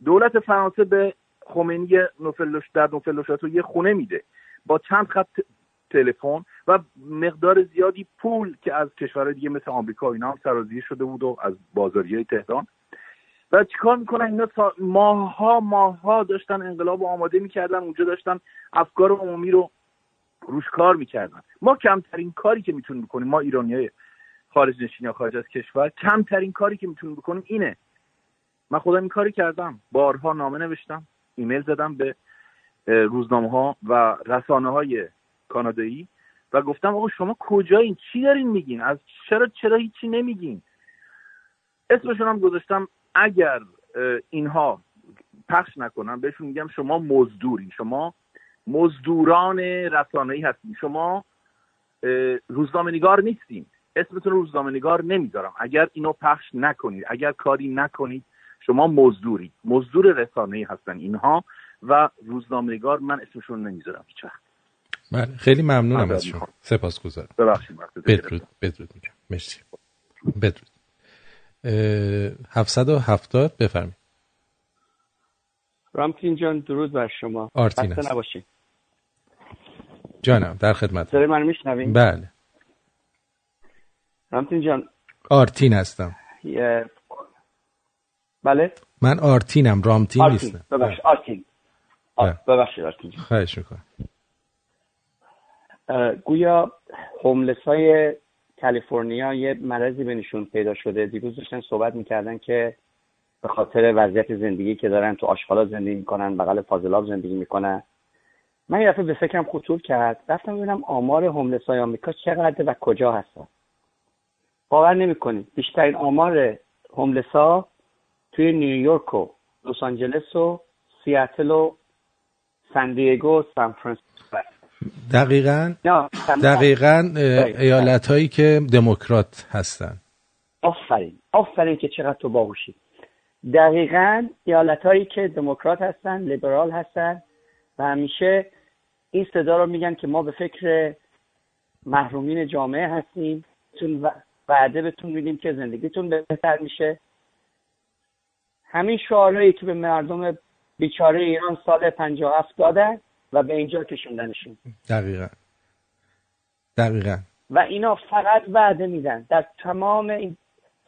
دولت فرانسه به خمینی نوفلوش در نوفلوشاتو یه خونه میده. با چند خط تلفن و مقدار زیادی پول که از کشورهای دیگه مثل آمریکا و اینا هم سرازیر شده بود و از بازاری های تهران. و چیکار می‌کنن؟ اینا سا- ماها ماها داشتن انقلاب آماده می‌کردن اونجا داشتن افکار عمومی رو روش کار می‌کردن. ما کمترین کاری که می‌تونیم بکنیم ما ایرانی های خارج نشین یا خارج از کشور کمترین کاری که می‌تونیم بکنیم اینه. من خودم این کاری کردم. بارها نامه نوشتم ایمیل زدم به روزنامه ها و رسانه های کانادایی و گفتم آقا شما کجایین؟ چی دارین میگین؟ از چرا چرا هیچی نمیگین؟ اسمشون هم گذاشتم اگر اینها پخش نکنن بهشون میگم شما مزدورین. شما مزدوران رسانه‌ای هستین. شما روزنامه نگار نیستین. اسمتون رو روزنامه نگار نمی‌ذارم. اگر اینو پخش نکنید اگر کاری نکنید شما مزدورید. مزدور رسانه‌ای هستن اینها. و روزنامه نگار من اسمشون نمی‌ذارم هیچ وقت. بله خیلی ممنونم از شما. سپاسگزارم. ببخشید بدرود بدرود میگم. مرسی. بدرود. اه، 770 بفرمایید. رامتین جان درود بر شما. آرتین خسته هست. نباشین. جانم در خدمت صدای من میشنوین؟ بله. رامتین جان. آرتین هستم. یه- بله؟ من آرتینم رامتین آرتین نیستم. ببخشید آرتین. ببخشید. خواهش می‌کنم. گویا هوملس های کالیفرنیا یه مرضی بینشون پیدا شده. دیروز داشتن صحبت می‌کردن که به خاطر وضعیت زندگی که دارن تو آشغالا زندگی می‌کنن بغل فاضلاب زندگی می‌کنن. من یه دفعه به فکرم خطور کرد. رفتم ببینم آمار هوملس های آمریکا چقدر و کجا هستن. باور نمی‌کنید. بیشترین آمار هوملس ها توی نیویورک و لس آنجلس و سیاتل و سان دیگو و سان. دقیقا دقیقا. ایالت هایی که دموکرات هستن. آفرین آفرین که چقدر تو باهوشی. دقیقا ایالت هایی که دموکرات هستن لیبرال هستن و همیشه این صدا رو میگن که ما به فکر محرومین جامعه هستیم. چون و- وعده بهتون میدیم که زندگیتون بهتر میشه. همین شعارهایی که به مردم بیچاره ایران سال 57 دادن و به اینجا کشوندنشون. دقیقا. دقیقا. و اینا فقط وعده میدن. در تمام این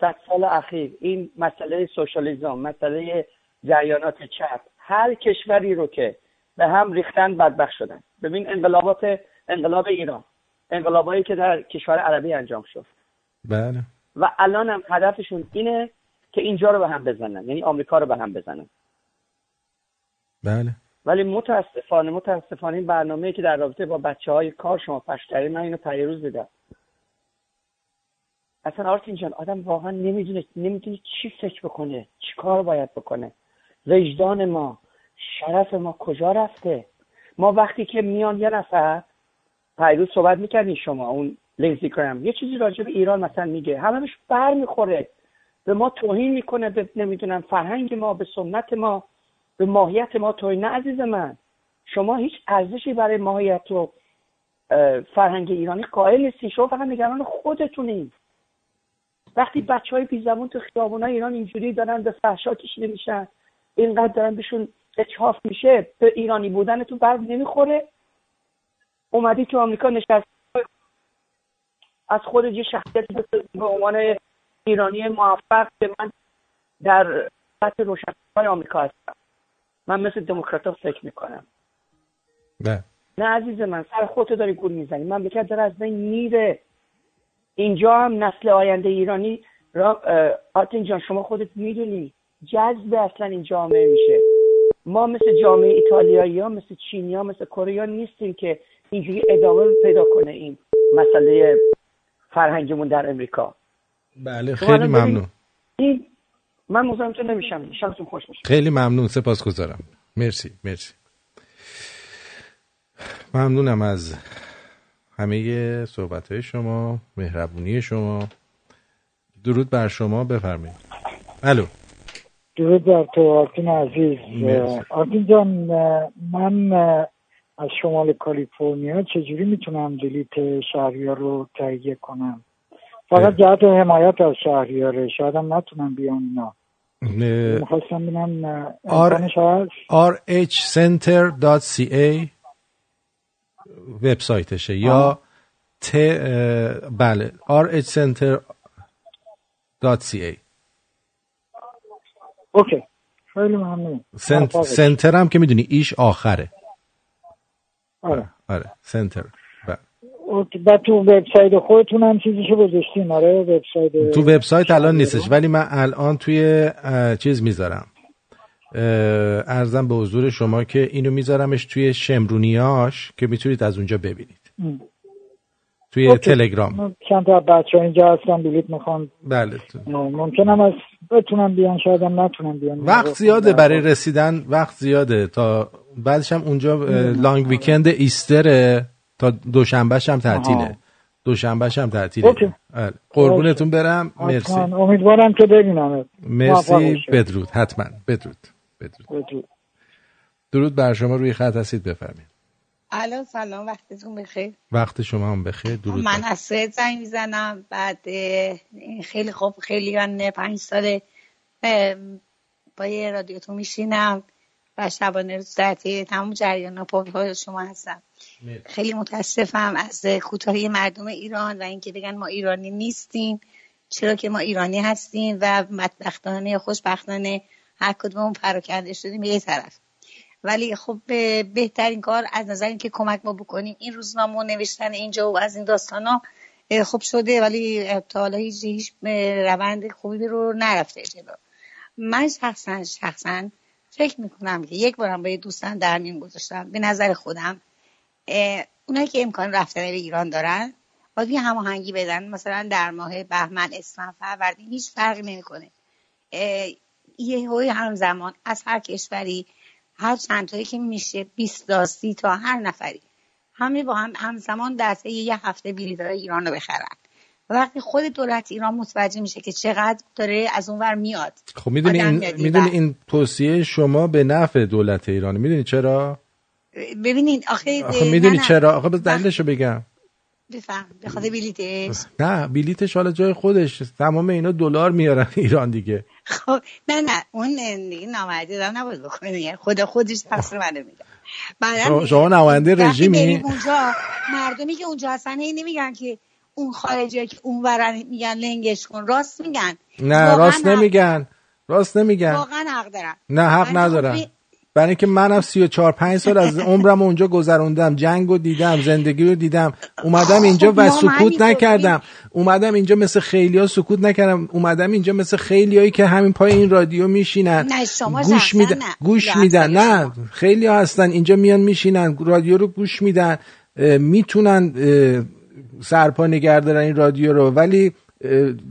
صد سال اخیر این مسئله سوشالیزم مسئله جریانات چپ هر کشوری رو که به هم ریختن بدبخت شدن. ببین انقلابات انقلاب ایران انقلابایی که در کشور عربی انجام شد. بله. و الان هم هدفشون اینه که اینجا رو به هم بزنن یعنی آمریکا رو به هم بزنن. بله. ولی متاسفانه متاسفانه این برنامه که در رابطه با بچه های کار شما پخش کردید من اینو پیروز دیدم اصلا آرتین جان آدم واقعا نمی‌دونه نمی‌دونه چی فکر بکنه چی کار باید بکنه. وجدان ما شرف ما کجا رفته؟ ما وقتی که میان یه نفر پیروز صحبت می‌کردین شما اون لیزی گرام یه چیزی راجع به ایران مثلا میگه. همه بر می‌خوره به ما توهین می‌کنه به نمی‌دونم فرهنگ ما به سنت ما. به ماهیت ما توهین. نه عزیز من شما هیچ ارزشی برای ماهیت و فرهنگ ایرانی قائل نیستی. شما فقط نگران خودتونین وقتی بچه های بی زبون تو خیابون ایران اینجوری دارن به فحشا کشیده میشن اینقدر دارن بهشون اچاف میشه به ایرانی بودن تو بر نمی‌خوره. اومدی تو آمریکا نشست از خود یه بسازی به عنوان ایرانی موفق که من در سطح روشنفکرهای آمریکا هستم. من مثل دموکرات فکر می‌کنم. نه. نه عزیز من سر خودتو داری گول می‌زنی. مملکت داره از بین میره. اینجا هم نسل آینده ایرانی را اه، آرتین جان شما خودت می‌دونی جذب اصلا این جامعه میشه. ما مثل جامعه ایتالیایی ها مثل چینی ها مثل کره نیستیم که اینجوری ادامه پیدا کنه این مسئله فرهنگمون در امریکا. بله خیلی ممنون. این من مزاحمتون نمیشم شانستون خوش باشه. خیلی ممنون سپاسگزارم. مرسی مرسی. ممنونم از همه صحبت های شما مهربونی شما. درود بر شما بفرمایید. الو. درود بر تو آرتین عزیز. آرتین جان من از شمال کالیفرنیا چجوری می‌تونم دلیت شهریار رو تهیه کنم؟ فقط جهت حمایت از شهریاره شاید هم نتونم بیان اینا. می‌خواستم هست؟ rhcenter.ca وبسایتشه یا ت بله rhcenter.ca اوکی. خیلی ممنون. سنتر هم که می‌دونی ایش آخره. آره. آره سنتر. بعد تو وبسایت خودتون هم چیزیشو گذاشتین. آره وبسایت تو وبسایت الان نیستش ولی من الان توی چیز می‌ذارم. ارزم به حضور شما که اینو میذارمش توی شمرونیاش که می‌تونید از اونجا ببینید. ام. توی اوکی. تلگرام. چند تا بچه ها اینجا هستن بلیت می‌خوان. بله. ممکنم از بتونم بیان شاید هم نتونم بیان. وقت زیاده برای رسیدن وقت زیاده تا بعدش هم اونجا لانگ ویکند ایستره. تا دوشنبهش هم تعطیله. دوشنبهش هم تعطیله. آره. قربونتون برم. مرسی. حتما. امیدوارم که ببینم مرسی. بدرود. حتما. بدرود. بدرود. درود بر شما. روی خط هستید بفرمایید. الو سلام. وقتتون بخیر. وقت شما هم بخیر. درود من از سوئد زنگ می‌زنم. بعد خیلی خوب خیلی من پنج ساله با یه رادیوتون میشینم. و شبانه روز درتی تمام جریان ها شما هستم. خیلی متاسفم از کوتاهی مردم ایران و اینکه بگن ما ایرانی نیستیم چرا که ما ایرانی هستیم و بدبختانه یا خوشبختانه هر کدوممون پراکنده شدیم یه طرف. ولی خب به- بهترین کار از نظر اینکه کمک ما بکنیم. این روزنامه و نوشتن اینجا و از این داستان ها خوب شده ولی تا حالا هیچ روند خوبی رو نرفته جلو. من شخصا شخصا فکر می‌کنم که یک بارم با یه دوستم در میون گذاشتم. به نظر خودم اونایی که امکان رفتن به ایران دارن باید یه هماهنگی بدن مثلا در ماه بهمن اسفند فروردین هیچ فرقی نمی‌کنه. یه هوی همزمان از هر کشوری هر چند تایی که میشه 20 تا 30 تا هر نفری همه با هم همزمان در یه هفته بلیط ایران رو بخرن. و وقتی خود دولت ایران متوجه میشه که چقدر داره از اونور میاد. خب می‌دونی این می‌دونی. این توصیه شما به نفع دولت ایران می‌دونی چرا؟ ببینین آخه, آخه می‌دونی. چرا؟ آخه دلیلشو بگم. بفهم به خاطر بلیتش. نه بلیتش حالا جای خودش. تمام اینا دلار میارن ایران دیگه. خب نه نه. اون دیگه نامردی دارم نباید بکنه خدا خودش تقصیر منو میده. بعدم شما- نماینده رژیمی؟ اونجا مردمی که اونجا هستن هی نمیگن که اون خارجی که اون ورن میگن لنگش کن راست میگن. نه راست نمیگن. راست nمیگن واقعا حق دارن. نه حق خب ندارن. می- برای اینکه منم سی و چهار پنج سال از عمرم اونجا گذروندم. جنگ رو دیدم زندگی رو دیدم. اومدم اینجا خب و ما هم سکوت. نکردم. اومدم اینجا مثل خیلی ها سکوت نکردم. اومدم اینجا مثل خیلی هایی که همین پای این رادیو میشینن. گوش میدن. گوش میدن. نه خیلی ها هستن اینجا میان میشینن رادیو رو گوش میدن. می‌تونن سرپا نگه دارن این رادیو رو. ولی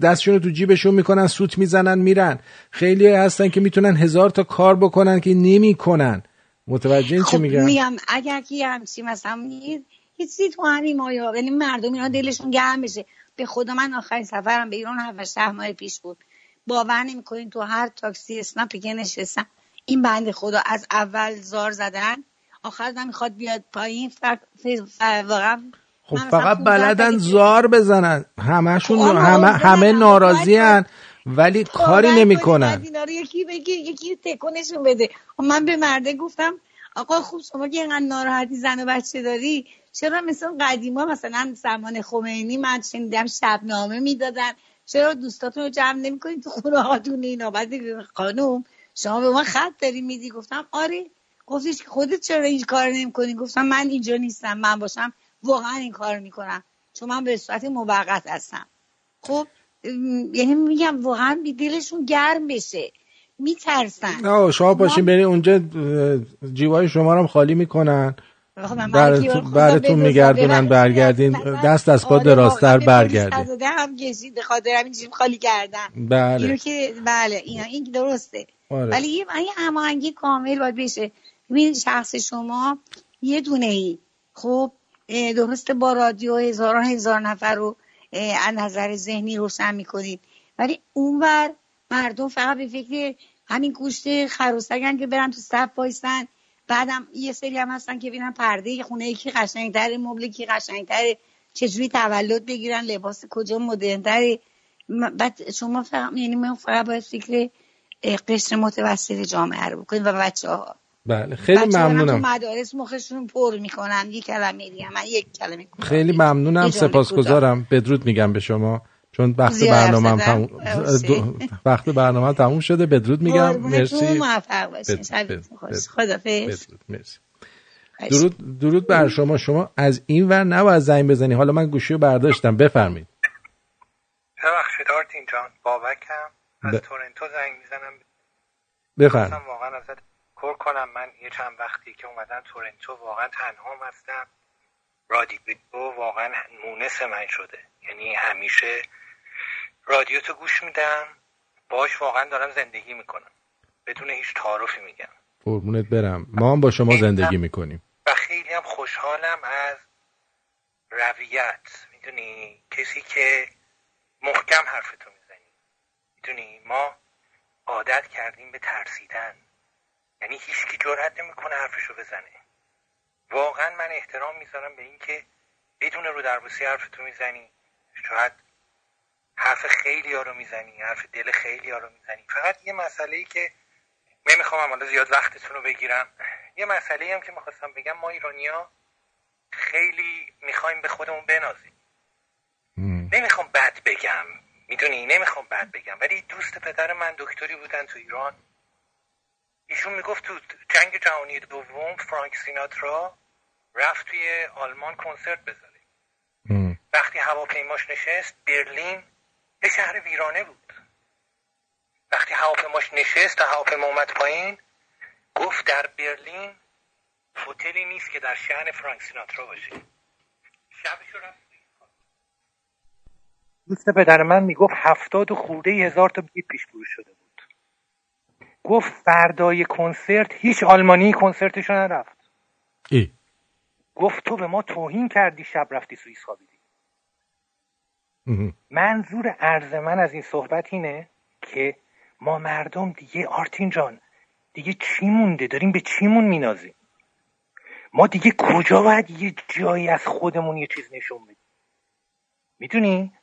دستشون رو تو جیبشون می‌کنن سوت می‌زنن میرن. خیلی هستن که می‌تونن هزار تا کار بکنن که نمی‌کنن. متوجه این چی خب میگم؟ میگم اگر که یه همچی مثلا یه چیزی تو همین مایا یعنی مردم اینا دلشون گرم بشه. به خدا من آخرین سفرم به ایران ده ماه پیش بود. باور نمی‌کنین تو هر تاکسی اسنپی که نشستم این بند خدا از اول زار زدن آخر هم می‌خواد بیاد پایین ف... ف... ف... واقعا خب من فقط 15 بلدن زار بزنن. همشون خب همه همه خب ناراضی باید- ولی کاری باور کنید نمی‌کنن. اینا رو یکی بگی یکی تکونشون بده. و من به مرده گفتم آقا خوب شما که اینقدر ناراحتی زن و بچه داری چرا مثل قدیما مثلا زمان خمینی من شنیدم شبنامه می‌دادن چرا دوستاتون رو جمع نمی‌کنید تو خونه هاتون اینا بعد خانم شما به ما خط داری میدی؟ گفتم آره. گفتش که خودت چرا این کار نمی‌کنی؟ گفتم من اینجا نیستم من باشم واقعا این کار می‌کنم. چون من به صورت موقت هستم. خب یعنی میگم واقعا بی دلشون گرم بشه. میترسن. نه شما پاشین برین اونجا جیبای شما رو خالی می‌کنن. خب براتون بدزد، میگردونن ببخشید. برگردین. دست از پا آره، دراستر برگردین. قضاده هم کشید به خاطر همین جیب خالی کردن. بله. اینو که بله اینا این درسته. آره. ولی یه یه هماهنگی کامل باید بشه. ببین شخص شما یه دونه ای. خب اه، درسته با رادیو هزاران هزار نفر رو از نظر ذهنی روشن می‌کنید. ولی اونور مردم فقط به فکر همین گوشت خروسگن که برن تو صف وایسن. بعدم یه سری هم هستن که ببینن پرده خونه یکی قشنگتره مبل کی قشنگتره چجوری تولد بگیرن لباس کجا مدرنتره. بعد شما فقط یعنی من فقط باید فکر قشر متوسط جامعه رو بکنید و بچه ها بله خیلی ممنونم. مدارس مخشون پر می‌کنن. یک کلمه دیگه من یک کلمه خیلی. ممنونم سپاسگزارم. بدرود میگم به شما. چون وقت برنامه تموم وقت برنامه تموم شده. بدرود میگم. مرسی. موفق باشین. بد- خدافظ بدرود مرسی. درود درود بر شما. شما از این ور نباید زنگ بزنی. حالا من گوشی رو برداشتم. بفرمایید. ببخشید آرتین جان. بابکم از تورنتو زنگ می‌زنم. بفرمایید. واقعا ازت کنم من یه چند وقتی که اومدم تورنتو واقعا تنها هستم رادیو واقعا مونس من شده. یعنی همیشه رادیو تو گوش میدم. باش واقعا دارم زندگی می‌کنم. بدون هیچ تعارفی میگم. قربونت برم. ما هم با شما زندگی می‌کنیم. و خیلی هم خوشحالم از رویت. می‌دونی؟ کسی که محکم حرفتو می‌زنی. می‌دونی؟ ما عادت کردیم به ترسیدن. یعنی هیچکی جرأت نمی‌کنه حرفشو بزنه. واقعا من احترام می‌ذارم به اینکه بدون رو دربوسی حرفتو می‌زنی. شاید حرف خیلی ها رو می‌زنی حرف دل خیلی ها رو می‌زنی. فقط یه مسئله ای که نمی‌خوام حالا زیاد وقتتون رو بگیرم. یه مسئله هم که می‌خواستم بگم ما ایرانیا خیلی می‌خوایم به خودمون بنازیم. نمی‌خوام بد بگم. می‌دونی؟ نمی‌خوام بد بگم. ولی دوست پدر من دکتری بودن تو ایران. ایشون می‌گفت تو جنگ جهانی دوم فرانک سیناترا رفت توی آلمان کنسرت بذاره. وقتی هواپیماش نشست برلین یه شهر ویرانه بود. وقتی هواپیماش نشست و هواپیما اومد پایین گفت در برلین هتلی نیست که در شهر فرانک سیناترا باشه. شبش رو رفت دوست پدر من می‌گفت هفتاد و خورده هزار تا بلیط پیش فروش شده گفت فردای کنسرت هیچ آلمانی کنسرتشو نرفت. ای. گفت تو به ما توهین کردی شب رفتی سوئیس خوابیدی. منظور عرض من از این صحبت اینه که ما مردم دیگه آرتین جان دیگه چی مونده؟ داریم به چیمون مینازیم؟ ما دیگه کجا باید یه جایی از خودمون یه چیز نشون بدیم؟ می‌دونی؟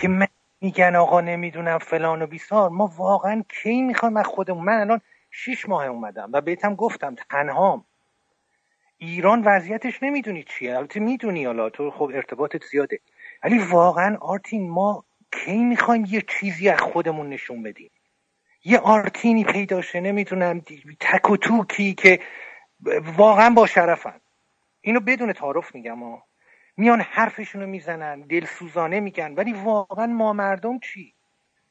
که من میگن آقا نمی‌دونم فلان و بیسار. ما واقعا کی می‌خوایم از خودمون؟ من الان شیش ماه اومدم و بهتم گفتم تنهام. ایران وضعیتش نمی‌دونی چیه. البته می‌دونی حالا تو خب ارتباطت زیاده. ولی واقعا آرتین ما کی می‌خوایم یه چیزی از خودمون نشون بدیم؟ یه آرتینی پیدا شه نمی‌دونم تک و توکی که واقعا با شرفن. اینو بدون تعارف میگم ها. میان حرفشونو می‌زنن دلسوزانه میگن ولی واقعا ما مردم چی؟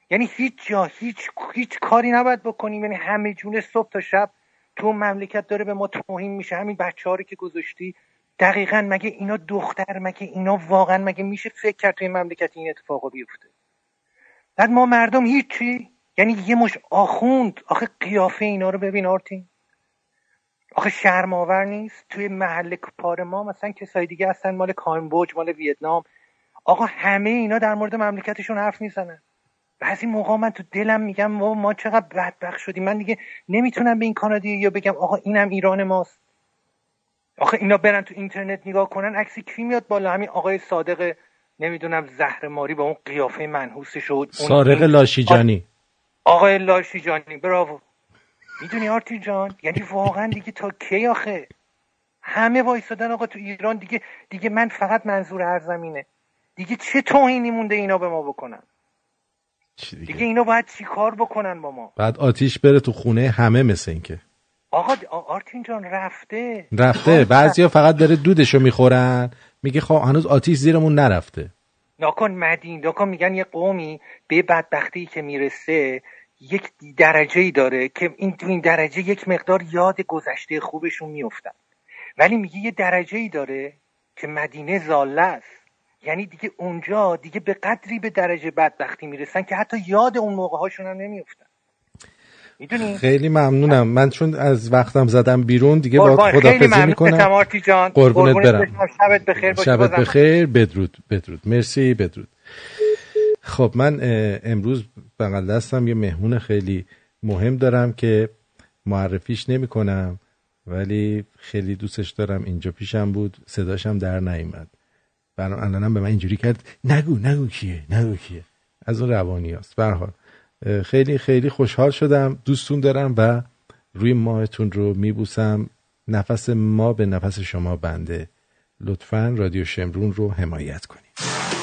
یعنی هیچ جا هیچ هیچ کاری نباید بکنیم. یعنی همه جونه صبح تا شب تو مملکت داره به ما توهین میشه. همین بچه که گذاشتی. دقیقا مگه اینا دختر مگه اینا واقعا مگه میشه فکر کرد توی مملکت این اتفاقا بیفته؟ بعد ما مردم هیچی؟ یعنی یه مش آخوند. آخه قیافه اینا رو ببین آرتین. آخه شرم آور نیست. توی محل کار ما مثلا کسای دیگه هستن مال کامبوج مال ویتنام. آقا همه اینا در مورد مملکتشون حرف می‌زنن. بعضی موقع من تو دلم میگم ما, ما چقدر بدبخت شدیم. من دیگه نمی‌تونم به این کانادی یا بگم آقا اینم ایران ماست. آخه اینا برن تو اینترنت نگاه کنن عکسی کی میاد بالا؟ همین آقای صادق نمی‌دونم زهر ماری با اون قیافه منحوسش و سارق لاشیجانی. آقای لاشیجانی براو می‌دونی آرتی جان؟ یعنی واقعا دیگه تا کی آخه؟ همه وایستادن آقا تو ایران دیگه دیگه من فقط منظور هر زمینه. دیگه چه توهینی مونده اینا به ما بکنن؟ دیگه؟, دیگه اینا باید چی کار بکنن با ما؟ بعد آتیش بره تو خونه همه مثل این که آقا آرتین جان رفته. رفته. بعضیا فقط داره دودشو می‌خورن. میگه خب هنوز آتیش زیرمون نرفته. ناکن مدین. ناکن میگن یه قومی به بدبختی که می‌رسه یک درجه ای داره که این تو این درجه یک مقدار یاد گذشته خوبشون میفتن ولی میگه یه درجه ای داره که مدینه زاله است یعنی دیگه اونجا دیگه به قدری به درجه بدبختی می‌رسن که حتی یاد اون موقع هاشون هم نمیفتن می‌دونی؟ خیلی ممنونم. من چون از وقتم زدم بیرون دیگه با خدافظی می‌کنم. جان. قربونت برم. شبت بخیر. شبت بخیر. بدرود. بدرود. مرسی. بدرود. خب من امروز بغل دستم یه مهمون خیلی مهم دارم که معرفیش نمی کنم ولی خیلی دوستش دارم. اینجا پیشم بود صداشم در برام الانم به من اینجوری کرد نگو نگو کیه نگو کیه. از اون روانی هست برحال خیلی خیلی خوشحال شدم. دوستون دارم و روی ماهتون رو میبوسم. نفس ما به نفس شما بنده. لطفا رادیو شمرون رو حمایت کنید.